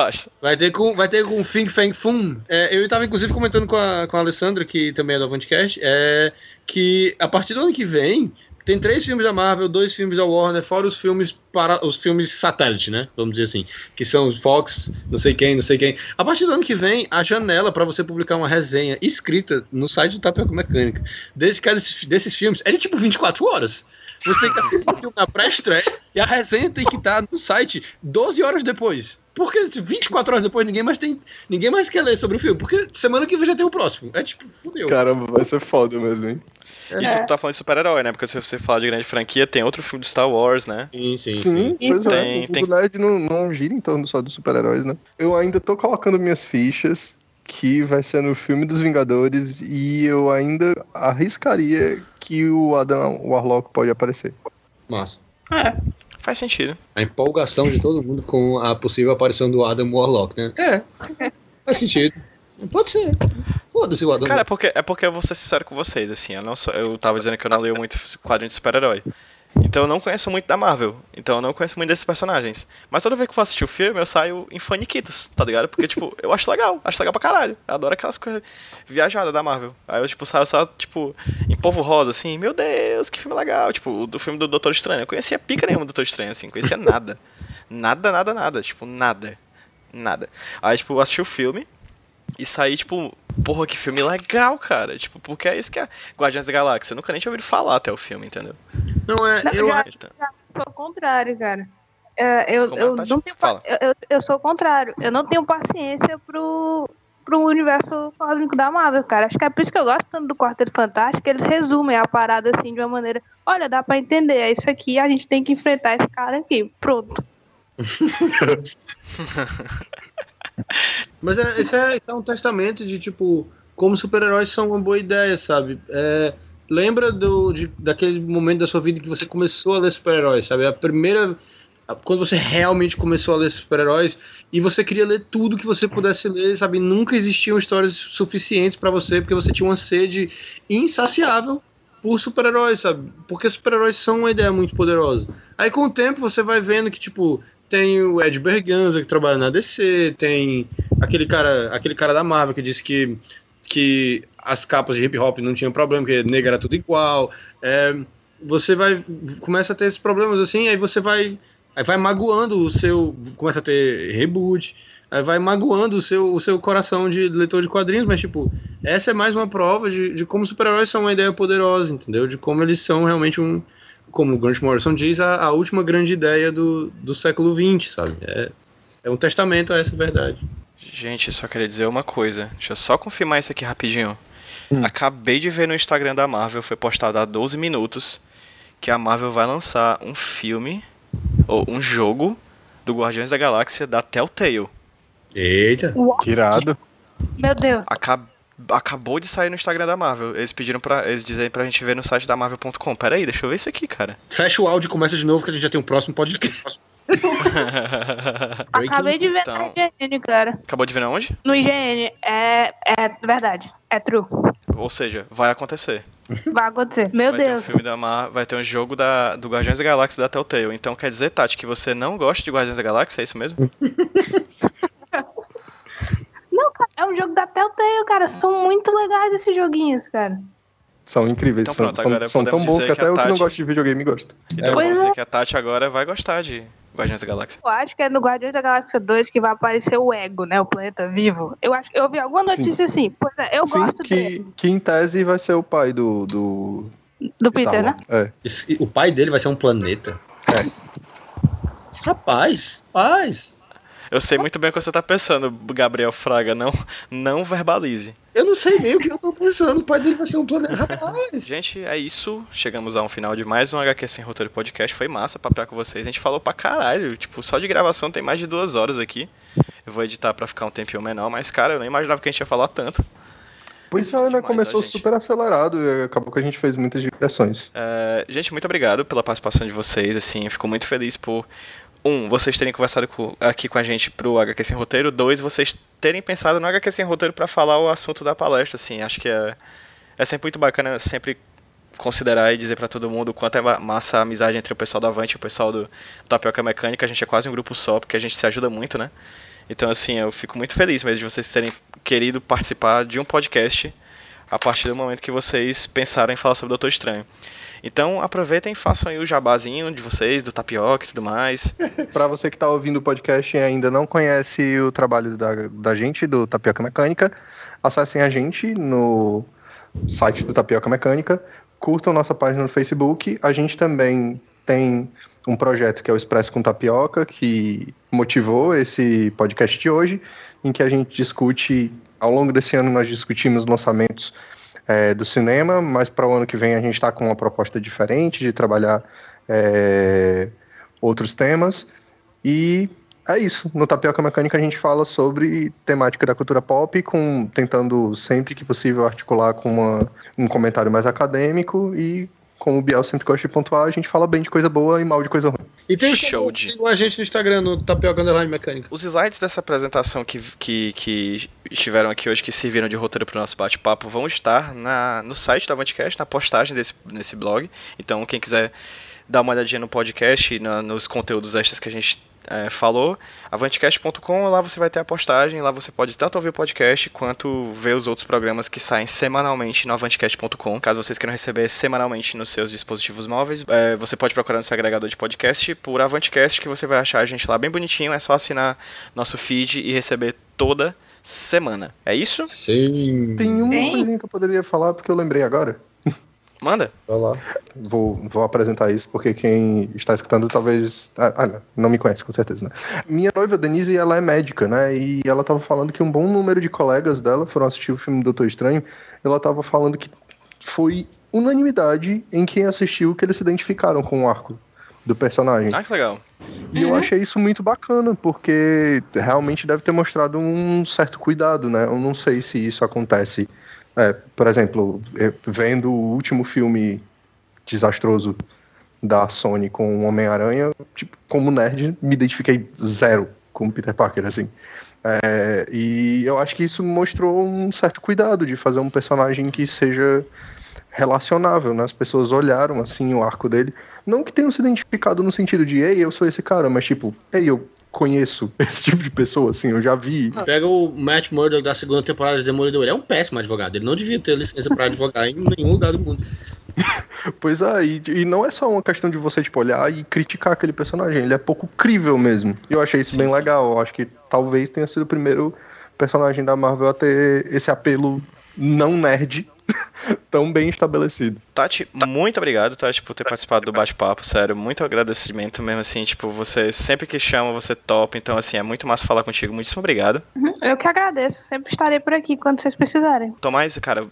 Vai ter com, vai ter com Fing Fang Fum. É, eu estava inclusive comentando com a, com a Alessandra, que também é do Avantcast, é que a partir do ano que vem tem três filmes da Marvel, dois filmes da Warner, fora os filmes para os filmes satélite, né? Vamos dizer assim, que são os Fox, não sei quem, não sei quem. A partir do ano que vem, a janela para você publicar uma resenha escrita no site do Tapioca Mecânica desse, desses, desses filmes é de tipo 24 horas. Você tem que assistir o filme na pré-estreia e a resenha tem que estar no site 12 horas depois. Porque 24 horas depois ninguém mais tem. Ninguém mais quer ler sobre o filme. Porque semana que vem já tem o próximo. É tipo, fudeu. Caramba, vai ser foda mesmo, hein? Isso é. tá falando de super-herói, né? Porque se você falar de grande franquia, tem outro filme de Star Wars, né? Sim, sim, sim. sim. Pois é, tem, é. tem... O nerd não, não gira em torno só dos super-heróis, né? Eu ainda tô colocando minhas fichas que vai ser no filme dos Vingadores e eu ainda arriscaria que o Adam Warlock pode aparecer. Massa. É, faz sentido. A empolgação de todo mundo com a possível aparição do Adam Warlock, né? É, faz sentido. Pode ser. Foda-se o Adam. Cara, é porque, é porque eu vou ser sincero com vocês, assim, eu, não sou, eu tava dizendo que eu não leio muito quadrinho de super-herói. Então eu não conheço muito da Marvel. Então eu não conheço muito desses personagens. Mas toda vez que eu for assistir o filme, eu saio em faniquitos, tá ligado? Porque, tipo, eu acho legal. Acho legal pra caralho. Eu adoro aquelas coisas viajadas da Marvel. Aí eu, tipo, saio só, tipo, em povo rosa, assim. Meu Deus, que filme legal. Tipo, do filme do Doutor Estranho. Eu conhecia pica nenhuma do Doutor Estranho, assim. Conhecia nada. nada, nada, nada. Tipo, nada. Nada. Aí, tipo, eu assisti o filme e saí, tipo, porra, que filme legal, cara. Tipo, porque é isso que é Guardiões da Galáxia. Eu nunca nem tinha ouvido falar até o filme, entendeu? Não é, eu acho. Então... o contrário, cara. É, eu, eu, não tenho, eu, eu, sou o contrário. Eu não tenho paciência pro, pro universo cósmico da Marvel, cara. Acho que é por isso que eu gosto tanto do Quarteto Fantástico. Eles resumem a parada assim de uma maneira. Olha, dá pra entender. É isso aqui, a gente tem que enfrentar esse cara aqui. Pronto. Mas é, isso, é, isso é um testamento de tipo como super-heróis são uma boa ideia, sabe? É, lembra do, de, daquele momento da sua vida que você começou a ler super-heróis, sabe? A primeira. Quando você realmente começou a ler super-heróis e você queria ler tudo que você pudesse ler, sabe? Nunca existiam histórias suficientes para você porque você tinha uma sede insaciável por super-heróis, sabe? Porque super-heróis são uma ideia muito poderosa. Aí com o tempo você vai vendo que, tipo, tem o Ed Berganza que trabalha na DC, tem aquele cara, aquele cara da Marvel que disse que, que as capas de hip hop não tinham problema, porque nega era tudo igual. É, você vai começa a ter esses problemas assim, aí você vai aí vai magoando o seu, começa a ter reboot, aí vai magoando o seu, o seu coração de leitor de quadrinhos, mas tipo, essa é mais uma prova de, de como super-heróis são uma ideia poderosa, entendeu? De como eles são realmente um como o Grant Morrison diz, a, a última grande ideia do, do século XX, sabe? É, é um testamento a essa verdade. Gente, só queria dizer uma coisa. Deixa eu só confirmar isso aqui rapidinho. Hum. Acabei de ver no Instagram da Marvel, foi postado há 12 minutos, que a Marvel vai lançar um filme, ou um jogo, do Guardiões da Galáxia da Telltale. Eita! Tirado. Meu Deus. Acabei acabou de sair no Instagram da Marvel. Eles pediram pra. Eles dizem pra gente ver no site da Marvel.com. Pera aí, deixa eu ver isso aqui, cara. Fecha o áudio e começa de novo que a gente já tem um próximo podcast. Acabei de ver então... no IGN, cara. Acabou de ver onde? No IGN. É, é verdade. É true. Ou seja, vai acontecer. Vai acontecer. Meu vai ter um Deus. filme da Mar vai ter um jogo da, do Guardiões da Galáxia da Telltale. Então quer dizer, Tati, que você não gosta de Guardiões da Galáxia, é isso mesmo? Cara, é um jogo da Telltale, cara. São muito legais esses joguinhos, cara. São incríveis, Então são, pronto, são- agora são tão bons que que até a eu que não Tati- gosto de videogame gosto. Então Pois vamos é. dizer que a Tati agora vai gostar de Guardiões da Galáxia. Eu acho que é no Guardiões da Galáxia 2 que vai aparecer o Ego, né? O planeta vivo. Eu acho eu vi alguma notícia assim. Pois é, eu Sim, gosto dele. que, que em tese vai ser o pai do, do Do Peter, né? É. Isso- o pai dele vai ser um planeta. Rapaz, paz. Eu sei muito bem o que você tá pensando, Gabriel Fraga. Não, não verbalize. Eu não sei nem o que eu tô pensando. O pai dele vai ser um planeta. Rapaz. Gente, é isso. Chegamos a um final de mais um HQ Sem Roteiro Podcast. Foi massa papear com vocês. A gente falou pra caralho. Tipo, só de gravação tem mais de duas horas aqui. Eu vou editar pra ficar um tempinho menor, mas, cara, eu nem imaginava que a gente ia falar tanto. Pois é, né? Demais, Começou ó, super acelerado e acabou que a gente fez muitas digressões. É, gente, muito obrigado pela participação de vocês. Assim, eu fico muito feliz por. Um, vocês terem conversado com- aqui com a gente pro HQ Sem Roteiro. Dois, vocês terem pensado no HQ Sem Roteiro pra falar o assunto da palestra. Assim, acho que é, é sempre muito bacana sempre considerar e dizer pra todo mundo quanto é ma- massa a amizade entre o pessoal da Avante e o pessoal do Tapioca Mecânica. A gente é quase um grupo só, porque a gente se ajuda muito, né? Então, assim, eu fico muito feliz mesmo de vocês terem querido participar de um podcast a partir do momento que vocês pensaram em falar sobre o Doutor Estranho. Então aproveitem e façam aí o jabazinho de vocês, do tapioca e tudo mais. Pra você que tá ouvindo o podcast e ainda não conhece o trabalho da, da gente, do Tapioca Mecânica, acessem a gente no site do Tapioca Mecânica, curtam nossa página no Facebook. A gente também tem um projeto que é o Expresso com Tapioca, que motivou esse podcast de hoje, em que a gente discute, ao longo desse ano nós discutimos lançamentos é, do cinema, mas para o ano que vem a gente está com uma proposta diferente de trabalhar é, outros temas. E é isso. No Tapioca Mecânica a gente fala sobre temática da cultura pop, com, tentando sempre que possível articular com uma- um comentário mais acadêmico e. Como o Biel sempre gosta de pontuar, a gente fala bem de coisa boa e mal de coisa ruim. E tem Show de- sigam a gente no Instagram, no Tapioca Underline Mecânica. Os slides dessa apresentação que, que, que estiveram aqui hoje, que serviram de roteiro para o nosso bate-papo, vão estar na, no site da Avantcast, na postagem desse, desse blog. Então, quem quiser dar uma olhadinha no podcast e na- nos conteúdos extras que a gente é, falou, avantcast.com, lá você vai ter a postagem, lá você pode tanto ouvir o podcast quanto ver os outros programas que saem semanalmente no avantcast.com. Caso vocês queiram receber semanalmente nos seus dispositivos móveis, é, você pode procurar no seu agregador de podcast por Avantcast, que você vai achar a gente lá bem bonitinho, é só assinar nosso feed e receber toda semana. É isso? Sim. Tem uma Tem? coisinha que eu poderia falar porque eu lembrei agora. Manda. Vai lá. Vou, vou apresentar isso porque quem está escutando talvez. Ah, ah, não, não me conhece, com certeza, né? Minha noiva, Denise, ela é médica, né? E ela estava falando que um bom número de colegas dela foram assistir o filme Doutor Estranho. Ela estava falando que foi unanimidade em quem assistiu que eles se identificaram com o arco do personagem. Ah, que legal. E eu achei isso muito bacana, porque realmente deve ter mostrado um certo cuidado, né? Eu não sei se isso acontece. É, por exemplo, eu- vendo o último filme desastroso da Sony com o Homem-Aranha, tipo, como nerd, me identifiquei zero com o Peter Parker, assim. É, e eu acho que isso mostrou um certo cuidado de fazer um personagem que seja relacionável, né? As pessoas olharam, assim, o arco dele. Não que tenham se identificado no sentido de, ei, eu sou esse cara, mas tipo, ei, eu conheço esse tipo de pessoa, assim, eu já vi. Pega o Matt Murdock da segunda temporada de Demolidor. Ele é um péssimo advogado. Ele não devia ter licença pra advogar em nenhum lugar do mundo. Pois é, e, e não é só uma questão de você, tipo, olhar e criticar aquele personagem, ele é pouco crível mesmo. E eu achei isso Sim, bem sim. legal, eu acho que talvez tenha sido o primeiro personagem da Marvel a ter esse apelo não nerd tão bem estabelecido. Tati, muito obrigado, Tati, por ter participado do bate-papo, sério, muito agradecimento mesmo, assim, tipo, você sempre que chama, você topa, então, assim, é muito massa falar contigo, muitíssimo obrigado. Uhum, Eu que agradeço. Sempre estarei por aqui quando vocês precisarem. Tomás, cara,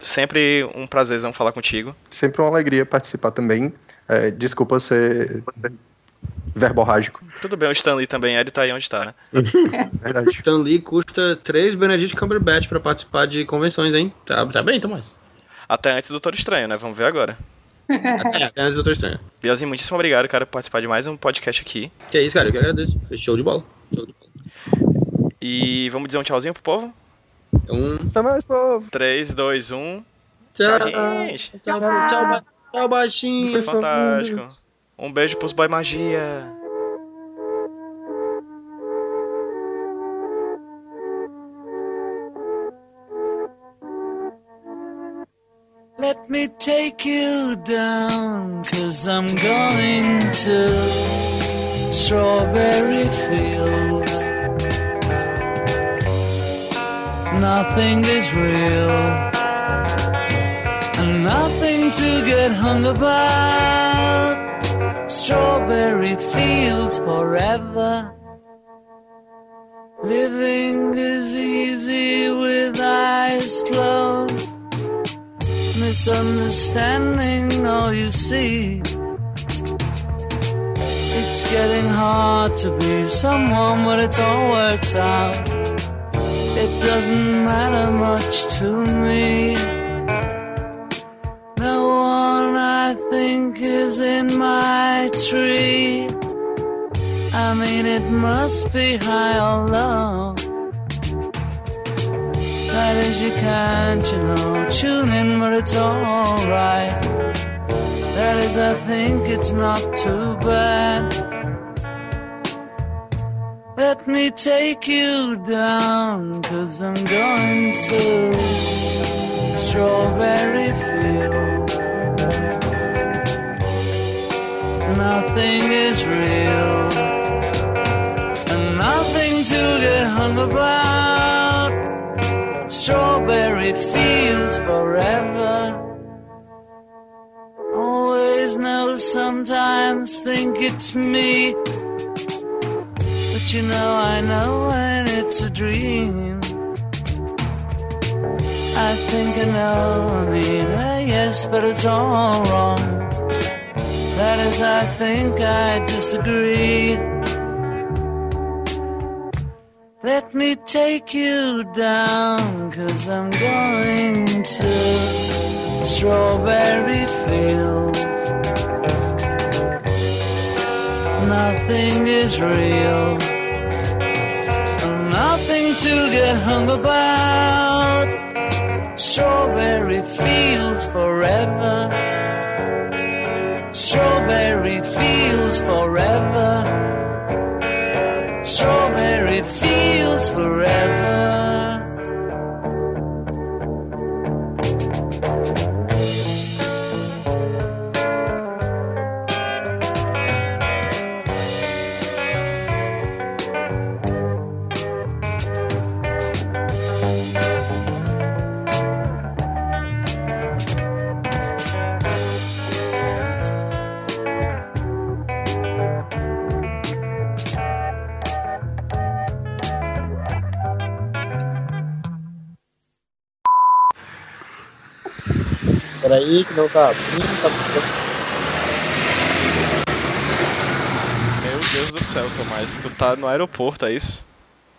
sempre um prazerzão falar contigo. Sempre uma alegria participar também. É, desculpa ser verborrágico. Tudo bem, o Stanley também, ele tá aí onde tá, né? Verdade. Stan Lee custa 3 Benedict Cumberbatch pra participar de convenções, hein? Tá, tá bem, Tomás. Até antes do Doutor Estranho, né? Vamos ver agora. É, até antes do Doutor Estranho. Bielzinho, muitíssimo obrigado, cara, por participar de mais um podcast aqui. Que é isso, cara. Eu que agradeço. Foi show de bola. Show de bola. E vamos dizer um tchauzinho pro povo? Um. Até mais, povo. 3, 2, 1. Tchau, Tchau, gente. tchau, tchau, ba- tchau, baixinho. Foi fantástico. Um beijo pros boy magia. Let me take you down, cause I'm going to strawberry fields. Nothing is real, and nothing to get hung about. Strawberry fields forever. Living is easy with eyes closed misunderstanding all you see. It's getting hard to be someone, but it all works out. It doesn't matter much to me. Is in my tree. I mean, it must be high or low. That is, you can't, you know, tune in, but it's alright. That is, I think it's not too bad. Let me take you down, cause I'm going to Strawberry Fields. Nothing is real, and nothing to get hung about strawberry fields forever. Always know, sometimes think it's me. But you know, I know when it's a dream. I think I know, I mean, yes, but it's all wrong. That is, I think I disagree. Let me take you down, cause I'm going to strawberry fields. Nothing is real, nothing to get hung about. Strawberry fields forever. Strawberry fields forever. Strawberry fields forever. Peraí, que não tá abrindo, tá Meu Deus do céu, Tomás. Tu tá no aeroporto, é isso?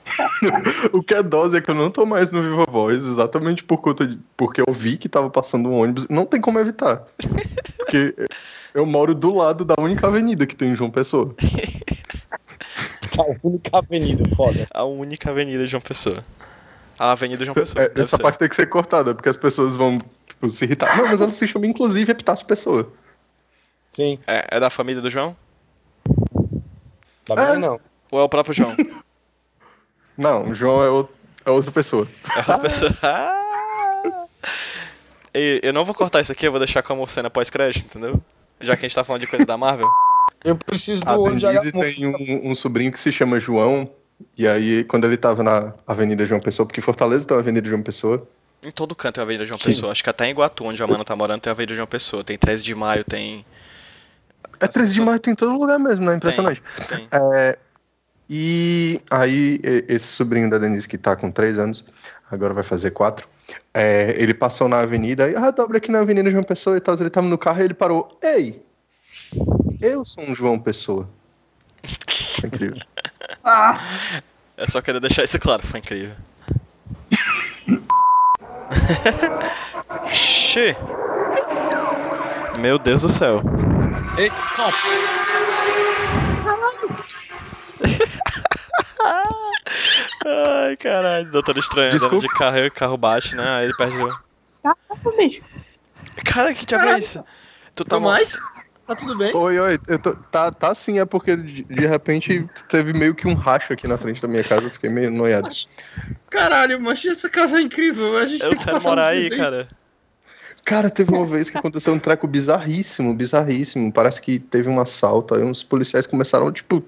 O que é dose é que eu não tô mais no Viva Voz, exatamente por conta de. Porque eu vi que tava passando um ônibus. Não tem como evitar. Porque eu moro do lado da única avenida que tem em João Pessoa. a única avenida, foda. A única avenida de João Pessoa. A Avenida João Pessoa. É, essa ser. parte tem que ser cortada, porque as pessoas vão tipo, se irritar. Não, mas ela se chama inclusive Epitácio Pessoa. Sim, É, é da família do João? tá É. não. Ou é o próprio João? Não, o João é, o- é outra pessoa. É outra pessoa. Ah! E eu não vou cortar isso aqui, eu vou deixar como cena pós-crédito, entendeu? Já que a gente tá falando de coisa da Marvel. Eu preciso do A olho de tem um, um sobrinho que se chama João. E aí, quando ele tava na Avenida João Pessoa, porque Fortaleza tem uma Avenida João Pessoa. Em todo canto tem a Avenida João Sim. Pessoa. Acho que até em Iguatu, onde a Mano tá morando, tem a Avenida João Pessoa. Tem 13 de maio, tem. É As 13 de maio, tem em todo lugar mesmo, né? Impressionante. Tem. É, e aí, esse sobrinho da Denise, que tá com 3 anos, agora vai fazer 4, ele passou na avenida, e, ah, dobra aqui na Avenida João Pessoa e tal. Ele tava no carro e ele parou. Ei, eu sou um João Pessoa. Incrível. Ah, Eu só queria deixar isso claro, foi incrível. Xê. Meu Deus do céu. Ei! Ai, caralho. Doutor Estranho andando de carro e o carro bate, né? Aí ele perde o... Caramba, bicho. Cara, que diabo é isso? Tu tá Tá mais? Tá tudo bem? Oi, oi, eu tô- tá, tá sim, é porque de, de repente teve meio que um racho aqui na frente da minha casa, eu fiquei meio noiado. Caralho, mas essa casa é incrível. A gente Eu tem que quero morar aí, dias cara. Cara, teve uma vez que aconteceu um treco bizarríssimo, bizarríssimo. Parece que teve um assalto, aí uns policiais começaram, tipo,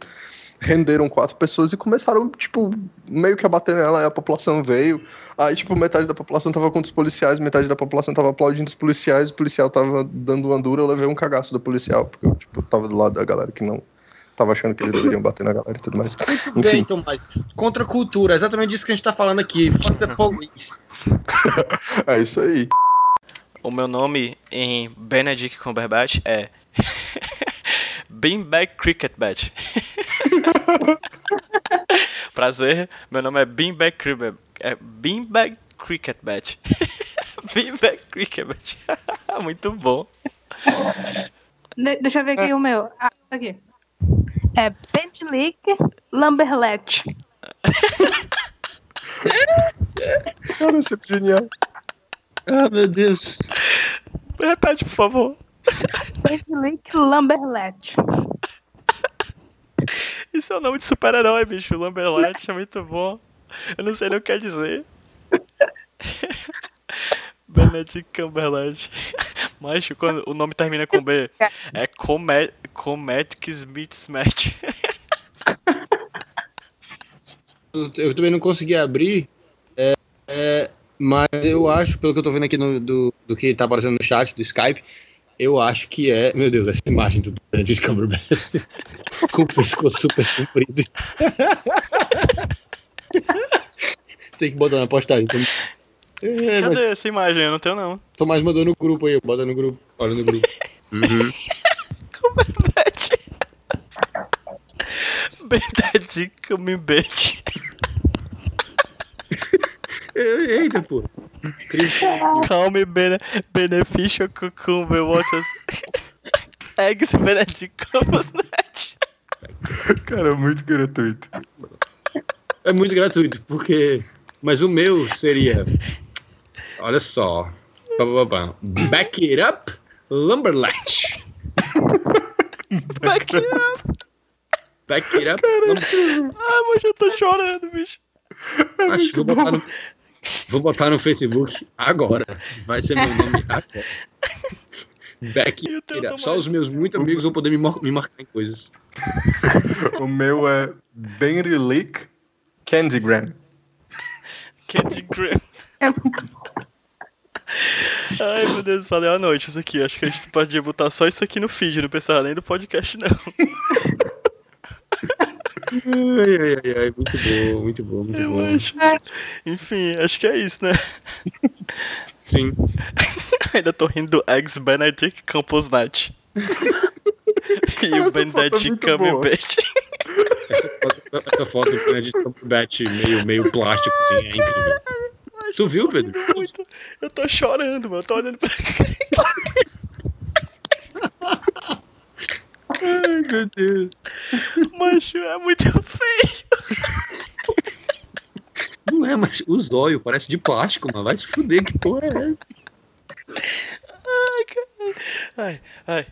renderam quatro pessoas e começaram, tipo, meio que a bater nela, aí a população veio. Aí, tipo, metade da população tava contra os policiais, metade da população tava aplaudindo os policiais, o policial tava dando uma dura, eu levei um cagaço do policial, porque eu, tipo, tava do lado da galera que não tava achando que eles deveriam bater na galera e tudo mais. Muito bem, Enfim, Tomás. Contra a cultura, exatamente disso que a gente tá falando aqui. Fuck the police. é isso aí. O meu nome em Benedict Cumberbatch é Beanbag Cricket Bat. Prazer, meu nome é Beanbag Cricket é Beanbag Cricket Bat. Beanbag Cricket Bat. Muito bom. De- deixa eu ver aqui o meu. Ah, tá aqui. É Pentlick Lamberlet. Cara, isso é genial. Ah, meu Deus. Repete, por favor. Pentlick Lamberlet. Isso é o nome de super-herói, bicho. Lamberlet é muito bom. Eu não sei nem o que quer dizer. Benedict Cumberbatch. Macho, quando o nome termina com B, é Comet Cometic Smith Smash. Eu também não consegui abrir. é, é, mas eu acho, pelo que eu tô vendo aqui no, do, do que tá aparecendo no chat do Skype, eu acho que é. Meu Deus, essa imagem do Benedict Cumberbatch com o pescoço super comprido. Tem que botar na postagem. Tom- É, mas Cadê essa imagem? Eu não tenho não. Tomás mandou no grupo aí, bota no grupo. Olha no grupo. Uhum. Cumberbatch. Benedict Cumberbatch. Eita, pô. Cris, Calme bene Beneficial Cucumber Watches. Eggs Benedict Cumberbatch. Cara, muito gratuito. É muito gratuito, porque. Mas o meu seria. Olha só. Back it up, Lumberlatch. Back it up. Back it up, Lumberlatch. Ah, mas eu tô chorando, bicho. Acho que vou botar, no, vou botar no Facebook agora. Vai ser meu nome agora. Up. Só os meus muitos amigos vão poder me, mar- me marcar em coisas. O meu é Benrilik Candygram. Candy Graham. Ai, meu Deus, valeu a noite isso aqui. Acho que a gente podia botar só isso aqui no feed, não precisava nem do podcast, não. Ai, ai, ai, ai. Muito bom, muito bom, muito Eu bom. acho. Enfim, acho que é isso, né? Sim. Ainda tô rindo do Eggs Benedict Campos Night. e o é Benedict. Cumberbatch. Essa foto, essa foto do Benedict Cumberbatch meio, meio plástico, assim, é incrível. Tu viu, Pedro? Muito- Eu tô chorando, mano. Eu tô olhando pra Ai, meu Deus. Macho, é muito feio. Não é, mas o zóio parece de plástico, mano. Vai se fuder, que porra é essa? Ai, cara. Ai, ai.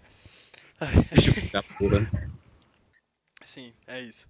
Ai. Deixa eu ficar porra. Sim, é isso.